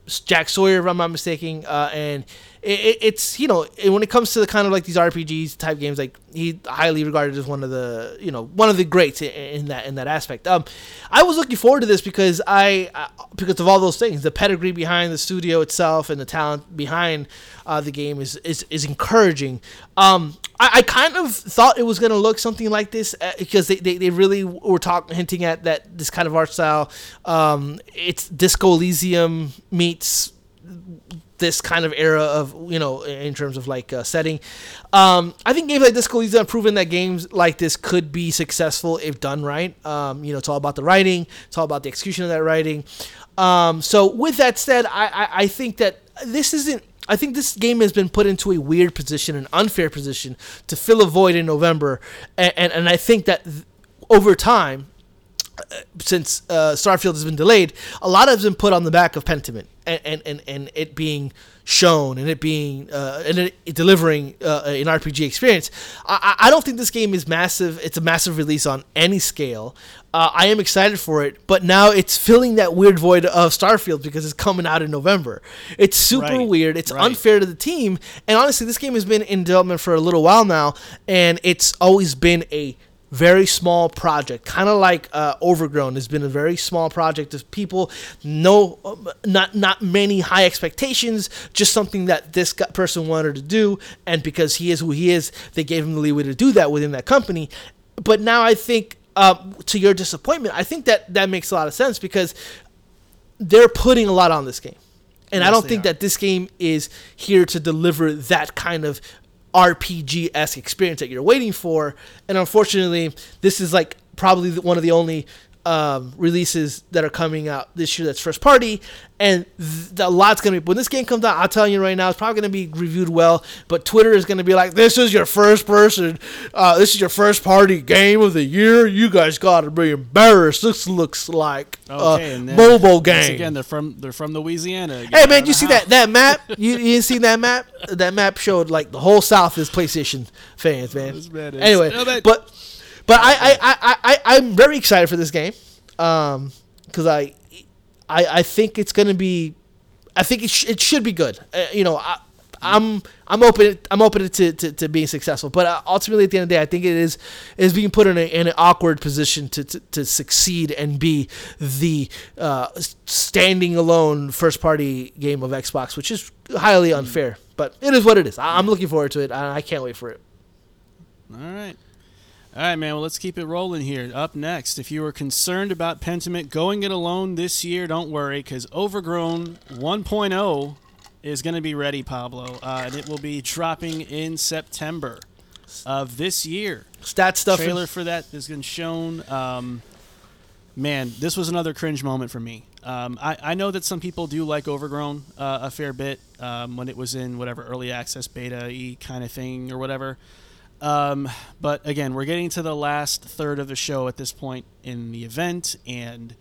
Josh Sawyer, if I'm not mistaken, uh, and it, it's you know when it comes to the kind of like these RPGs type games, like he highly regarded as one of the you know one of the greats in, in that in that aspect. Um, I was looking forward to this because I uh, because of all those things, the pedigree behind the studio itself and the talent behind uh, the game is is, is encouraging. Um, I, I kind of thought it was going to look something like this uh, because they, they, they really were talking hinting at that this kind of art style. Um, it's Disco Elysium meets this kind of era of you know in terms of like uh, setting. Um, I think games like Disco Elysium have proven that games like this could be successful if done right. Um, you know, it's all about the writing, it's all about the execution of that writing. Um, so with that said, I, I, I think that this isn't. I think this game has been put into a weird position, an unfair position to fill a void in November, and and, and I think that th- over time, since uh, Starfield has been delayed, a lot has been put on the back of Pentiment and, and, and, and it being shown and it being uh, and it delivering uh, an RPG experience. I, I don't think this game is massive. It's a massive release on any scale. Uh, I am excited for it, but now it's filling that weird void of Starfield because it's coming out in November. It's super Right, weird. It's right. unfair to the team, and honestly, this game has been in development for a little while now, and it's always been a very small project, kind of like uh, Overgrown has been a very small project of people, no, not not many high expectations, just something that this person wanted to do, and because he is who he is, they gave him the leeway to do that within that company. But now I think, uh, to your disappointment, I think that that makes a lot of sense because they're putting a lot on this game. And I don't think are. that this game is here to deliver that kind of RPG esque experience that you're waiting for. And unfortunately, this is like probably one of the only um, releases that are coming out this year that's first party, and th- a lot's gonna be. When this game comes out, I'll tell you right now, it's probably gonna be reviewed well. But Twitter is gonna be like, "This is your first person, uh, this is your first party game of the year. You guys gotta be embarrassed. This looks like Okay, a and then- mobile once game." Again, they're from they're from Louisiana. again. Hey man, you see how. that that map? [laughs] You you see that map? That map showed like the whole South is PlayStation fans, man. Anyway, No, but- but I I, I, I I'm very excited for this game, um, because I, I I think it's gonna be, I think it, sh- it should be good. Uh, you know, I, I'm I'm open I'm open to, to, to being successful, but uh, ultimately at the end of the day, I think it is is being put in, a, in an awkward position to, to, to succeed and be the uh, standing alone first party game of Xbox, which is highly unfair. But it is what it is. I, I'm looking forward to it. I can't wait for it. All right. All right, man. Well, let's keep it rolling here. Up next, if you were concerned about Pentiment going it alone this year, don't worry, because Overgrown 1.0 is going to be ready, Pablo, uh, and it will be dropping in September of this year. Stat stuff. Trailer for that has been shown. Um, man, this was another cringe moment for me. Um, I, I know that some people do like Overgrown uh, a fair bit um, when it was in whatever early access beta e kind of thing or whatever. Um, but again, we're getting to the last third of the show at this point in the event, and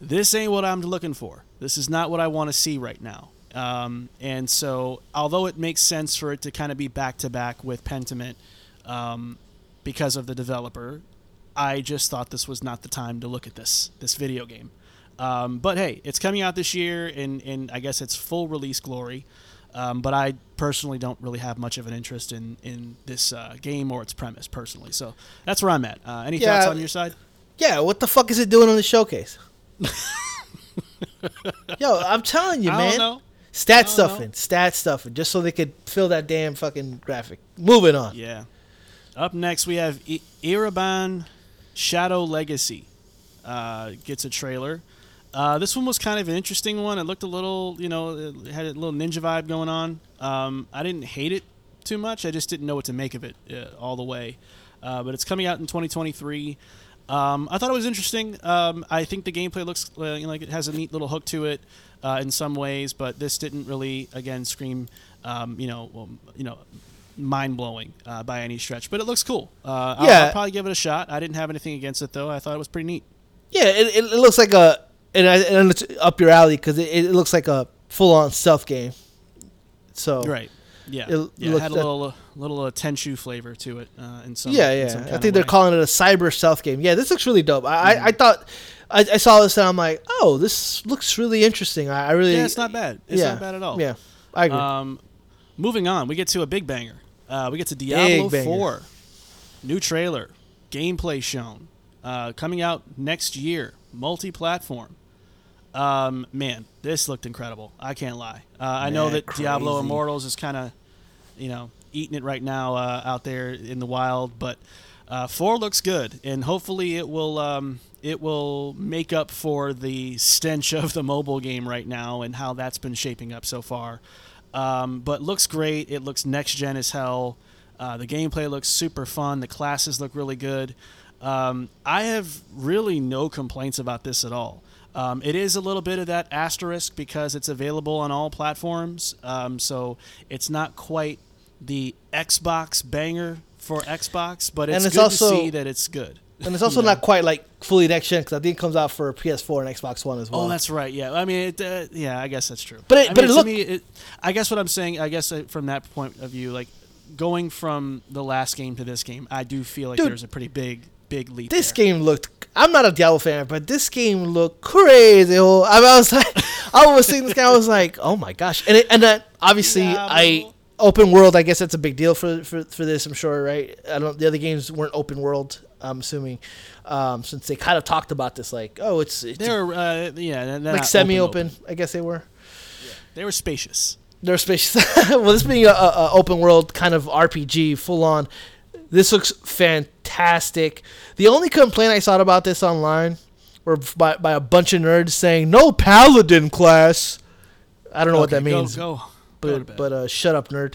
this ain't what I'm looking for. This is not what I want to see right now. Um, and so, although it makes sense for it to kind of be back to back with Pentiment um, because of the developer, I just thought this was not the time to look at this this video game. Um, but hey, it's coming out this year in, in I guess it's full release glory. Um, but I personally don't really have much of an interest in in this uh, game or its premise personally. So that's where I'm at. Uh, any Yeah. thoughts on your side? Yeah, what the fuck is it doing on the showcase? [laughs] Yo, I'm telling you, I man. don't know. Stat don't know. stuffing, stat stuffing, just so they could fill that damn fucking graphic. Moving on. Yeah. Up next, we have I- Ereban Shadow Legacy. Uh, gets a trailer. Uh, this one was kind of an interesting one. It looked a little, you know, it had a little ninja vibe going on. Um, I didn't hate it too much. I just didn't know what to make of it uh, all the way. Uh, but it's coming out in 2023. Um, I thought it was interesting. Um, I think the gameplay looks uh, you know, like it has a neat little hook to it uh, in some ways, but this didn't really, again, scream, um, you know, well, you know, mind blowing uh, by any stretch. But it looks cool. Uh, I'll, Yeah. I'll probably give it a shot. I didn't have anything against it though. I thought it was pretty neat. Yeah, it, it looks like a and, I, and it's up your alley because it, it looks like a full on stealth game. So Right. Yeah. It yeah. It had a little uh, little uh, Tenchu flavor to it uh, in some. yeah, in yeah. some I think they're way. calling it a cyber stealth game. Yeah, this looks really dope. I I, I thought I, I saw this and I'm like, oh, this looks really interesting. I, I really Yeah, it's not bad. It's yeah, not bad at all. Yeah, I agree. Um, moving on, we get to a big banger. Uh, we get to Diablo 4. New trailer, gameplay shown, uh, coming out next year, multi platform. Um, man, this looked incredible. I can't lie. Uh, I know that Diablo. Immortals is kind of, you know, eating it right now uh, out there in the wild, but uh, four looks good, and hopefully it will um, it will make up for the stench of the mobile game right now and how that's been shaping up so far. Um, but looks great. It looks next gen as hell. Uh, the gameplay looks super fun. The classes look really good. Um, I have really no complaints about this at all. Um, it is a little bit of that asterisk because it's available on all platforms. Um, so it's not quite the Xbox banger for Xbox, but it's, And it's good also- to see that it's good. and it's also [laughs] you know. not quite like fully next gen because I think it comes out for PS4 and Xbox One as well. Oh, that's right. Yeah, I mean, it, uh, yeah, I guess that's true. But it- I but mean, it to look- me, it, I guess what I'm saying, I guess uh, from that point of view, like going from the last game to this game, I do feel like Dude, there's a pretty big, big leap. This there. game looked. I'm not a Diablo fan, but this game looked crazy. Oh, I was [laughs] like, I was seeing this guy. I was like, oh my gosh! And it, and then obviously, I open world. I guess that's a big deal for for, for this. I'm sure, right? I don't. The other games weren't open world. I'm assuming, um, since they kind of talked about this, like, oh, it's, it's They're, uh, yeah, they're like semi-open. I guess they were. They were spacious. They're spacious. [laughs] well, this being a, a open world kind of RPG, full on. This looks fantastic. The only complaint I saw about this online were by, by a bunch of nerds saying no paladin class. I don't know what that means. Go, Go but bed. but uh, shut up, nerd.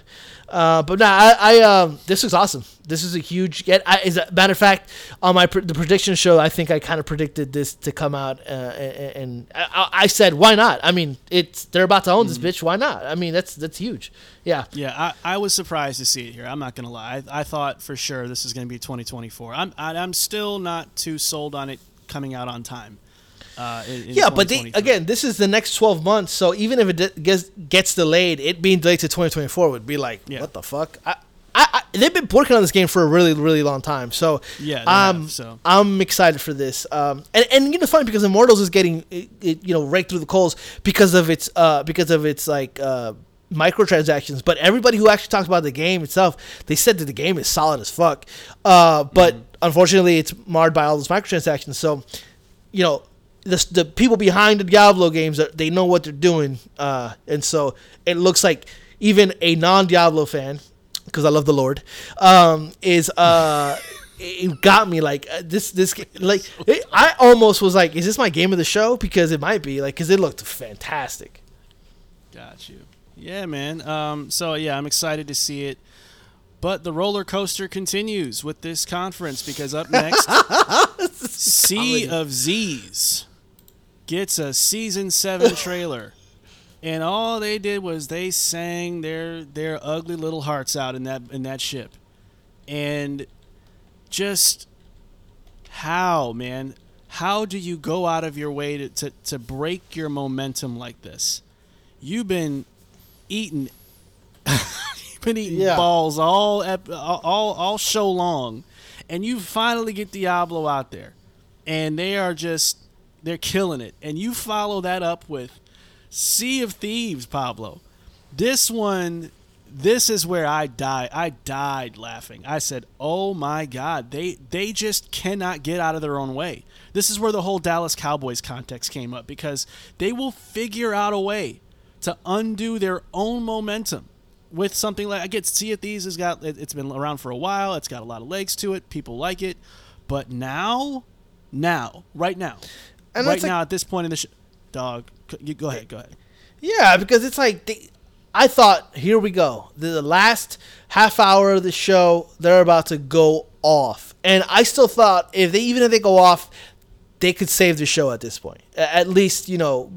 Uh, but nah, I, I um, this is awesome. This is a huge get. I, as a matter of fact, on my pr- the prediction show, I think I kind of predicted this to come out, uh, and, and I, I said, why not? I mean, it's they're about to own Mm-hmm. this bitch. Why not? I mean, that's that's huge. Yeah. Yeah, I, I was surprised to see it here. I'm not gonna lie. I, I thought for sure this is gonna be 2024. I'm I, I'm still not too sold on it coming out on time. Uh, in, in Yeah, but they, again, this is the next 12 months. So even if it de- gets, gets delayed, it being delayed to 2024 would be like, Yeah. what the fuck? I, I, I, they've been working on this game for a really, really long time. So Yeah, um, have, so. I'm excited for this. Um, and and you know, funny because Immortals is getting it, it, you know raked through the coals because of its uh because of its like uh microtransactions. But everybody who actually talks about the game itself, they said that the game is solid as fuck. Uh, but Mm-hmm. unfortunately, it's marred by all those microtransactions. So you know the, the people behind the Diablo games they know what they're doing, uh, and so it looks like even a non-Diablo fan, because I love the Lord, um, is uh, [laughs] it got me like uh, this this like [laughs] it, I almost was like, is this my game of the show? Because it might be like because it looked fantastic. Got you. Yeah, man. Um, so yeah, I'm excited to see it. But the roller coaster continues with this conference because up next, [laughs] Sea of Thieves gets a season seven [laughs] trailer, and all they did was they sang their their ugly little hearts out in that in that ship, and just how man, how do you go out of your way to to, to break your momentum like this? You've been eating [laughs] you've been eating Yeah. balls all, all all show long and you finally get Diablo out there and they are just they're killing it. And you follow that up with Sea of Thieves Pablo. This one this is where I died. I died laughing. I said oh my god they they just cannot get out of their own way. This is where the whole Dallas Cowboys context came up because they will figure out a way to undo their own momentum with something like I get Sea of Thieves has got it, it's been around for a while. It's got a lot of legs to it. People like it, but now, now, right now, And right that's like- now at this point in the sh- dog, you go ahead, go ahead. Yeah, because it's like they, I thought, here we go. The, the last half hour of the show, they're about to go off, and I still thought if they even if they go off, they could save the show at this point. At least you know,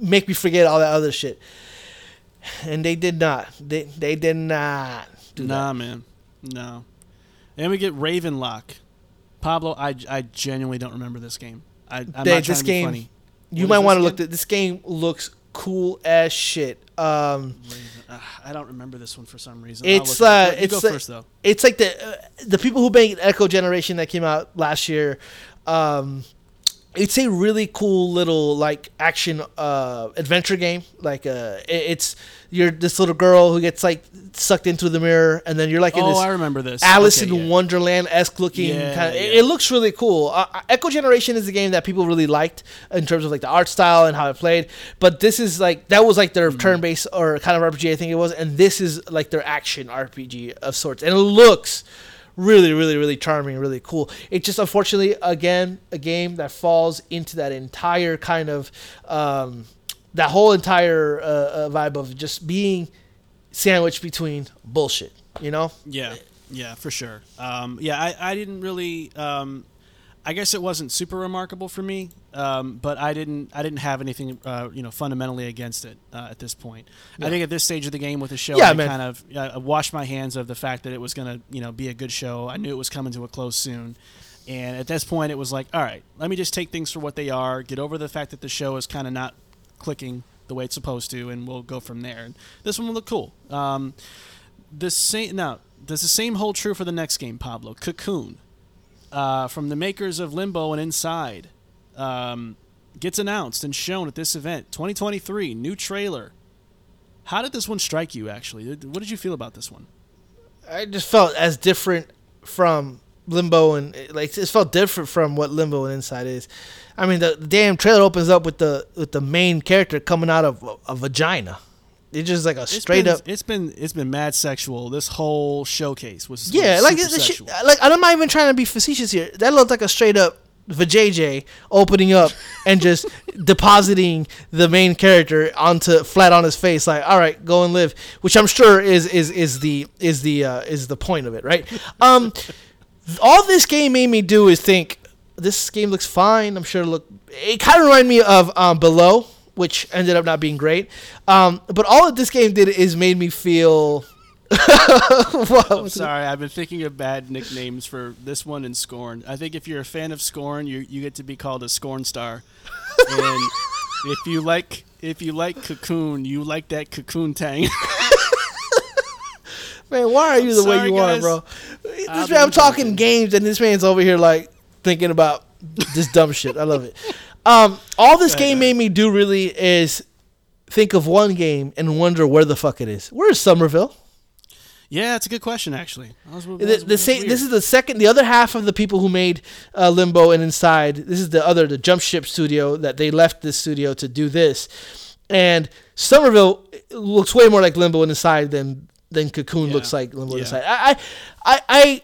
make me forget all that other shit. And they did not. They they did not do Nah, that. man, no. And we get Ravenlock. Pablo, I, I genuinely don't remember this game. I, I'm They- not this game- funny. You What might want to look at this game. Looks cool as shit. Um, I don't remember this one for some reason. It's it uh. You it's like- first. It's like the uh, the people who made Echo Generation that came out last year. Um, it's a really cool little like action uh, adventure game. Like uh, it's you're this little girl who gets like sucked into the mirror, and then you're like in Oh, this I remember this. Alice Okay, in yeah. Wonderland esque looking Yeah, kind of. It, yeah. it looks really cool. Uh, uh, Echo Generation is a game that people really liked in terms of like the art style and how it played. But this is like that was like their Mm-hmm. turn based or kind of RPG I think it was, and this is like their action RPG of sorts, and it looks really, really, really charming, really cool. It just unfortunately again a game that falls into that entire kind of um, that whole entire uh, uh, vibe of just being sandwiched between bullshit. You know. Yeah, yeah, for sure. Um, yeah, I, I didn't really. Um, I guess it wasn't super remarkable for me, um, but I didn't I didn't have anything uh, you know fundamentally against it uh, at this point. I think at this stage of the game with the show, Yeah, I man. kind of uh, washed my hands of the fact that it was going to you know be a good show. I knew it was coming to a close soon. And at this point, it was like, all right, let me just take things for what they are, get over the fact that the show is kind of not clicking the way it's supposed to, and we'll go from there. And this one will look cool. Um, the same now does the same hold true for the next game pablo cocoon uh, from the makers of limbo and inside um, gets announced and shown at this event 2023 new trailer how did this one strike you actually what did you feel about this one I just felt as different from Limbo and like it felt different from what Limbo and Inside is. I mean, the, damn trailer opens up with the with the main character coming out of a, a vagina. It's just like a It's straight been, up. it's been it's been mad sexual this whole showcase was Yeah, like super it's, the shit, like I'm not even trying to be facetious here. That looked like a straight up Vijay opening up and just [laughs] depositing the main character onto flat on his face, like, all right, go and live, which I'm sure is is is the is the uh, is the point of it, right? Um, all this game made me do is think this game looks fine. I'm sure it look. It kind of reminded me of um, Below, which ended up not being great. Um, but all that this game did is made me feel. [laughs] I'm sorry, I've been thinking of bad nicknames for this one and Scorn. I think if you're a fan of Scorn, you you get to be called a Scorn star. and [laughs] if you like if you like Cocoon, you like that Cocoon tang. [laughs] Man, why are you the way you guys. are, bro? This I've man, I'm talking games, and this man's over here like thinking about this dumb shit. I love it. Um, all this game made me do really is think of one game and wonder where the fuck it is. Where is Somerville? yeah, it's a good question actually. Was- The, was- the same. This is the second. The other half of the people who made uh, Limbo and Inside. This is the other, the Jump Ship studio that they left this studio to do this, and Somerville looks way more like Limbo and Inside than than Cocoon Yeah. looks like Limbo and Yeah. Inside. I, I, I,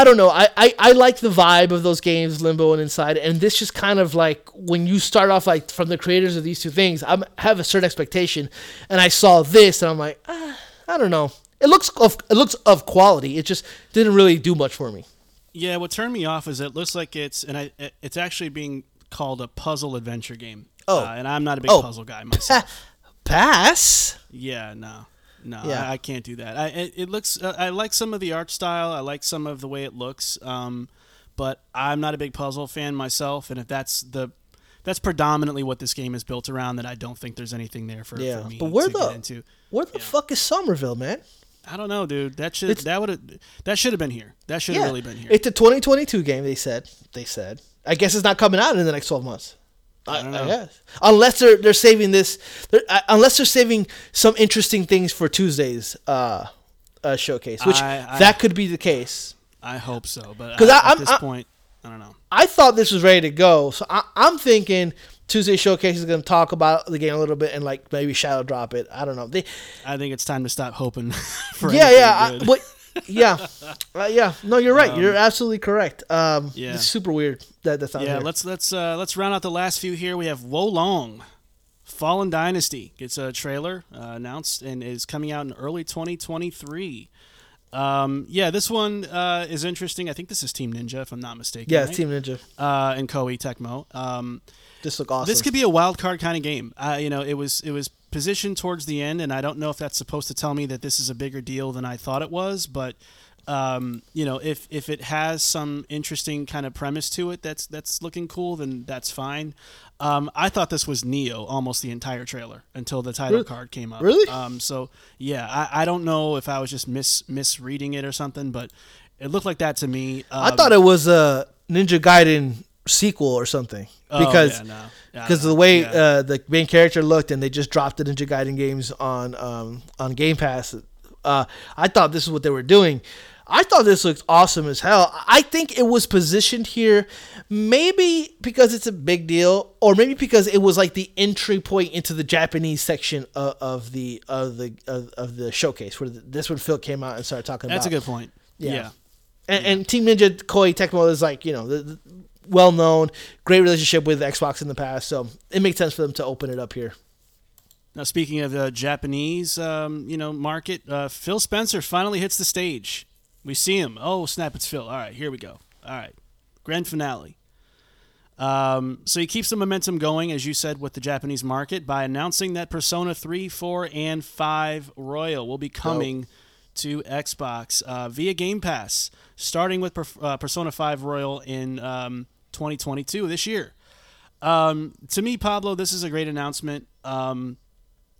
I, don't know. I, I, I like the vibe of those games, Limbo and Inside, and this just kind of like when you start off like from the creators of these two things, I have a certain expectation, and I saw this, and I'm like, ah, I don't know. It looks of it looks of quality. It just didn't really do much for me. Yeah, what turned me off is it looks like it's and I it's actually being called a puzzle adventure game. Oh. uh, and I'm not a big Oh. puzzle guy myself. [laughs] Pass. yeah, no, no, Yeah. I, I can't do that. I it, it looks uh, I like some of the art style. I like some of the way it looks. Um, but I'm not a big puzzle fan myself, and if that's the that's predominantly what this game is built around, then I don't think there's anything there for, Yeah, for me but where to the- get into. Where the fuck is Somerville, man? I don't know, dude. That should It's- that would that should have been here. That should have really been here. It's a 2022 game. They said. They said. I guess it's not coming out in the next 12 months. I I guess. Unless they're they're saving this, they're, uh, unless they're saving some interesting things for Tuesday's uh, uh, showcase, which I- that could be the case. I hope so, but 'Cause I- I- at I'm- this point, I don't know. I thought this was ready to go, so I, I'm thinking Tuesday showcase is going to talk about the game a little bit and like maybe shadow drop it. I don't know. They, I think it's time to stop hoping [laughs] for yeah, yeah, I, but yeah, uh, yeah. No, you're right. you're absolutely correct. Um, yeah. it's super weird that that's not yeah, here. let's let's uh, let's round out the last few here. We have Wolong, Fallen Dynasty gets a trailer uh, announced and is coming out in early 2023. Um, yeah, this one uh, is interesting. I think this is Team Ninja, if I'm not mistaken. yeah, right? Team Ninja. uh, and Koei Tecmo. Um, This look awesome. This could be a wild card kind of game. Uh, you know, it was it was positioned towards the end, and I don't know if that's supposed to tell me that this is a bigger deal than I thought it was. But um, you know, if if it has some interesting kind of premise to it, that's that's looking cool, then that's fine. Um, I thought this was Nioh almost the entire trailer until the title Really? card came up. Really? Um, so yeah, I, I don't know if I was just mis misreading it or something, but it looked like that to me. I Um, thought it was a Ninja Gaiden sequel or something oh, because yeah, no. Yeah, because no, the way yeah. uh, the main character looked and they just dropped the Ninja Gaiden games on um, on Game Pass. Uh, I thought this is what they were doing. I thought this looked awesome as hell. I think it was positioned here, maybe because it's a big deal, or maybe because it was like the entry point into the Japanese section of, of the of the of, of the showcase, where this when Phil came out and started talking that's a good point. Yeah. yeah. And, and Team Ninja Koei Tecmo is like you know the, the well known, great relationship with Xbox in the past, so it makes sense for them to open it up here. Now, speaking of the Japanese, um, you know, market, uh, Phil Spencer finally hits the stage. We see him. Oh, snap! It's Phil. All right, here we go. All right, grand finale. Um, so he keeps the momentum going, as you said, with the Japanese market by announcing that Persona 3, 4, and 5 Royal will be coming to Xbox uh, via Game Pass, starting with per- uh, Persona 5 Royal in um, 2022 this year. Um, to me, Pablo, this is a great announcement. Um,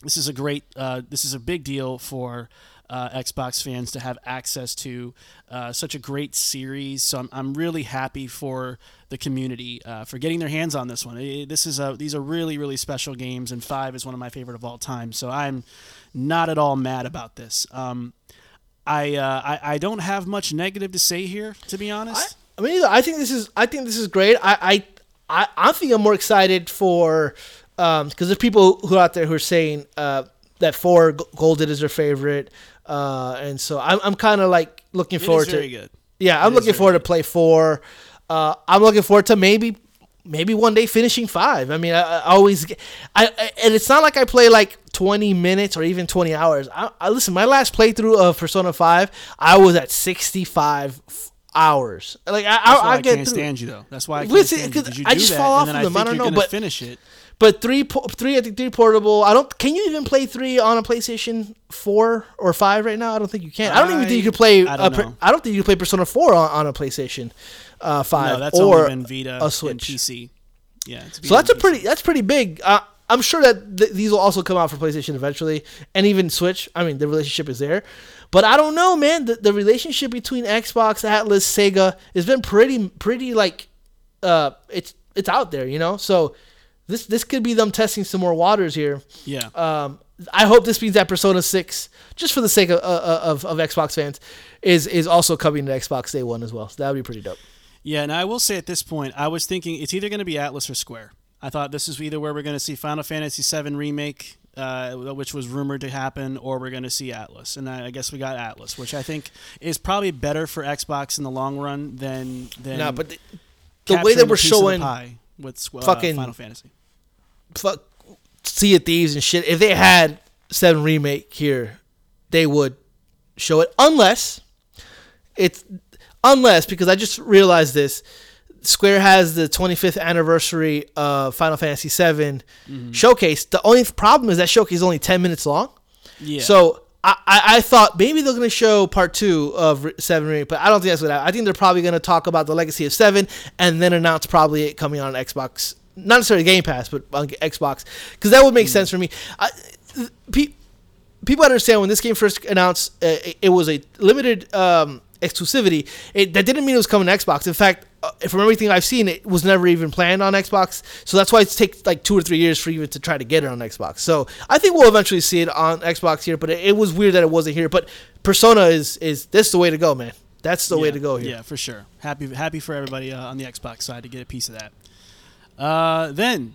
this is a great uh, this is a big deal for uh, Xbox fans to have access to uh, such a great series. So I'm, I'm really happy for the community uh, for getting their hands on this one. This is a these are really really special games, and five is one of my favorite of all time. So I'm not at all mad about this. Um, I, uh, I I don't have much negative to say here, to be honest. I mean, I think this is I think this is great. I I I, I think I'm more excited for because there's people who are out there who are saying uh, that four G- Golden is their favorite, uh, and so I'm I'm kind of like looking It is forward to very good. Yeah, I'm It looking forward to play four. Uh, I'm looking forward to maybe maybe one day finishing five. I mean, I, I always get, I, I and it's not like I play like 20 minutes or even 20 hours. I, I listen. My last playthrough of Persona Five, I was at 65 f- hours. Like I, I, I I, get can't through. stand you though. That's why I can't Listen, stand you 'cause 'cause you I just that, fall off of them. I think don't know, but- finish it. But three, three, I think three portable. I don't. Can you even play three on a PlayStation Four or Five right now? I don't think you can. I don't even think you I- could play. I I don't don't. I think you could play Persona Four on, on a PlayStation uh, Five No, that's or only been Vita a and Switch. PC. Yeah, So that's a pretty. That's pretty big. Uh, I'm sure that th- these will also come out for PlayStation eventually, and even Switch. I mean, the relationship is there, but I don't know, man. The, the relationship between Xbox, Atlus, Sega has been pretty, pretty like, uh, it's it's out there, you know. So this this could be them testing some more waters here. Yeah. Um, I hope this means that Persona Six, just for the sake of, uh, of of Xbox fans, is is also coming to Xbox Day One as well. So that would be pretty dope. Yeah, and I will say at this point, I was thinking it's either going to be Atlus or Square. I thought this is either where we're going to see Final Fantasy VII remake, uh, which was rumored to happen, or we're going to see Atlus. And I, I guess we got Atlus, which I think is probably better for Xbox in the long run than than No, but the, the way that we're a piece of the showing with uh, fucking- Final Fantasy. fuck Sea of Thieves and shit. If they had Seven remake here, they would show it unless it's unless because I just realized this. Square has the 25th anniversary of Final Fantasy VII Mm-hmm. showcase. The only problem is that showcase is only 10 minutes long. Yeah. So I, I, I thought maybe they're going to show part two of Seven Remake, but I don't think that's what I, I think they're probably going to talk about the legacy of Seven and then announce probably it coming on Xbox, not necessarily Game Pass, but on Xbox, because that would make sense for me. I, pe- people understand when this game first announced, uh, it, it was a limited um, exclusivity. It, that didn't mean it was coming to Xbox. In fact, from everything I've seen, it was never even planned on Xbox. So that's why it takes like two or three years for even to try to get it on Xbox. So I think we'll eventually see it on Xbox here. But it, it was weird that it wasn't here. But Persona is is this the way to go, man. That's the way to go here. Yeah, for sure. Happy happy for everybody uh, on the Xbox side to get a piece of that. Uh, then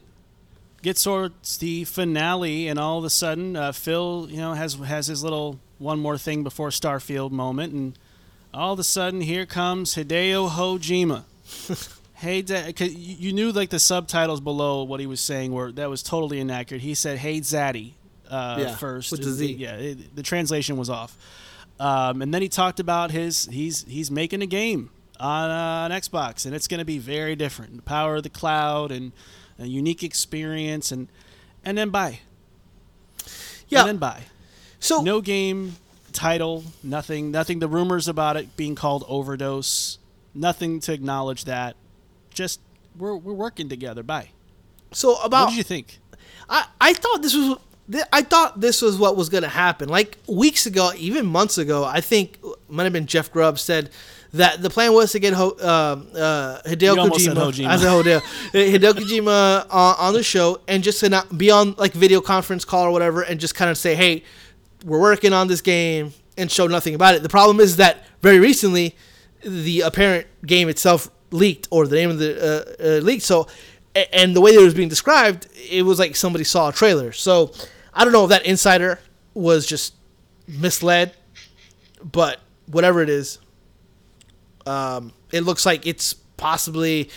get towards the finale, and all of a sudden, uh, Phil, you know, has has his little one more thing before Starfield moment, and all of a sudden, here comes Hideo Hojima. [laughs] hey, da- 'cause you you knew like the subtitles below what he was saying were that was totally inaccurate. He said, "Hey, Zaddy." Uh, Yeah, first, with the Z. yeah, it, the translation was off. Um, and then he talked about his he's he's making a game on uh, an Xbox, and it's going to be very different. The power of the cloud and a unique experience, and and then buy, Yeah. and then buy. So No game title, nothing, nothing. The rumors about it being called Overdose, nothing to acknowledge that. Just we're we're working together. Bye. so about What did you think? I, I thought this was I thought this was what was going to happen. Like weeks ago, even months ago, I think might have been Jeff Grubb said that the plan was to get Ho, um [laughs] uh, Hideo Kojima, Hojima. I said Hideo, Hideo Kojima on, on the show and just to not be on like video conference call or whatever and just kind of say, hey, we're working on this game and show nothing about it. The problem is that very recently, the apparent game itself leaked or the name of the uh, uh, leaked. So, and the way it was being described, it was like somebody saw a trailer. So, I don't know if that insider was just misled, but whatever it is, um, it looks like it's possibly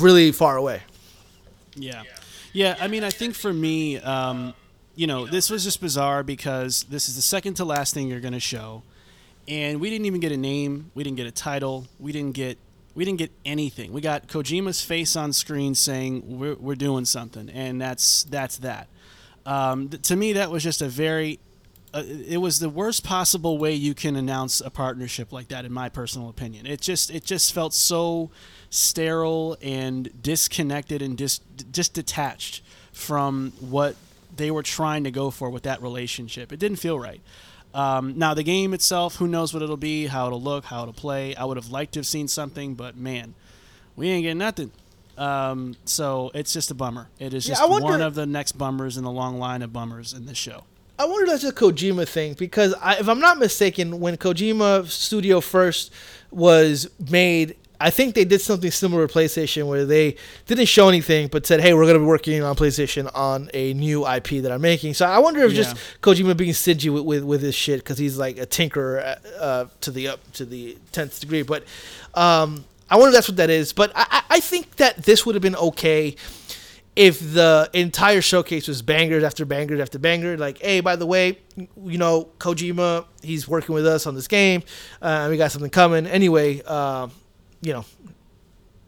really far away. Yeah. Yeah, I mean, I think for me, um, you know, this was just bizarre because this is the second to last thing you're going to show. And we didn't even get a name, we didn't get a title, we didn't get we didn't get anything. We got Kojima's face on screen saying we're, we're doing something, and that's that's that. Um, th- to me, that was just a very uh, it was the worst possible way you can announce a partnership like that in my personal opinion. It just it just felt so sterile and disconnected and dis, just detached from what they were trying to go for with that relationship. It didn't feel right um, now the game itself who knows what it'll be how it'll look how it'll play. I would have liked to have seen something but man we ain't getting nothing. Um, so it's just a bummer. It is just I wonder- one of the next bummers in the long line of bummers in this show. I wonder if that's a Kojima thing because I, if I'm not mistaken, when Kojima Studio first was made, I think they did something similar to PlayStation where they didn't show anything but said, "Hey, we're going to be working on PlayStation on a new IP that I'm making." So I wonder if just Kojima being stingy with with, with his shit because he's like a tinkerer uh, uh, to the up to the tenth degree. But um, I wonder if that's what that is. But I, I I think that this would have been okay if the entire showcase was bangers after bangers after banger. Like, hey, by the way, you know Kojima, he's working with us on this game. Uh, we got something coming. Anyway, uh, you know,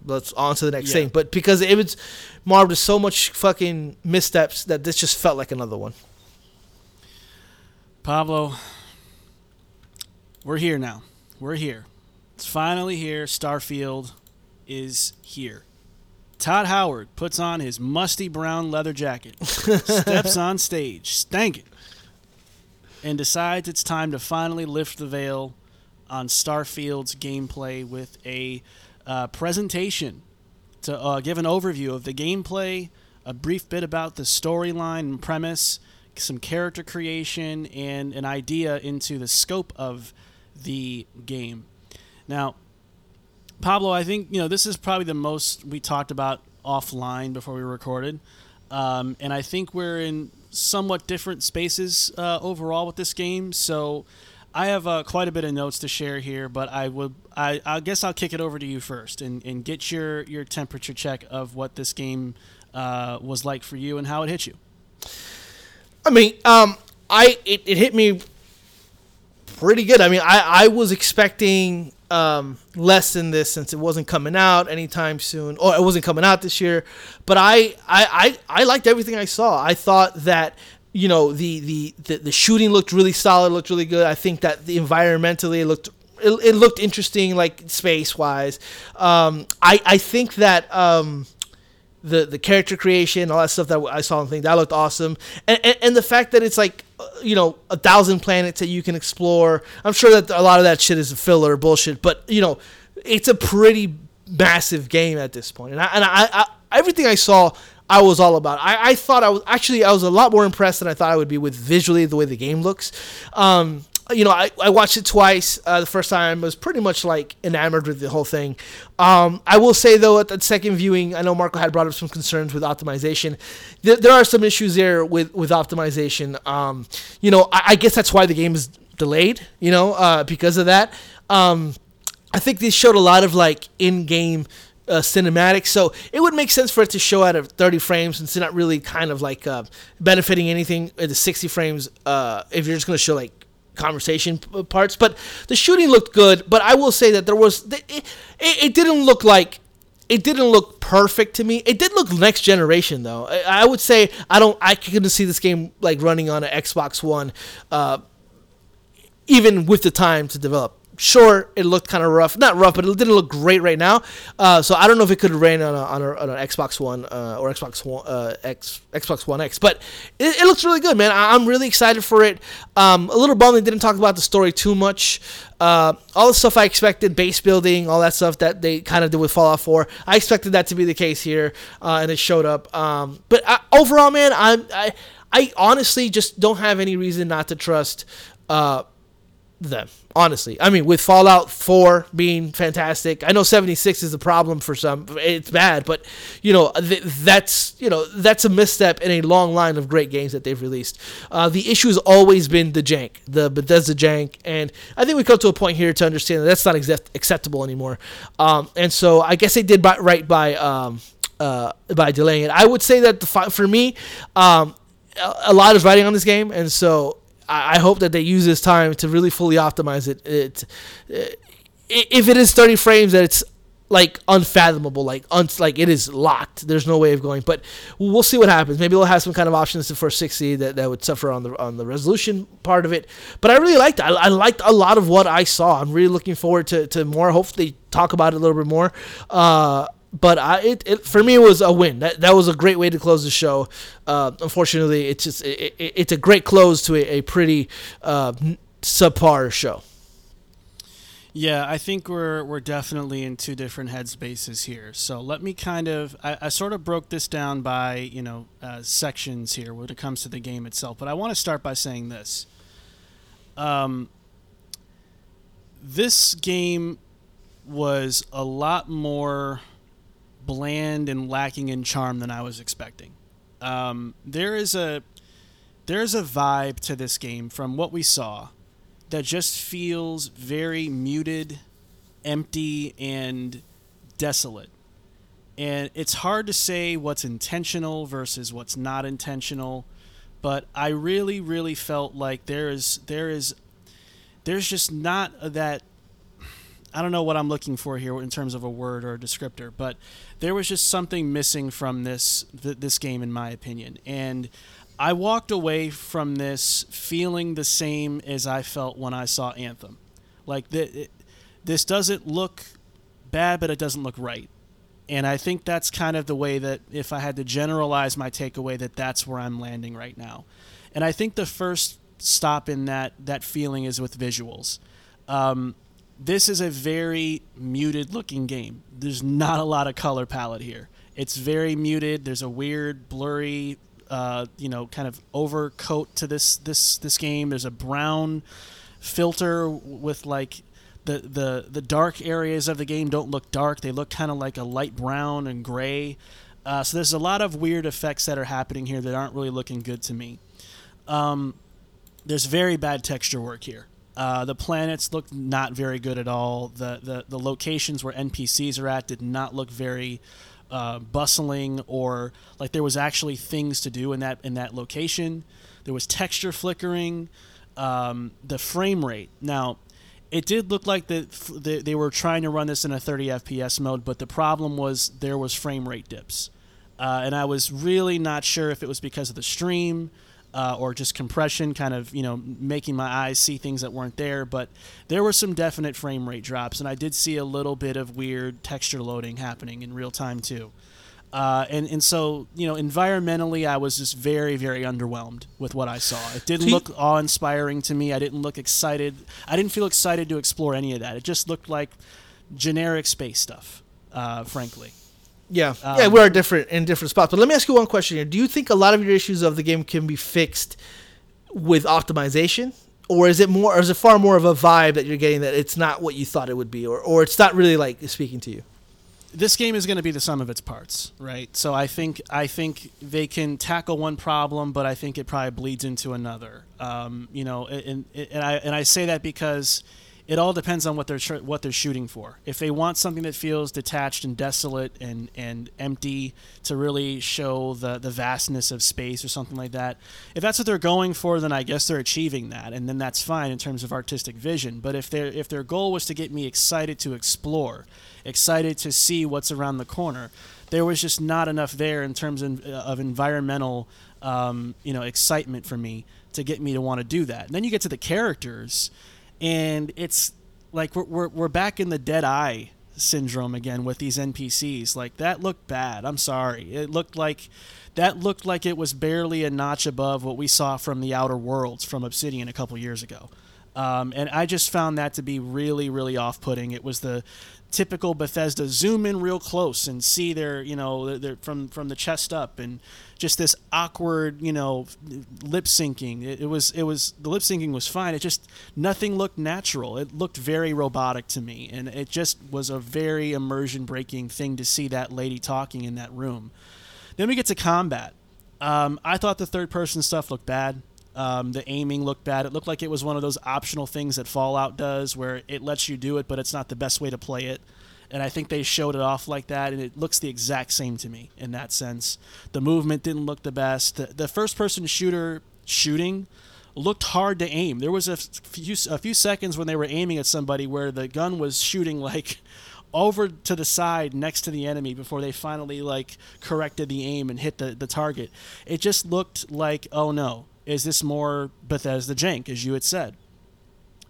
let's on to the next Yeah. thing. But because it was marred with so much fucking missteps that this just felt like another one. Pablo, we're here now. We're here. It's finally here. Starfield is here. Todd Howard puts on his musty brown leather jacket, [laughs] steps on stage, stank it, and decides it's time to finally lift the veil on Starfield's gameplay with a uh, presentation to uh, give an overview of the gameplay, a brief bit about the storyline and premise, some character creation, and an idea into the scope of the game. Now, Pablo, I think you know this is probably the most we talked about offline before we recorded, um, and I think we're in somewhat different spaces uh, overall with this game. So I have uh, quite a bit of notes to share here, but I would I, I guess I'll kick it over to you first and, and get your your temperature check of what this game uh, was like for you and how it hit you. I mean, um, I it, it hit me pretty good. I mean, I, I was expecting um, less than this since it wasn't coming out anytime soon, or it wasn't coming out this year. But I I, I, I liked everything I saw. I thought that you know the, the, the, the shooting looked really solid, looked really good. I think that the environmentally it looked it, it looked interesting, like space wise. Um, I I think that. Um, the the character creation, all that stuff that I saw and think that looked awesome, and, and and the fact that it's like uh, you know a thousand planets that you can explore. I'm sure that a lot of that shit is filler bullshit, but you know it's a pretty massive game at this point, and I, and I, I everything I saw. I was all about. I, I thought I was actually I was a lot more impressed than I thought I would be with visually the way the game looks. Um, you know, I, I watched it twice. Uh, the first time I was pretty much like enamored with the whole thing. Um, I will say though, at the second viewing, I know Marco had brought up some concerns with optimization. There, there are some issues there with with optimization. Um, you know, I, I guess that's why the game is delayed. You know, uh, because of that. Um, I think they showed a lot of like in-game uh, cinematics, so it would make sense for it to show at a 30 frames since it's not really kind of like uh, benefiting anything at the 60 frames. Uh, if you're just going to show like conversation p- parts, but the shooting looked good. But I will say that there was it, it, it didn't look like it didn't look perfect to me. It did look next generation though. I, I would say I don't I couldn't see this game like running on an Xbox One, uh, even with the time to develop. Sure, it looked kind of rough. Not rough, but it didn't look great right now. Uh, so I don't know if it could rain on, a, on, a, on an Xbox One uh, or Xbox One uh, X Xbox One X. But it, it looks really good, man. I, I'm really excited for it. Um, a little bummed they didn't talk about the story too much. Uh, all the stuff I expected, base building, all that stuff that they kind of did with Fallout 4. I expected that to be the case here, uh, and it showed up. Um, but I, overall, man, I'm I I honestly just don't have any reason not to trust. Uh, them honestly. I mean with fallout 4 being fantastic i know 76 is a problem for some it's bad but you know th- that's you know that's a misstep in a long line of great games that they've released. Uh, the issue has always been the jank the bethesda jank and i think we come to a point here to understand that that's not accept- acceptable anymore. Um, and so i guess they did by, right by um, uh, by delaying it. I would say that the fi- for me um, a lot is riding on this game and so I hope that they use this time to really fully optimize it. It, uh, if it is 30 frames, that it's like unfathomable, like un- like it is locked. There's no way of going. But we'll see what happens. Maybe they'll have some kind of options for 60 that, that would suffer on the on the resolution part of it. But I really liked it. I, I liked a lot of what I saw. I'm really looking forward to, to more. Hopefully, talk about it a little bit more. Uh, but I, it, it for me it was a win. That that was a great way to close the show. Uh, unfortunately, it's just it, it, it's a great close to a, a pretty uh, subpar show. Yeah, I think we're we're definitely in two different headspaces here. So let me kind of I, I sort of broke this down by you know uh, sections here when it comes to the game itself. But I want to start by saying this. Um, this game was a lot more bland and lacking in charm than I was expecting. Um, there is a there's a vibe to this game from what we saw that just feels very muted, empty, and desolate. And it's hard to say what's intentional versus what's not intentional, but I really really felt like there is there is there's just not that I don't know what I'm looking for here in terms of a word or a descriptor, but there was just something missing from this th- this game in my opinion. And I walked away from this feeling the same as I felt when I saw Anthem. Like the, it, this doesn't look bad, but it doesn't look right. And I think that's kind of the way that if I had to generalize my takeaway that that's where I'm landing right now. And I think the first stop in that that feeling is with visuals. Um, this is a very muted looking game. There's not a lot of color palette here. It's very muted. There's a weird, blurry, uh, you know, kind of overcoat to this this this game. There's a brown filter with like the the the dark areas of the game don't look dark. They look kind of like a light brown and gray. Uh, so there's a lot of weird effects that are happening here that aren't really looking good to me. Um, there's very bad texture work here. Uh, the planets looked not very good at all. The, the the locations where NPCs are at did not look very uh, bustling or like there was actually things to do in that in that location. There was texture flickering. Um, the frame rate. Now, it did look like the, the, they were trying to run this in a 30 FPS mode, but the problem was there was frame rate dips, uh, and I was really not sure if it was because of the stream uh, or just compression, kind of you know making my eyes see things that weren't there. But there were some definite frame rate drops, and I did see a little bit of weird texture loading happening in real time too. Uh, and and so you know environmentally, I was just very very underwhelmed with what I saw. It didn't look awe inspiring to me. I didn't look excited. I didn't feel excited to explore any of that. It just looked like generic space stuff, uh, frankly. Yeah, um, yeah, we are different in different spots. But let me ask you one question here: Do you think a lot of your issues of the game can be fixed with optimization, or is it more, or is it far more of a vibe that you're getting that it's not what you thought it would be, or or it's not really like speaking to you? This game is going to be the sum of its parts, right? So I think I think they can tackle one problem, but I think it probably bleeds into another. Um, you know, and, and I and I say that because it all depends on what they're what they're shooting for. If they want something that feels detached and desolate and, and empty to really show the, the vastness of space or something like that, if that's what they're going for, then I guess they're achieving that, and then that's fine in terms of artistic vision. But if their if their goal was to get me excited to explore, excited to see what's around the corner, there was just not enough there in terms of, of environmental um, you know excitement for me to get me to want to do that. And then you get to the characters and it's like we're, we're, we're back in the dead eye syndrome again with these npcs like that looked bad. I'm sorry. It looked like that looked like it was barely a notch above what we saw from the outer worlds from obsidian a couple years ago. Um, and i just found that to be really really off-putting. It was the typical Bethesda zoom in real close and see their you know their, from from the chest up and just this awkward you know lip syncing. It, it, was it was the lip syncing was fine. It just nothing looked natural. It looked very robotic to me. And it just was a very immersion breaking thing to see that lady talking in that room. Then we get to combat. Um, I thought the third person stuff looked bad um, the aiming looked bad. It looked like it was one of those optional things that Fallout does, where it lets you do it, but it's not the best way to play it. And I think they showed it off like that, and it looks the exact same to me in that sense. The movement didn't look the best. The, the first-person shooter shooting looked hard to aim. There was a few a few seconds when they were aiming at somebody where the gun was shooting like [laughs] over to the side next to the enemy before they finally like corrected the aim and hit the, the target. It just looked like, oh no, is this more Bethesda jank, as you had said?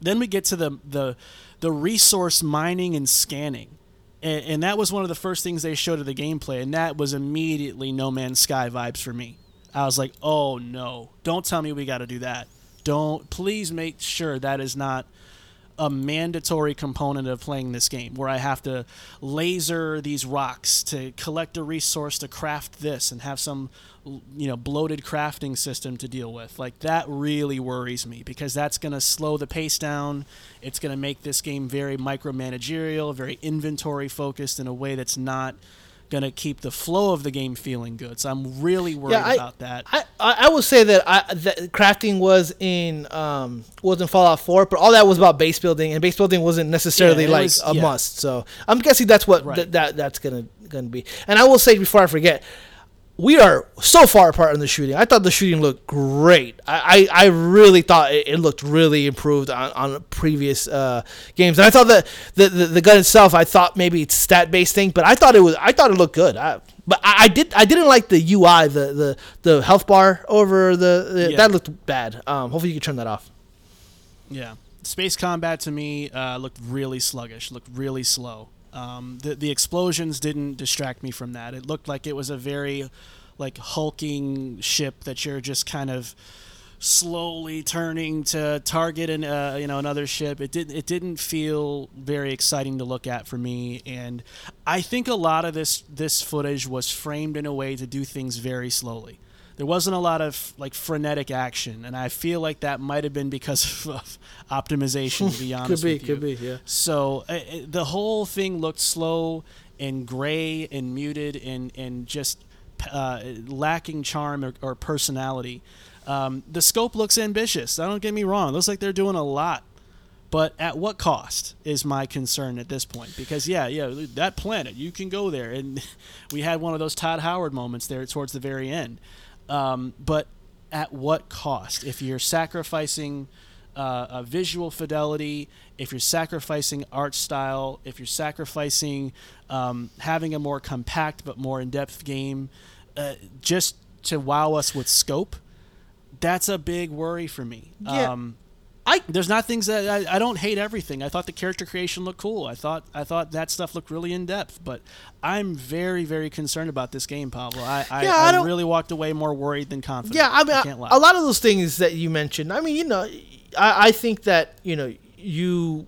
Then we get to the the the resource mining and scanning. And, and that was one of the first things they showed of the gameplay, and that was immediately No Man's Sky vibes for me. I was like, oh no, don't tell me we got to do that. Don't, please make sure that is not a mandatory component of playing this game where I have to laser these rocks to collect a resource to craft this and have some you know bloated crafting system to deal with. Like that really worries me because that's going to slow the pace down. It's going to make this game very micromanagerial very inventory focused in a way that's not going to keep the flow of the game feeling good. So I'm really worried I, about that. I, I, I will say that I that crafting was in um was in Fallout 4, but all that was about base building, and base building wasn't necessarily Yeah, like was- a yeah. must. So I'm guessing that's what Right. th- that that's gonna gonna be. And I will say before I forget. We are so far apart in the shooting. I thought the shooting looked great. I, I, I really thought it, it looked really improved on, on previous uh, games. And I thought that the, the, the gun itself, I thought maybe it's stat based thing, but I thought it was I thought it looked good. I, but I, I did I didn't like the UI, the, the, the health bar over the, the Yeah. that looked bad. Um, hopefully you can turn that off. Yeah, space combat to me uh, looked really sluggish, looked really slow. Um, the the explosions didn't distract me from that. It looked like it was a very like hulking ship that you're just kind of slowly turning to target an uh, you know another ship. It didn't it didn't feel very exciting to look at for me, and I think a lot of this this footage was framed in a way to do things very slowly. There wasn't a lot of like frenetic action, and I feel like that might have been because [laughs] of, optimization. To be [laughs] honest, be, with you. could be, yeah. So uh, the whole thing looked slow and gray and muted and and just uh, lacking charm or, or personality. Um, the scope looks ambitious. I don't get me wrong; it looks like they're doing a lot, but at what cost is my concern at this point? Because yeah, yeah, that planet you can go there, and [laughs] we had one of those Todd Howard moments there towards the very end. Um, but at what cost? If you're sacrificing uh, a visual fidelity, if you're sacrificing art style, if you're sacrificing um, having a more compact but more in-depth game, uh, just to wow us with scope, that's a big worry for me. Yeah. Um, I there's not things that I, I don't hate everything. I thought the character creation looked cool. I thought I thought that stuff looked really in depth. But I'm very very concerned about this game, Pablo. I I, Yeah, I I, really walked away more worried than confident. Yeah, I mean, can't lie. a lot of those things that you mentioned. I mean, you know, I, I think that you know you,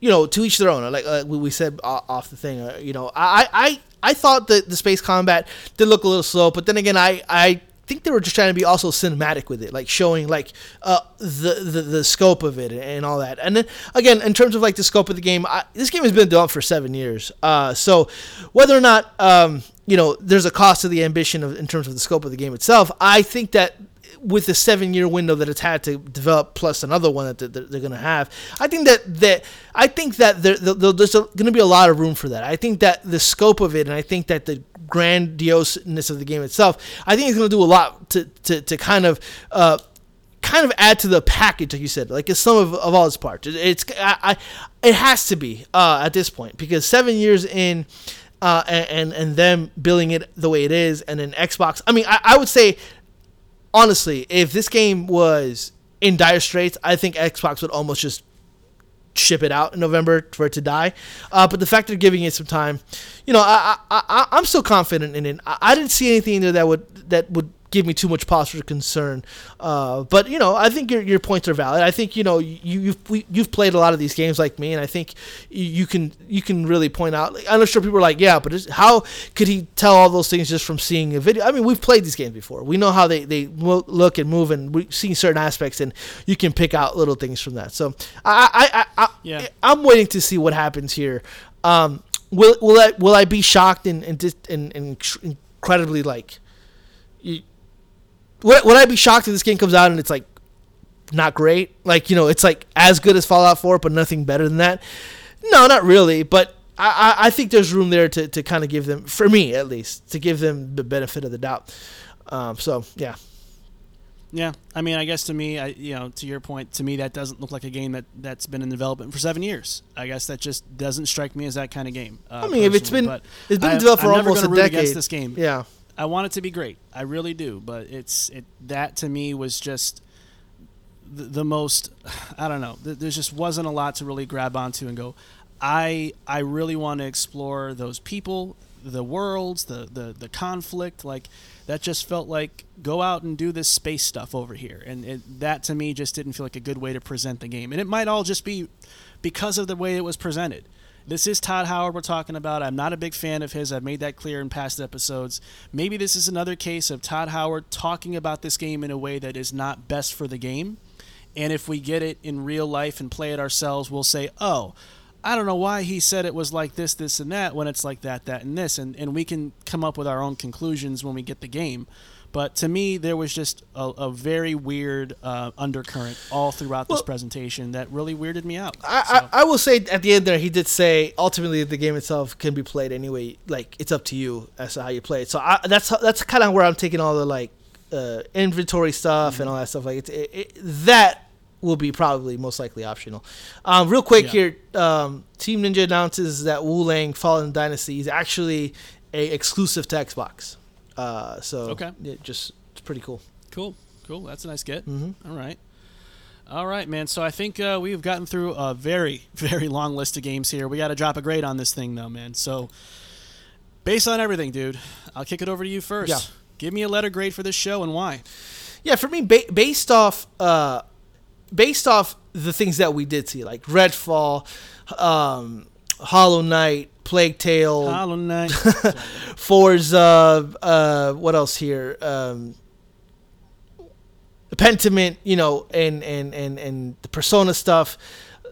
you know, to each their own. Like uh, we we said off the thing. Uh, you know, I, I I thought that the space combat did look a little slow, but then again, I I think they were just trying to be also cinematic with it, like showing like uh, the, the the scope of it and all that. And then again, in terms of like the scope of the game, I, this game has been developed for seven years. Uh, so whether or not um, you know there's a cost to the ambition of in terms of the scope of the game itself, I think that with the seven year window that it's had to develop plus another one that they're, going to have i think that that i think that there, there, there's going to be a lot of room for that i think that the scope of it and i think that the grandioseness of the game itself i think it's going to do a lot to, to, to kind of uh, kind of add to the package, like you said, like it's some of, of all its parts. It- It's I, I it has to be uh, at this point because seven years in, uh, and, and and them billing it the way it is, and then Xbox. I mean, I, I would say honestly, if this game was in dire straits, I think Xbox would almost just ship it out in November for it to die. Uh, but the fact they're giving it some time, you know, I, I, I I'm still confident in it. I, I didn't see anything there that would that would give me too much pause for concern. Uh, but you know, I think your, your points are valid. I think you know you you've we, you've played a lot of these games like me, and I think you, you can you can really point out. Like, I'm sure people are like, yeah, but is- how could he tell all those things just from seeing a video? I mean, we've played these games before. We know how they they look and move, and we've seen certain aspects, and you can pick out little things from that. So I I I, I Yeah. I'm waiting to see what happens here. Um, will will I will I be shocked and and, and, and incredibly like, you, would, would I be shocked if this game comes out and it's like not great? Like you know, it's like as good as Fallout 4, but nothing better than that. No, not really. But I, I, I think there's room there to, to kind of give them, for me at least, to give them the benefit of the doubt. Um, so yeah, Yeah, I mean, I guess to me, I, you know, to your point, to me that doesn't look like a game that that's been in development for seven years. I guess that just doesn't strike me as that kind of game. Uh, I mean, if it's been it's been I- developed for I'm almost a decade. against this game. Yeah, I want it to be great. I really do, but it's it that to me was just the, the most. [sighs] I don't know. There just wasn't a lot to really grab onto and go. I I really want to explore those people, the worlds, the the the conflict. Like that just felt like go out and do this space stuff over here, and it, that to me just didn't feel like a good way to present the game. And it might all just be because of the way it was presented. This is Todd Howard we're talking about. I'm not a big fan of his. I've made that clear in past episodes. Maybe this is another case of Todd Howard talking about this game in a way that is not best for the game. And if we get it in real life and play it ourselves, we'll say, oh, I don't know why he said it was like this, this, and that when it's like that, that, and this, and and we can come up with our own conclusions when we get the game. But to me, there was just a, a very weird uh, undercurrent all throughout this presentation that really weirded me out. I, So- I, I will say at the end there, he did say ultimately the game itself can be played anyway. Like it's up to you as to how you play it. So I, that's that's kind of where I'm taking all the like uh, inventory stuff and all that stuff. Like it's, it, it, that will be probably most likely optional. Um, real quick Yeah. here, um, Team Ninja announces that Wo Long Fallen Dynasty is actually a exclusive to Xbox. Uh, so Okay. it just it's pretty cool. Cool, cool. That's a nice get. Mhm. All right, all right, man. So I think uh, we've gotten through a very, [laughs] very long list of games here. We got to drop a grade on this thing, though, man. So based on everything, dude, I'll kick it over to you first. Yeah. Give me a letter grade for this show and why. Yeah, for me, ba- based off, uh, based off the things that we did see, like Redfall, um, Hollow Knight, Plague Tale, Hollow Knight. [laughs] Forza, uh, what else here? Um, Pentiment, you know, and and and and the Persona stuff,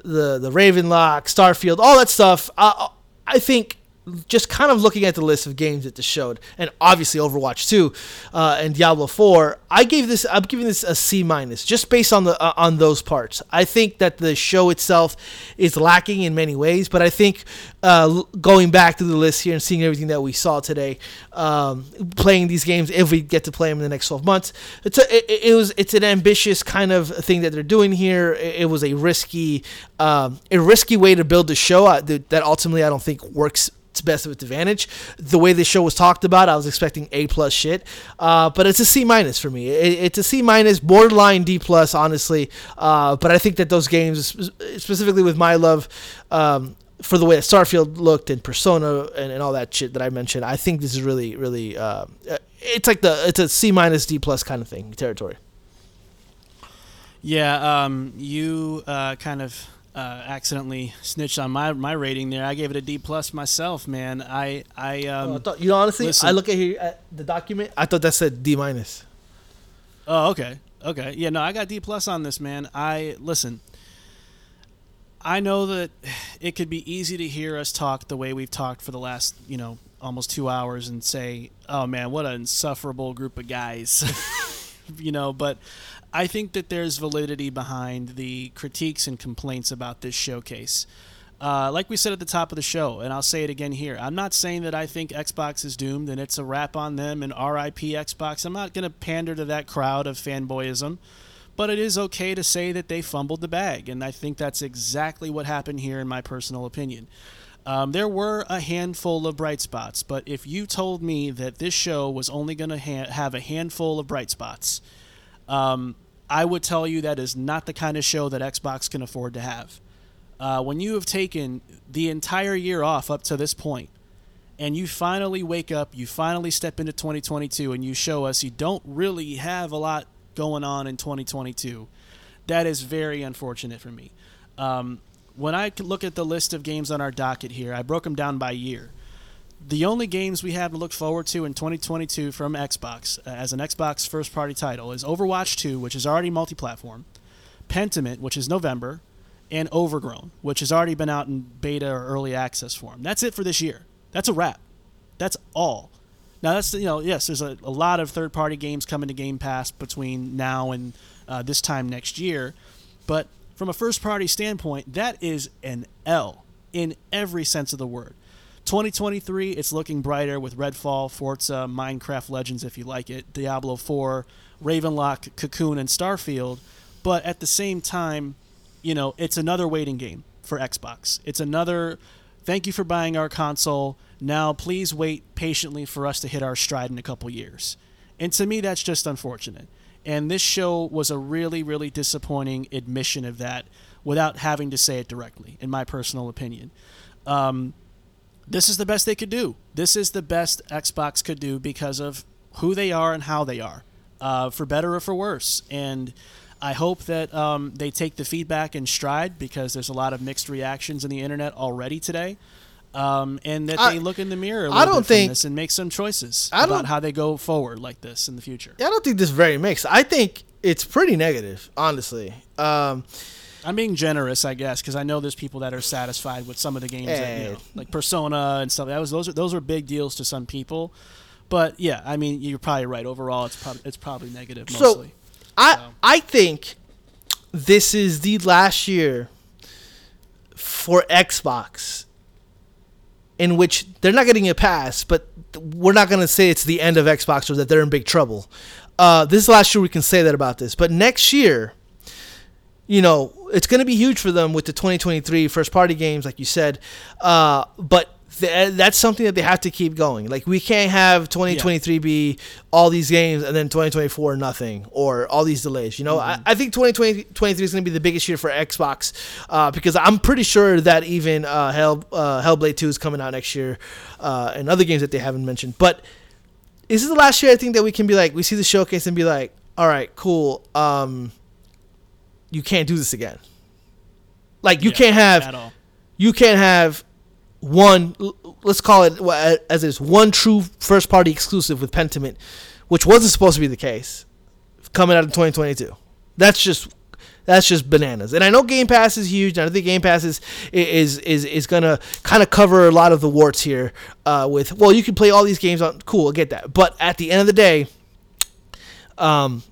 the the Ravenlok, Starfield, all that stuff. I I think just kind of looking at the list of games that this showed, and obviously Overwatch 2 uh, and Diablo 4, I gave this. I'm giving this a C minus, just based on the uh, on those parts. I think that the show itself is lacking in many ways, but I think uh, going back to the list here and seeing everything that we saw today, um, playing these games if we get to play them in the next 12 months, it's a, it, it was it's an ambitious kind of thing that they're doing here. It, it was a risky um, a risky way to build the show uh, that that ultimately I don't think works to best of its advantage. The way the show was talked about, I was expecting A plus shit, uh, but it's a C minus for me. It, it's a C minus, borderline D plus, honestly. Uh, but I think that those games, specifically with my love. Um, for the way that Starfield looked and Persona and, and all that shit that I mentioned, I think this is really, really, uh, it's like the it's a C minus D plus kind of thing territory. Yeah, um, you uh, kind of uh, accidentally snitched on my, my rating there. I gave it a D plus myself, man. I I um, Oh, I thought, you know, honestly, listen. I look at here at the document. I thought that said D minus. Oh, okay. Okay. Yeah, no, I got D plus on this, man. I listen. I know that it could be easy to hear us talk the way we've talked for the last, you know, almost two hours and say, "Oh man, what an insufferable group of guys," [laughs] you know. But I think that there's validity behind the critiques and complaints about this showcase. Uh, like we said at the top of the show, and I'll say it again here. I'm not saying that I think Xbox is doomed and it's a wrap on them and RIP Xbox. I'm not going to pander to that crowd of fanboyism, but it is okay to say that they fumbled the bag, and I think that's exactly what happened here, in my personal opinion. Um, there were a handful of bright spots, but if you told me that this show was only going to ha- have a handful of bright spots, um, I would tell you that is not the kind of show that Xbox can afford to have. Uh, when you have taken the entire year off up to this point, and you finally wake up, you finally step into 2022, and you show us you don't really have a lot going on in 2022, that is very unfortunate for me. Um, when I look at the list of games on our docket here, I broke them down by year. The only games we have to look forward to in 2022 from Xbox uh, as an Xbox first party title is Overwatch 2, which is already multi platform, Pentiment, which is November, and Overgrown, which has already been out in beta or early access form. That's it for this year. That's a wrap. That's all. Now that's you know yes, there's a, a lot of third party games coming to Game Pass between now and uh, this time next year, but from a first party standpoint, that is an L in every sense of the word. 2023, it's looking brighter with Redfall, Forza, Minecraft Legends, if you like it, Diablo 4, Ravenlok, Cocoon, and Starfield. But at the same time, you know, it's another waiting game for Xbox. It's another thank you for buying our console. Now please wait patiently for us to hit our stride in a couple years. And to me that's just unfortunate. And this show was a really really disappointing admission of that without having to say it directly in my personal opinion. Um, this is the best they could do. This is the best Xbox could do because of who they are and how they are, uh, for better or for worse. And I hope that um, they take the feedback in stride because there's a lot of mixed reactions in the internet already today. Um, and that I- they look in the mirror a I don't think- this and make some choices I about how they go forward like this in the future. I don't think this is very mixed. I think it's pretty negative, honestly. Um, I'm being generous, I guess, because I know there's people that are satisfied with some of the games, that, you know, like Persona and stuff. That was those are those are big deals to some people, but yeah, I mean, you're probably right. Overall, it's probably it's probably negative So- mostly. I So- I think this is the last year for Xbox in which they're not getting a pass, but we're not going to say it's the end of Xbox or that they're in big trouble. Uh, this is the last year we can say that about this, but next year, you know, it's going to be huge for them with the 2023 first party games, like you said. Uh, but th- that's something that they have to keep going. Like we can't have 2023 be all these games and then 2024 nothing or all these delays. You know, I, I think 2023 is going to be the biggest year for Xbox uh, because I'm pretty sure that even uh, Hell uh, Hellblade 2 is coming out next year uh, and other games that they haven't mentioned. But is this is the last year I think that we can be like we see the showcase and be like, all right, cool. Um, you can't do this again. Like you Yeah, can't have you can't have one let's call it as is one true first party exclusive with Pentiment, which wasn't supposed to be the case, coming out in 2022. That's just that's just bananas. And I know Game Pass is huge. and I think Game Pass is is is, is gonna kind of cover a lot of the warts here. Uh, with well, you can play all these games on. Cool, I get that. But at the end of the day, um,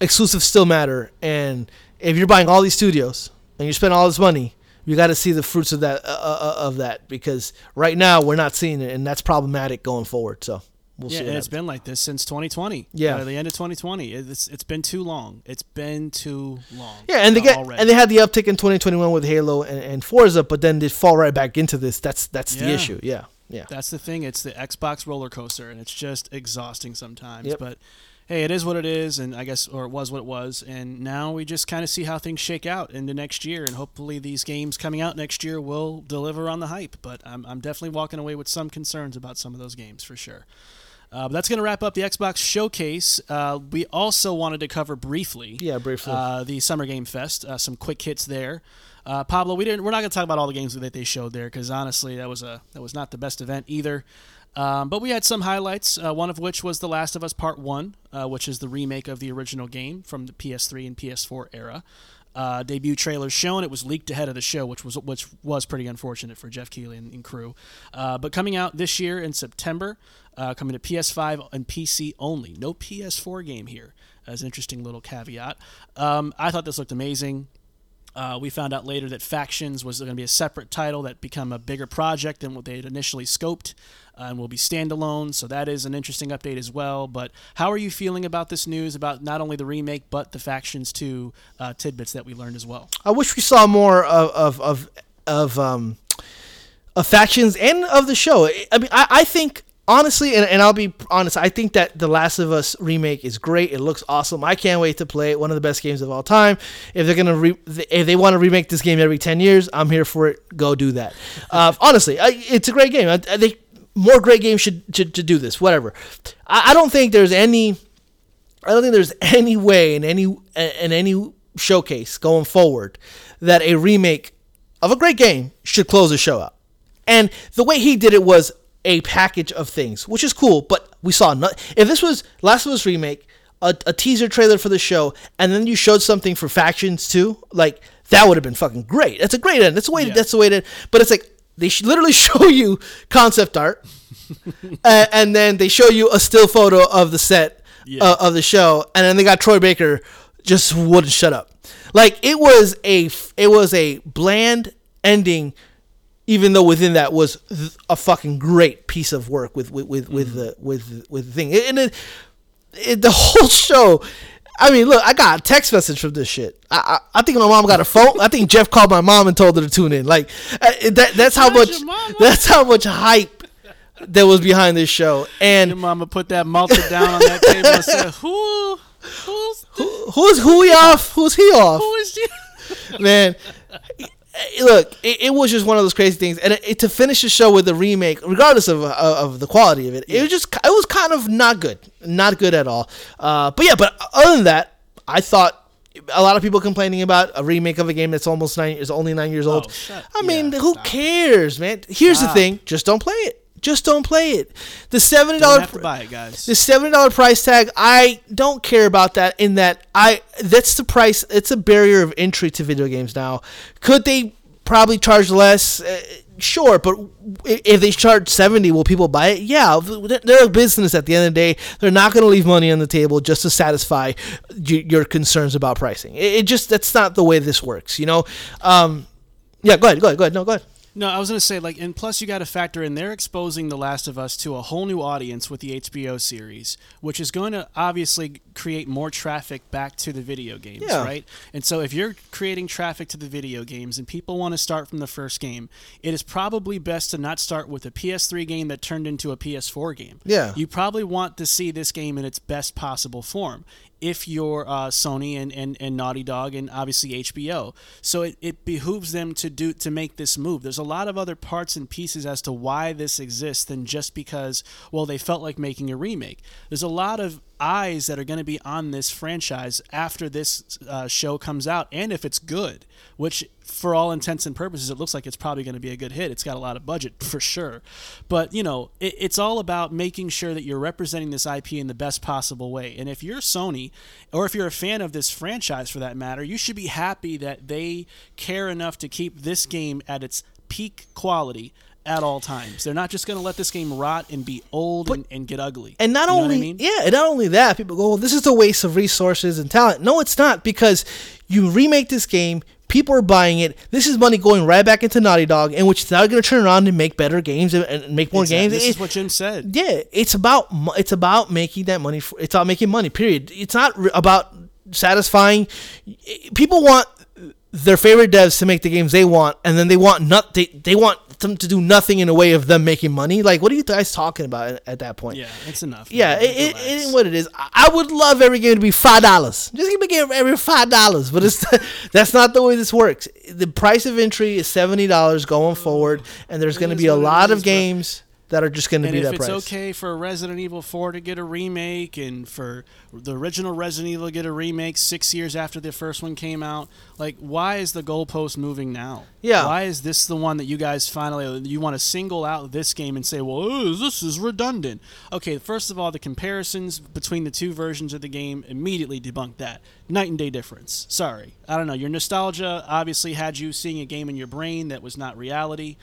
exclusives still matter. And if you're buying all these studios and you spend all this money, you got to see the fruits of that uh, uh, of that because right now we're not seeing it, and that's problematic going forward. So we'll Yeah, see. and it's happens. been like this since 2020. Yeah. uh, the end of 2020. It's it's been too long. It's been too long. Yeah, and they uh, get already. and they had the uptick in 2021 with Halo and, and Forza, but then they fall right back into this. That's that's the issue. Yeah, yeah. That's the thing. It's the Xbox roller coaster, and it's just exhausting sometimes. Yep. But hey, it is what it is, and I guess, or it was what it was, and now we just kind of see how things shake out into next year, and hopefully these games coming out next year will deliver on the hype. But I'm, I'm definitely walking away with some concerns about some of those games for sure. Uh, but that's going to wrap up the Xbox showcase. Uh, we also wanted to cover briefly, Yeah, briefly. uh, the Summer Game Fest. Uh, some quick hits there. Uh, Pablo, we didn't. We're not going to talk about all the games that they showed there because honestly, that was a that was not the best event either. Um, but we had some highlights. Uh, one of which was The Last of Us Part One, uh, which is the remake of the original game from the PS3 and PS4 era. Uh, debut trailer shown. It was leaked ahead of the show, which was which was pretty unfortunate for Geoff Keighley and, and crew. Uh, but coming out this year in September, uh, coming to PS5 and PC only. No PS4 game here. As an interesting little caveat. Um, I thought this looked amazing. Uh, we found out later that Factions was going to be a separate title that become a bigger project than what they had initially scoped uh, and will be standalone. So that is an interesting update as well. But how are you feeling about this news about not only the remake but the Factions 2 uh, tidbits that we learned as well? I wish we saw more of of of, of um of factions and of the show. I- mean, I, I think honestly, and, and I'll be honest, I think that the Last of Us remake is great. It looks awesome. I can't wait to play it. One of the best games of all time. If they're gonna re- if they want to remake this game every ten years, I'm here for it. Go do that. [laughs] Uh, honestly, I, it's a great game. I, I think more great games should, should should do this. Whatever. I, I don't think there's any. I don't think there's [laughs] any way in any in any showcase going forward that a remake of a great game should close the show out. And the way he did it was a package of things, which is cool. But we saw not if this was Last of Us remake, a, a teaser trailer for the show, and then you showed something for factions too, like that would have been fucking great. That's a great end. That's the way. To, Yeah. that's the way to. But it's like they should literally [laughs] show you concept art, [laughs] uh, and then they show you a still photo of the set Yeah. uh, of the show, and then they got Troy Baker just wouldn't shut up. Like it was a it was a bland ending, even though within that was th- a fucking great piece of work with with with, with the with with the thing and it, it, the [laughs] whole show. I mean, look, I got a text message from this shit. I, I, I think my mom got a phone. I think Jeff called my mom and told her to tune in. Like uh, that, that's how Where's much. That's how much hype that was behind this show. And Your mama put that malta down on that table and said, [laughs] "Who, who's, who's who off? Who's he off? who is you?" man. Eh, look, it, it was just one of those crazy things, and it, it- to finish the show with a remake, regardless of of, of the quality of it, it was just it was kind of not good, not good at all. Uh, but yeah, but uh, other than that, I thought a lot of people complaining about a remake of a game that's almost nine is only nine years oh, old. shut- I mean, yeah, who stop. cares, man? Here's Stop. the thing: just don't play it. Just don't play it. The seventy Don't dollar have to buy it, guys. the seventy dollar price tag, I don't care about that. In that, I that's the price. It's a barrier of entry to video games now. Could they probably charge less? Uh, sure, but if they charge seventy, will people buy it? Yeah, they're a business at the end of the day. They're not going to leave money on the table just to satisfy your concerns about pricing. It, it just that's not the way this works. You know. Um, yeah, go ahead. Go ahead. Go ahead. No, go ahead. No, I was going to say, like, and plus you got to factor in they're exposing The Last of Us to a whole new audience with the HBO series, which is going to obviously create more traffic back to the video games, Yeah. right? And so if you're creating traffic to the video games and people want to start from the first game, it is probably best to not start with a PS3 game that turned into a PS4 game. Yeah. You probably want to see this game in its best possible form if you're uh, Sony and, and, and Naughty Dog and obviously HBO. So it, it behooves them to do to make this move. There's a lot of other parts and pieces as to why this exists than just because well they felt like making a remake. There's a lot of eyes that are going to be on this franchise after this uh, show comes out and if it's good which for all intents and purposes it looks like it's probably going to be a good hit. It's got a lot of budget for sure. But you know it, it's all about making sure that you're representing this ip in the best possible way. And if you're sony or if you're a fan of this franchise for that matter you should be happy that they care enough to keep this game at its peak quality at all times they're not just going to let this game rot and be old and, and get ugly And not You know only I mean? yeah, and not only that, people go, "Well, this is a waste of resources and talent." No, it's not because you remake this game, people are buying it. This is money going right back into Naughty Dog, in which they're going to turn around and make better games and, and make more Exactly. games. this It- is what jim said yeah, it's about it's about making that money. For, it's about making money. Period. It's not re- about satisfying. People want their favorite devs to make the games they want, and then they want not they, they want them to do nothing in a way of them making money. Like, what are you guys talking about at, at that point? yeah it's enough Yeah, man. it, it, it what it is. I would love every game to be five dollars. Just give me a game every five dollars, but it's [laughs] that's not the way this works. The price of entry is seventy dollars going forward, and there's going to be a lot is, of bro. That are just going to be if that it's price. okay for Resident Evil 4 to get a remake and for the original Resident Evil to get a remake six years after the first one came out, like, why is the goalpost moving now? Yeah. Why is this the one that you guys finally, you want to single out this game and say, well, this is redundant? Okay, first of all, the comparisons between the two versions of the game immediately debunk that. Night and day difference. Sorry. I don't know. Your nostalgia obviously had you seeing a game in your brain that was not reality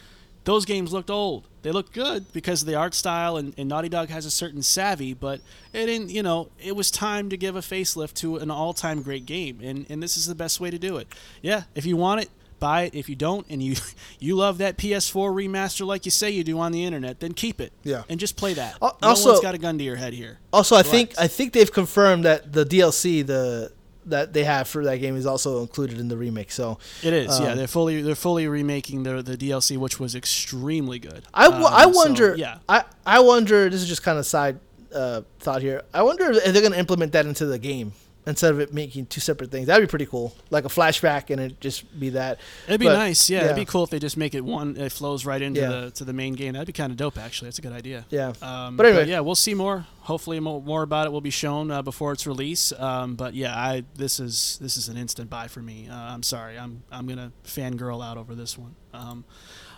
those games looked old. They looked good because of the art style, and, and Naughty Dog has a certain savvy, but it didn't, you know, it was time to give a facelift to an all time great game, and, and this is the best way to do it. Yeah, if you want it, buy it. If you don't, and you [laughs] you love that PS4 remaster like you say you do on the internet, then keep it. Yeah. And just play that. Al- no also- one's got a gun to your head here. Also, I think I think they've confirmed that the DLC the that they have for that game is also included in the remake. So It is, yeah. Um, They're fully they're fully remaking the the DLC, which was extremely good. I, w- Um, I so, wonder. yeah. I, I wonder. This is just kind of side uh, thought here. I wonder if they're going to implement that into the game instead of it making two separate things. That'd be pretty cool, like a flashback, and it just be that. It'd be But, nice, yeah, yeah. It'd be cool if they just make it one. It flows right into Yeah. the to the main game. That'd be kind of dope, actually. That's a good idea. Yeah. Um, But anyway. yeah, we'll see more. Hopefully, more, more about it will be shown uh, before its release. Um, but yeah, I this is this is an instant buy for me. Uh, I'm sorry, I'm I'm gonna fangirl out over this one. Um,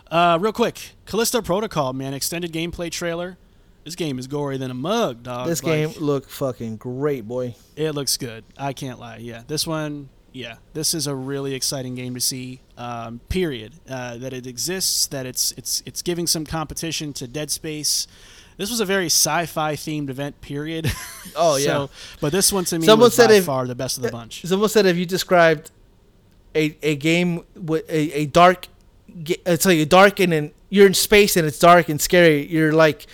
uh, real quick, Callisto Protocol, man, extended gameplay trailer. This game is gory than a mug, dog. This Like, game look fucking great, boy. it looks good. I can't lie. Yeah, this one. Yeah, this is a really exciting game to see. Um, period. Uh, that it exists. That it's it's it's giving some competition to Dead Space. This was a very sci-fi themed event. Period. [laughs] Oh, yeah. So, but this one to me Someone was said by if- far the best of the bunch. Someone said if you described a, a game with a, a dark, it's like a dark and then you're in space and it's dark and scary. You're like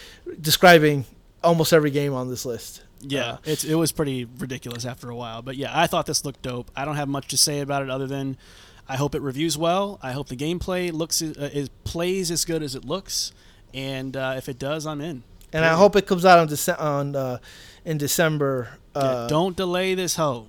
describing almost every game on this list. Yeah, Uh, it's it was pretty ridiculous after a while. But yeah, I thought this looked dope. I don't have much to say about it other than I hope it reviews well. I hope the gameplay looks uh, is plays as good as it looks, and uh, if it does, I'm in. and I hope it comes out on Dece- on uh, in December. Yeah, Uh, don't delay this hoe.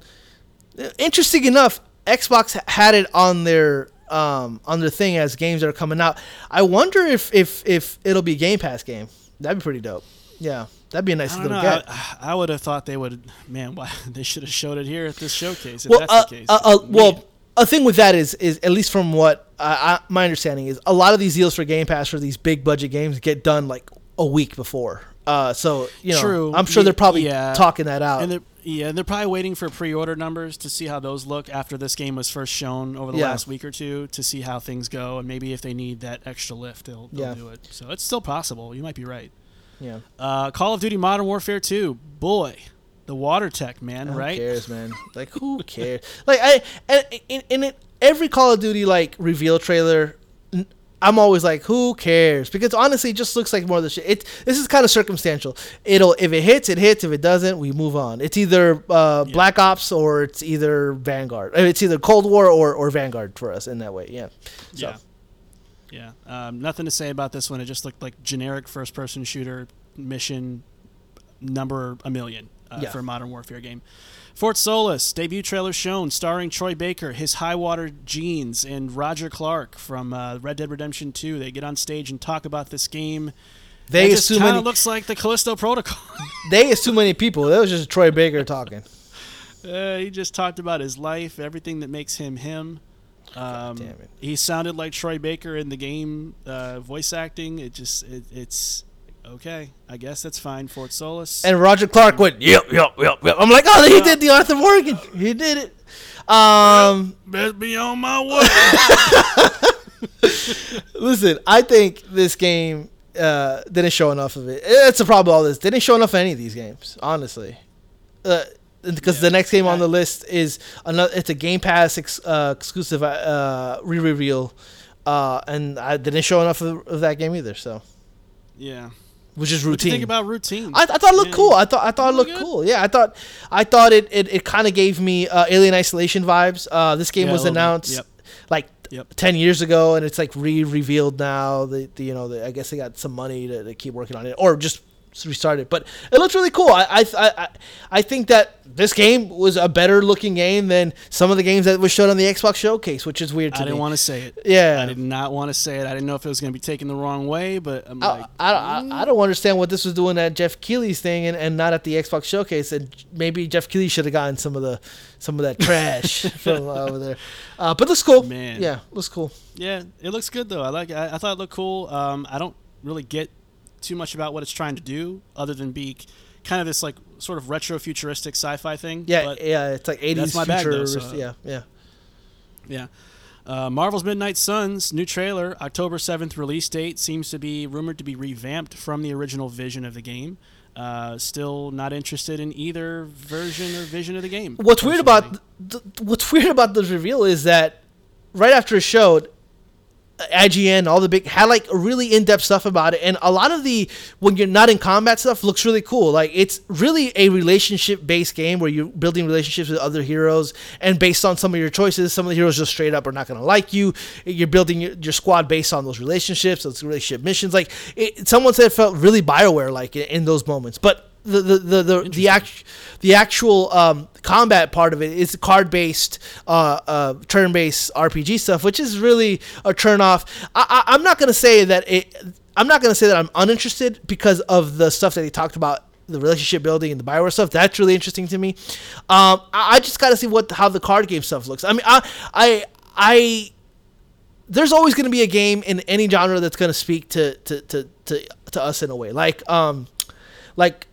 interesting enough, Xbox had it on their um, on their thing as games that are coming out. I wonder if if if it'll be Game Pass game. That'd be pretty dope. Yeah, that'd be a nice little know. get. I, I would have thought they would. Man, why [laughs] they should have showed it here at this showcase. If well, that's uh, the case. uh, uh, well, a thing with that is is at least from what I, I, my understanding is, a lot of these deals for Game Pass for these big budget games get done like a week before. Uh, so you know, True. I'm sure they're probably yeah. talking that out. And they're, yeah, and they're probably waiting for pre-order numbers to see how those look after this game was first shown over the Yeah. last week or two to see how things go, and maybe if they need that extra lift, they'll, they'll Yeah. do it. So it's still possible. You might be right. yeah, Uh, Call of Duty Modern Warfare 2, boy, the water tech man, who right? cares, man? [laughs] Like who cares? like I and in, in it, every Call of Duty like reveal trailer. I'm always like, who cares? Because honestly, it just looks like more of the shit. It this is kind of circumstantial. It'll if it hits, it hits. If it doesn't, we move on. It's either uh, Black Ops or it's either Vanguard. Uh, It's either Cold War or, or Vanguard for us in that way. Yeah. So, Yeah. Yeah. Um, nothing to say about this one. It just looked like generic first-person shooter mission number a million uh, Yeah. for a Modern Warfare game. Fort Solis debut trailer shown, starring Troy Baker, his high water jeans, and Roger Clark from uh, Red Dead Redemption 2. They get on stage and talk about this game. They it just kind of looks like the Callisto Protocol. [laughs] they is too many people. That was just Troy Baker talking. Uh, he just talked about his life, everything that makes him him. Um, damn it. He sounded like Troy Baker in the game, uh, voice acting. It just, it, it's okay. I guess that's fine. Fort Solis. And Roger Clark went, yep, yep, yep, yep. I'm like, oh, he did the Arthur Morgan. He did it. Um, Best be on my way. [laughs] listen, I think this game uh, didn't show enough of it. It's a problem. with All this didn't show enough of any of these games, honestly. Uh, because Yeah. the next game on the list is another. It's a Game Pass ex, uh, exclusive uh, re-reveal, uh, and I didn't show enough of, of that game either. So, yeah. Which is What do routine. you think about routine? I, I thought it looked Yeah. cool. I thought I thought it looked good? cool. Yeah, I thought I thought it it, it kind of gave me uh, Alien Isolation vibes. Uh, this game Yeah, was announced Yep. like Yep. ten years ago, and it's like re-revealed now. The, the you know the, I guess they got some money to, to keep working on it, or just restart it. But it looks really cool. I, I I I think that this game was a better looking game than some of the games that was shown on the Xbox Showcase, which is weird to I didn't want to say it. Yeah. I did not want to say it. I didn't know if it was going to be taken the wrong way, but I'm I, like, I, I, I don't understand what this was doing at Geoff Keighley's thing and, and not at the Xbox Showcase. And maybe Geoff Keighley should have gotten some of the some of that trash [laughs] from over there. Uh, but looks cool. Man. Yeah, looks cool. yeah, it looks good though. I like. I, I thought it looked cool. Um, I don't really get too much about what it's trying to do, other than be kind of this like sort of retro futuristic sci-fi thing. Yeah, yeah. It's like 80s that's my bag, though, so- yeah, yeah. Yeah. Uh, Marvel's Midnight Suns new trailer, October 7th release date, seems to be rumored to be revamped from the original vision of the game. Uh, still not interested in either version or vision of the game. What's weird about personally. th- what's weird about this reveal is that right after it showed, IGN, all the big had like really in depth stuff about it, and a lot of the when you're not in combat stuff looks really cool. Like it's really a relationship based game where you're building relationships with other heroes, and based on some of your choices, some of the heroes just straight up are not going to like you. You're building your, your squad based on those relationships, those relationship missions. Like it, someone said, it felt really Bioware like in those moments, but the the the the, the, act, the actual um, combat part of it is card based, uh, uh, turn based RPG stuff, which is really a turn off. I, I, I'm not gonna say that it. I'm not gonna say that I'm uninterested because of the stuff that he talked about. The relationship building and the Bioware stuff that's really interesting to me. Um, I, I just got to see what how the card game stuff looks. I mean, I I I there's always going to be a game in any genre that's going to speak to to, to, to to us in a way. Like um like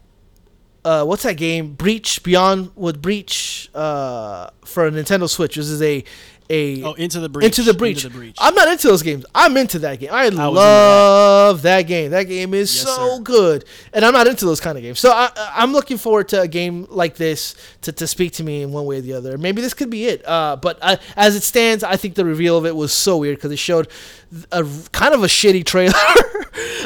uh what's that game? Breach Beyond with Breach uh for a Nintendo Switch. This is a a Oh, Into the Breach. into the breach. Into the breach. I'm not into those games. I'm into that game. I, that. love that. game. That game is Yes, so sir. good, and I'm not into those kind of games. So I, I'm looking forward to a game like this to, to speak to me in one way or the other. Maybe this could be it. Uh, but I, as it stands, I think the reveal of it was so weird because it showed a kind of a shitty trailer. [laughs]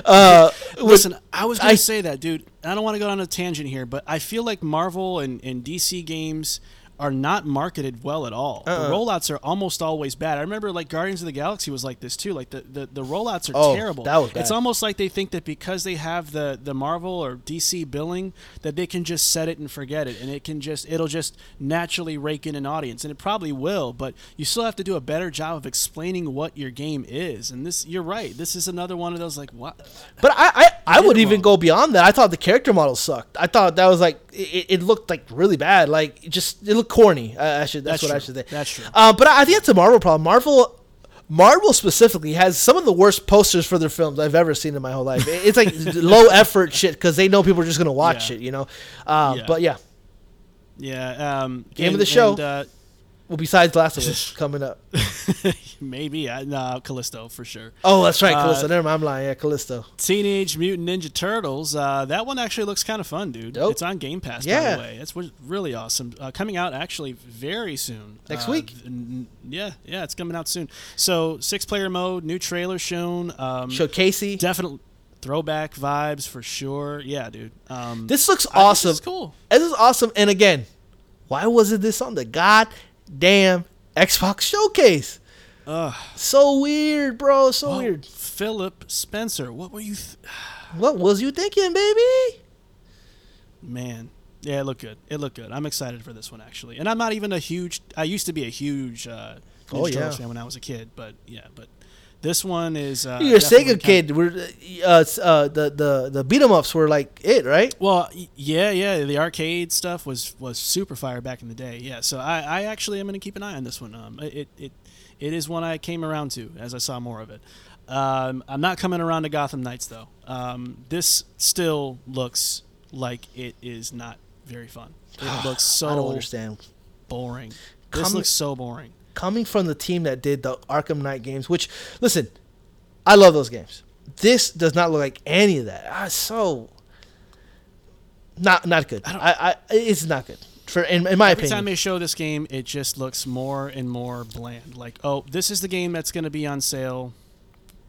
uh, Listen, I was going to say that, dude. I don't want to go on a tangent here, but I feel like Marvel and, and DC games are not marketed well at all. Uh-uh. The rollouts are almost always bad. I remember like Guardians of the Galaxy was like this too. Like the, the, the rollouts are Oh, terrible. that was It's almost like they think that because they have the, the Marvel or DC billing that they can just set it and forget it and it can just it'll just naturally rake in an audience and it probably will, but you still have to do a better job of explaining what your game is. And this you're right. This is another one of those like what But I, I, I would even go beyond that. I thought the character model sucked. I thought that was like it, it looked like really bad. Like it just it looked corny. I, I should that's, That's what I should say. That's true. Um, but I, I think it's a Marvel problem. Marvel Marvel specifically has some of the worst posters for their films I've ever seen in my whole life. It's like [laughs] low effort shit because they know people are just gonna watch Yeah. it, you know. Uh, Yeah. But yeah, Yeah. Um, Game of the show. and, uh, well, besides Last of Us [laughs] coming up. [laughs] maybe. Uh, no, Callisto for sure. Oh, that's right, Uh, Callisto. Never mind, I'm lying. Yeah, Callisto. Teenage Mutant Ninja Turtles. Uh, that one actually looks kind of fun, dude. Dope. It's on Game Pass, by the way. It's wa- really awesome. Uh, coming out actually very soon. Next Uh, week? yeah, yeah, it's coming out soon. So six player mode, new trailer shown. Um, Show Casey. definitely throwback vibes for sure. Yeah, dude. Um, This looks awesome. This is cool. This is awesome. And again, why wasn't this on the goddamn Xbox showcase? Ugh. So weird, bro. So Well, weird. Philip Spencer. What were you? Th- [sighs] What was you thinking, baby? Man, yeah, it looked good. It looked good. I'm excited for this one actually, and I'm not even a huge. I used to be a huge uh, Ninja Oh, yeah. Fan when I was a kid, but yeah, but this one is. Uh, You're a Sega kid. We're uh, uh, the the the beat 'em ups were like it, right? Well, yeah, yeah, the arcade stuff was was super fire back in the day. Yeah, so I, I actually am gonna keep an eye on this one. Um, it it it is one I came around to as I saw more of it. Um, I'm not coming around to Gotham Knights though. Um, this still looks like it is not very fun. It [sighs] looks so I don't understand. boring. This looks so boring. Coming from the team that did the Arkham Knight games, which listen, I love those games. This does not look like any of that. Ah, so not not good. I I, I it's not good for in, in my Every opinion. Every time they show this game, it just looks more and more bland. Like, oh, this is the game that's going to be on sale,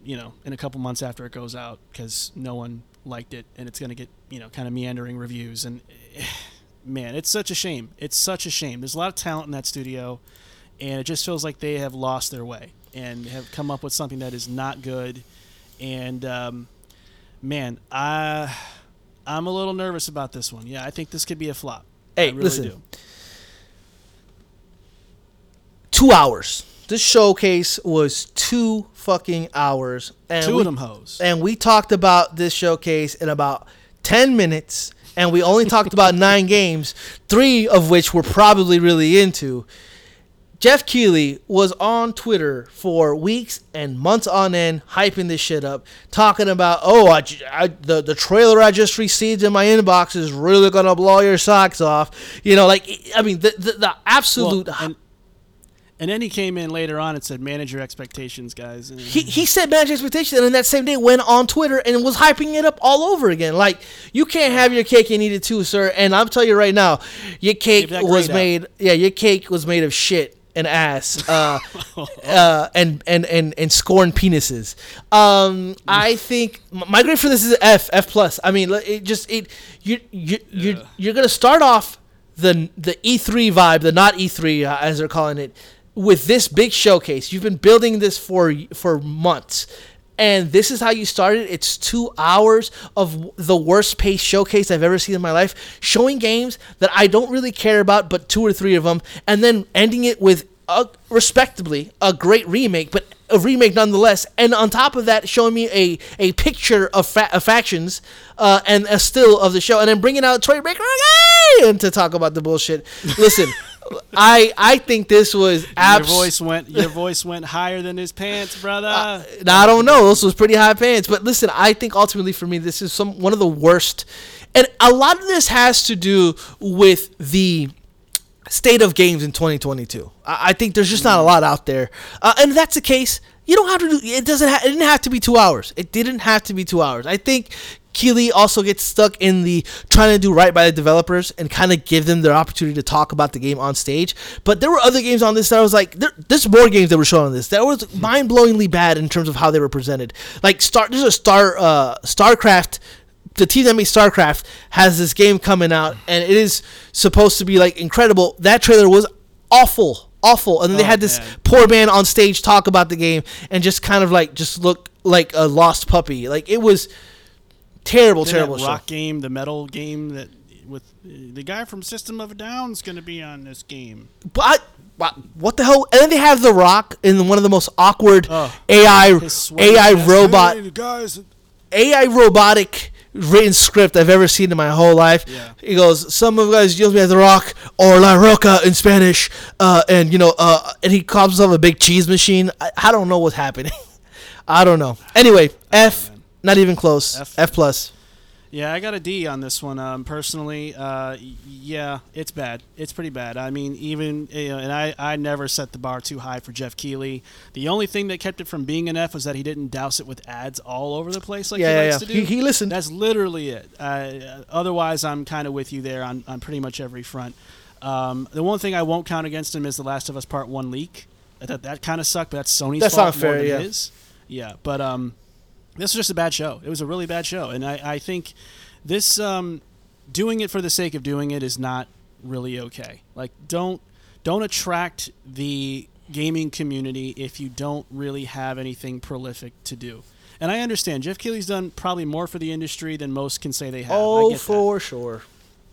you know, in a couple months after it goes out because no one liked it, and it's going to get, you know, kind of meandering reviews. And [sighs] man, it's such a shame. It's such a shame. There's a lot of talent in that studio, and it just feels like they have lost their way and have come up with something that is not good. And um, man, I I'm a little nervous about this one. Yeah, I think this could be a flop. Hey, I really listen. do. two hours. This showcase was two fucking hours, and Two we, of them hoes. and we talked about this showcase in about ten minutes, and we only talked about [laughs] nine games, three of which we're probably really into. Geoff Keighley was on Twitter for weeks and months on end, hyping this shit up, talking about, oh, I, I- the the trailer I just received in my inbox is really gonna blow your socks off. You know, like I mean, the the, the absolute. Well, and, and then he came in later on and said, "Manage your expectations, guys." And he, he said manage expectations. and then that same day went on Twitter and was hyping it up all over again. Like you can't have your cake and eat it too, sir. And I'm telling you right now, your cake was grade out. made yeah, your cake was made of shit and ass. Uh, [laughs] uh, and, and, and, and scorn penises. Um, I think my grade for this is F F plus. I mean, it just it you you you Yeah. you're gonna start off the the E3 vibe, the not E3 uh, as they're calling it, with this big showcase. You've been building this for for months. And this is how you started. It's two hours of the worst paced showcase I've ever seen in my life, showing games that I don't really care about, but two or three of them, and then ending it with, a, respectably, a great remake, but a remake nonetheless. And on top of that, showing me a, a picture of, fa- of factions uh, and a still of the show, and then bringing out Troy Baker again to talk about the bullshit. Listen, [laughs] I I think this was your voice went your voice went higher than his pants, brother. now I don't know. This was pretty high pants, but listen, I think ultimately for me, this is some one of the worst, and a lot of this has to do with the state of games in 2022. I, I think there's just not a lot out there, uh, and if that's the case. You don't have to do. It doesn't. Ha- it didn't have to be two hours. It didn't have to be two hours. I think Keighley also gets stuck in the trying to do right by the developers and kind of give them their opportunity to talk about the game on stage. But there were other games on this that I was like, there, there's more games that were shown on this that was mind blowingly bad in terms of how they were presented. Like Star, there's a Star, uh, StarCraft. The team that made StarCraft has this game coming out, and it is supposed to be like incredible. That trailer was awful, awful, and then they Oh, had this man. poor man on stage talk about the game and just kind of like just look like a lost puppy. Like it was terrible, Then terrible that show. rock game, the metal game that with the guy from System of a Down is going to be on this game. But what, what the hell? And then they have The Rock in one of the most awkward Oh. AI AI chest. robot Hey, guys, AI robotic written script I've ever seen in my whole life. Yeah. He goes, "Some of you guys use me as the Rock or La Roca in Spanish," uh, and you know, uh, and he calls himself a big cheese machine. I, I don't know what's happening. [laughs] I don't know. Anyway, F, not even close. F. F plus. Yeah, I got a D on this one. Um, personally, uh, yeah, it's bad. It's pretty bad. I mean, even you know, and I, I never set the bar too high for Geoff Keighley. The only thing that kept it from being an F was that he didn't douse it with ads all over the place like Yeah, he yeah, likes yeah. to do. He- he listened. That's literally it. Uh, otherwise, I'm kind of with you there on, on pretty much every front. Um, the one thing I won't count against him is The Last of Us Part One leak. That that kind of sucked, but that's Sony's That's fault not fair, more than yeah. his. Yeah, but um, this was just a bad show. It was a really bad show, and I, I think this um, doing it for the sake of doing it is not really okay. Like, don't don't attract the gaming community if you don't really have anything prolific to do. And I understand Geoff Keighley's done probably more for the industry than most can say they have. I Oh, get that. for sure.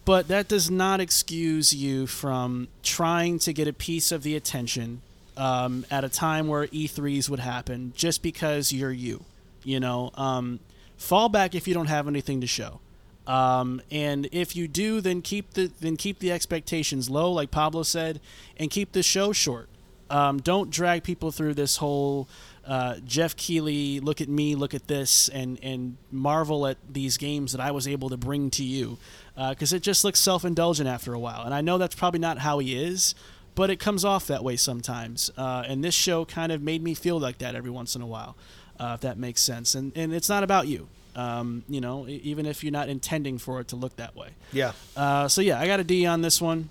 But that does not excuse you from trying to get a piece of the attention um, at a time where E3s would happen just because you're you. You know, um, fall back if you don't have anything to show. Um, and if you do, then keep the then keep the expectations low, like Pablo said, and keep the show short. Um, don't drag people through this whole uh, Geoff Keighley, look at me, look at this, and and marvel at these games that I was able to bring to you, because it just looks self-indulgent after a while. And I know that's probably not how he is, but it comes off that way sometimes. Uh, and this show kind of made me feel like that every once in a while, uh, if that makes sense. And and it's not about you. Um, you know, even if you're not intending for it to look that way. Yeah. Uh, so yeah, I got a D on this one.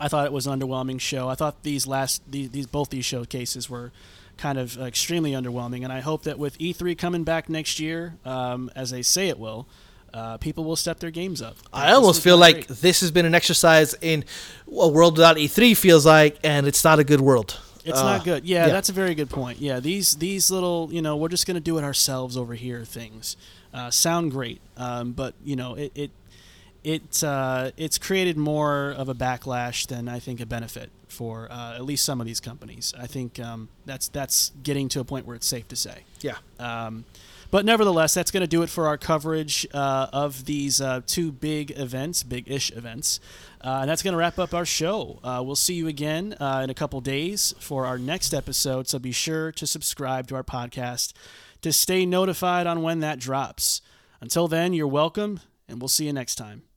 I thought it was an underwhelming show. I thought these last these, these both these showcases were kind of extremely underwhelming, and I hope that with E3 coming back next year, um, as they say it will, uh, people will step their games up. I almost feel like great. this has been an exercise in a world without E3 feels like, and it's not a good world. It's Uh, not good. Yeah, yeah. that's a very good point. Yeah, these these little you know we're just gonna do it ourselves over here things uh, sound great, um, but you know it it it uh, it's created more of a backlash than I think a benefit for uh, at least some of these companies. I think um, that's that's getting to a point where it's safe to say. Yeah. Um, but nevertheless, that's going to do it for our coverage uh, of these uh, two big events, big-ish events. Uh, and that's going to wrap up our show. Uh, we'll see you again uh, in a couple days for our next episode. So be sure to subscribe to our podcast to stay notified on when that drops. Until then, you're welcome, and we'll see you next time.